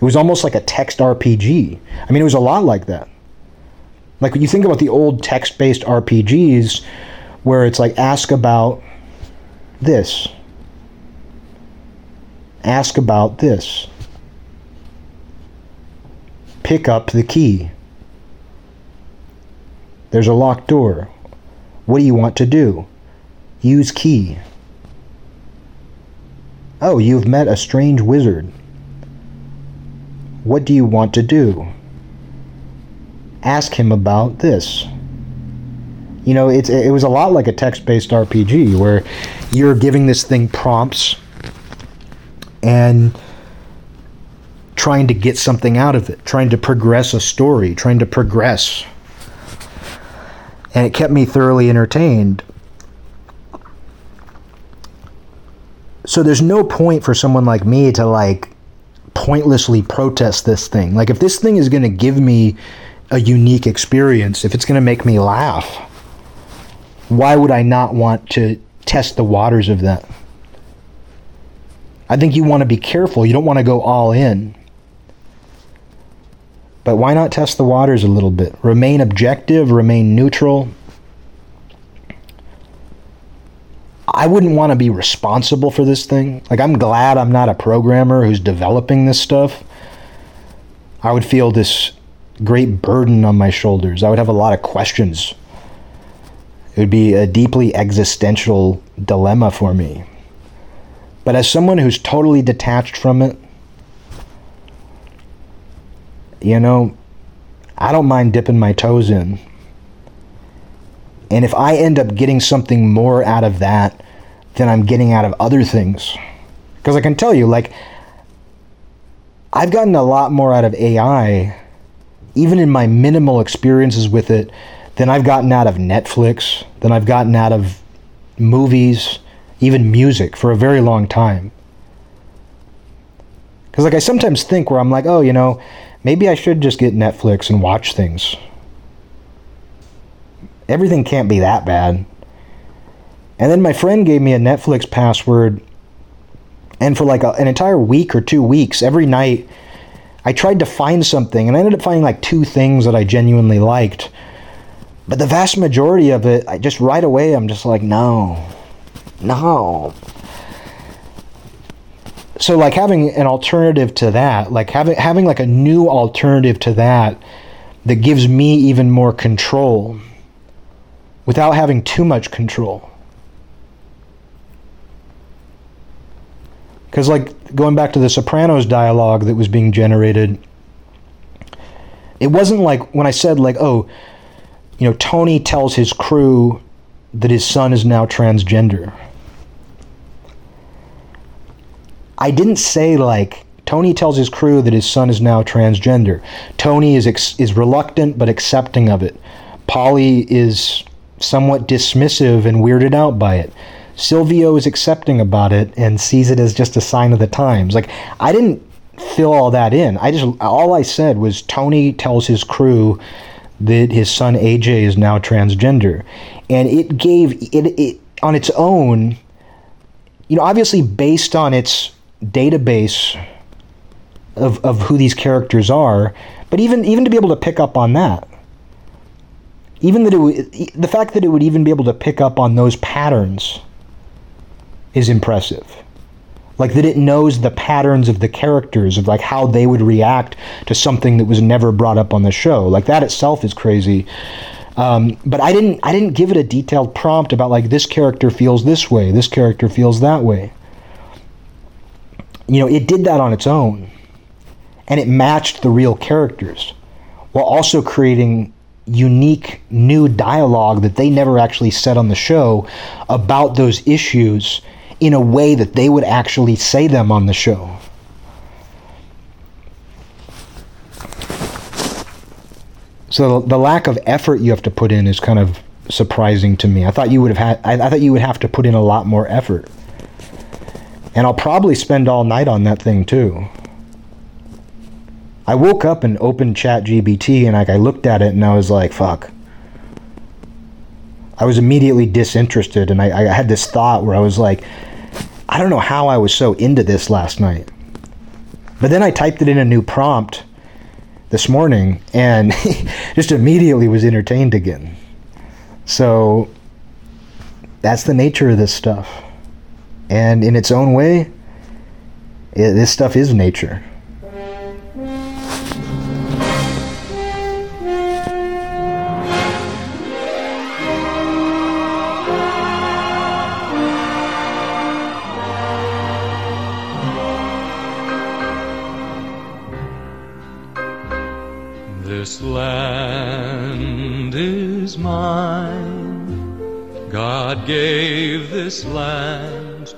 It was almost like a text RPG. I mean, it was a lot like that. Like when you think about the old text based RPGs, where it's like ask about this, ask about this, pick up the key. There's a locked door. What do you want to do? Use key. Oh, you've met a strange wizard. What do you want to do? Ask him about this. You know, it's, it was a lot like a text based RPG where you're giving this thing prompts and trying to get something out of it, trying to progress a story, trying to progress. And it kept me thoroughly entertained. So there's no point for someone like me to like pointlessly protest this thing. Like if this thing is going to give me a unique experience, if it's going to make me laugh, why would I not want to test the waters of that? I think you want to be careful. You don't want to go all in. But why not test the waters a little bit? Remain objective, remain neutral, I wouldn't want to be responsible for this thing. Like, I'm glad I'm not a programmer who's developing this stuff. I would feel this great burden on my shoulders. I would have a lot of questions. It would be a deeply existential dilemma for me. But as someone who's totally detached from it, you know, I don't mind dipping my toes in. And if I end up getting something more out of that than I'm getting out of other things. Because I can tell you, like, I've gotten a lot more out of AI, even in my minimal experiences with it, than I've gotten out of Netflix, than I've gotten out of movies, even music for a very long time. Because, like, I sometimes think where I'm like, oh, you know, maybe I should just get Netflix and watch things. Everything can't be that bad. And then my friend gave me a Netflix password. And for like a, an entire week or two weeks, every night, I tried to find something. And I ended up finding like two things that I genuinely liked. But the vast majority of it, I just right away, I'm just like, no, no. So like having an alternative to that, like having having like a new alternative to that that gives me even more control without having too much control. Because, like, going back to the Sopranos dialogue that was being generated, it wasn't like when I said, like, oh, you know, Tony tells his crew that his son is now transgender. I didn't say, like, Tony tells his crew that his son is now transgender. Tony is ex- is reluctant but accepting of it. Paulie is somewhat dismissive and weirded out by it. Silvio is accepting about it and sees it as just a sign of the times. Like I didn't fill all that in. I just all I said was Tony tells his crew that his son AJ is now transgender, and it gave it, it on its own. You know, obviously based on its database of of who these characters are, but even even to be able to pick up on that even that it the fact that it would even be able to pick up on those patterns is impressive. Like that it knows the patterns of the characters of like how they would react to something that was never brought up on the show. Like that itself is crazy. Um, but I didn't I didn't give it a detailed prompt about like this character feels this way, this character feels that way. You know, it did that on its own. And it matched the real characters. while also creating unique new dialogue that they never actually said on the show about those issues in a way that they would actually say them on the show. So the lack of effort you have to put in is kind of surprising to me. I thought you would have had I, I thought you would have to put in a lot more effort. And I'll probably spend all night on that thing too. I woke up and opened Chat GPT and like I looked at it and I was like, fuck. I was immediately disinterested and I, I had this thought where I was like, I don't know how I was so into this last night. But then I typed it in a new prompt this morning and just immediately was entertained again. So that's the nature of this stuff. And in its own way, it, this stuff is nature. This land is mine. God gave this land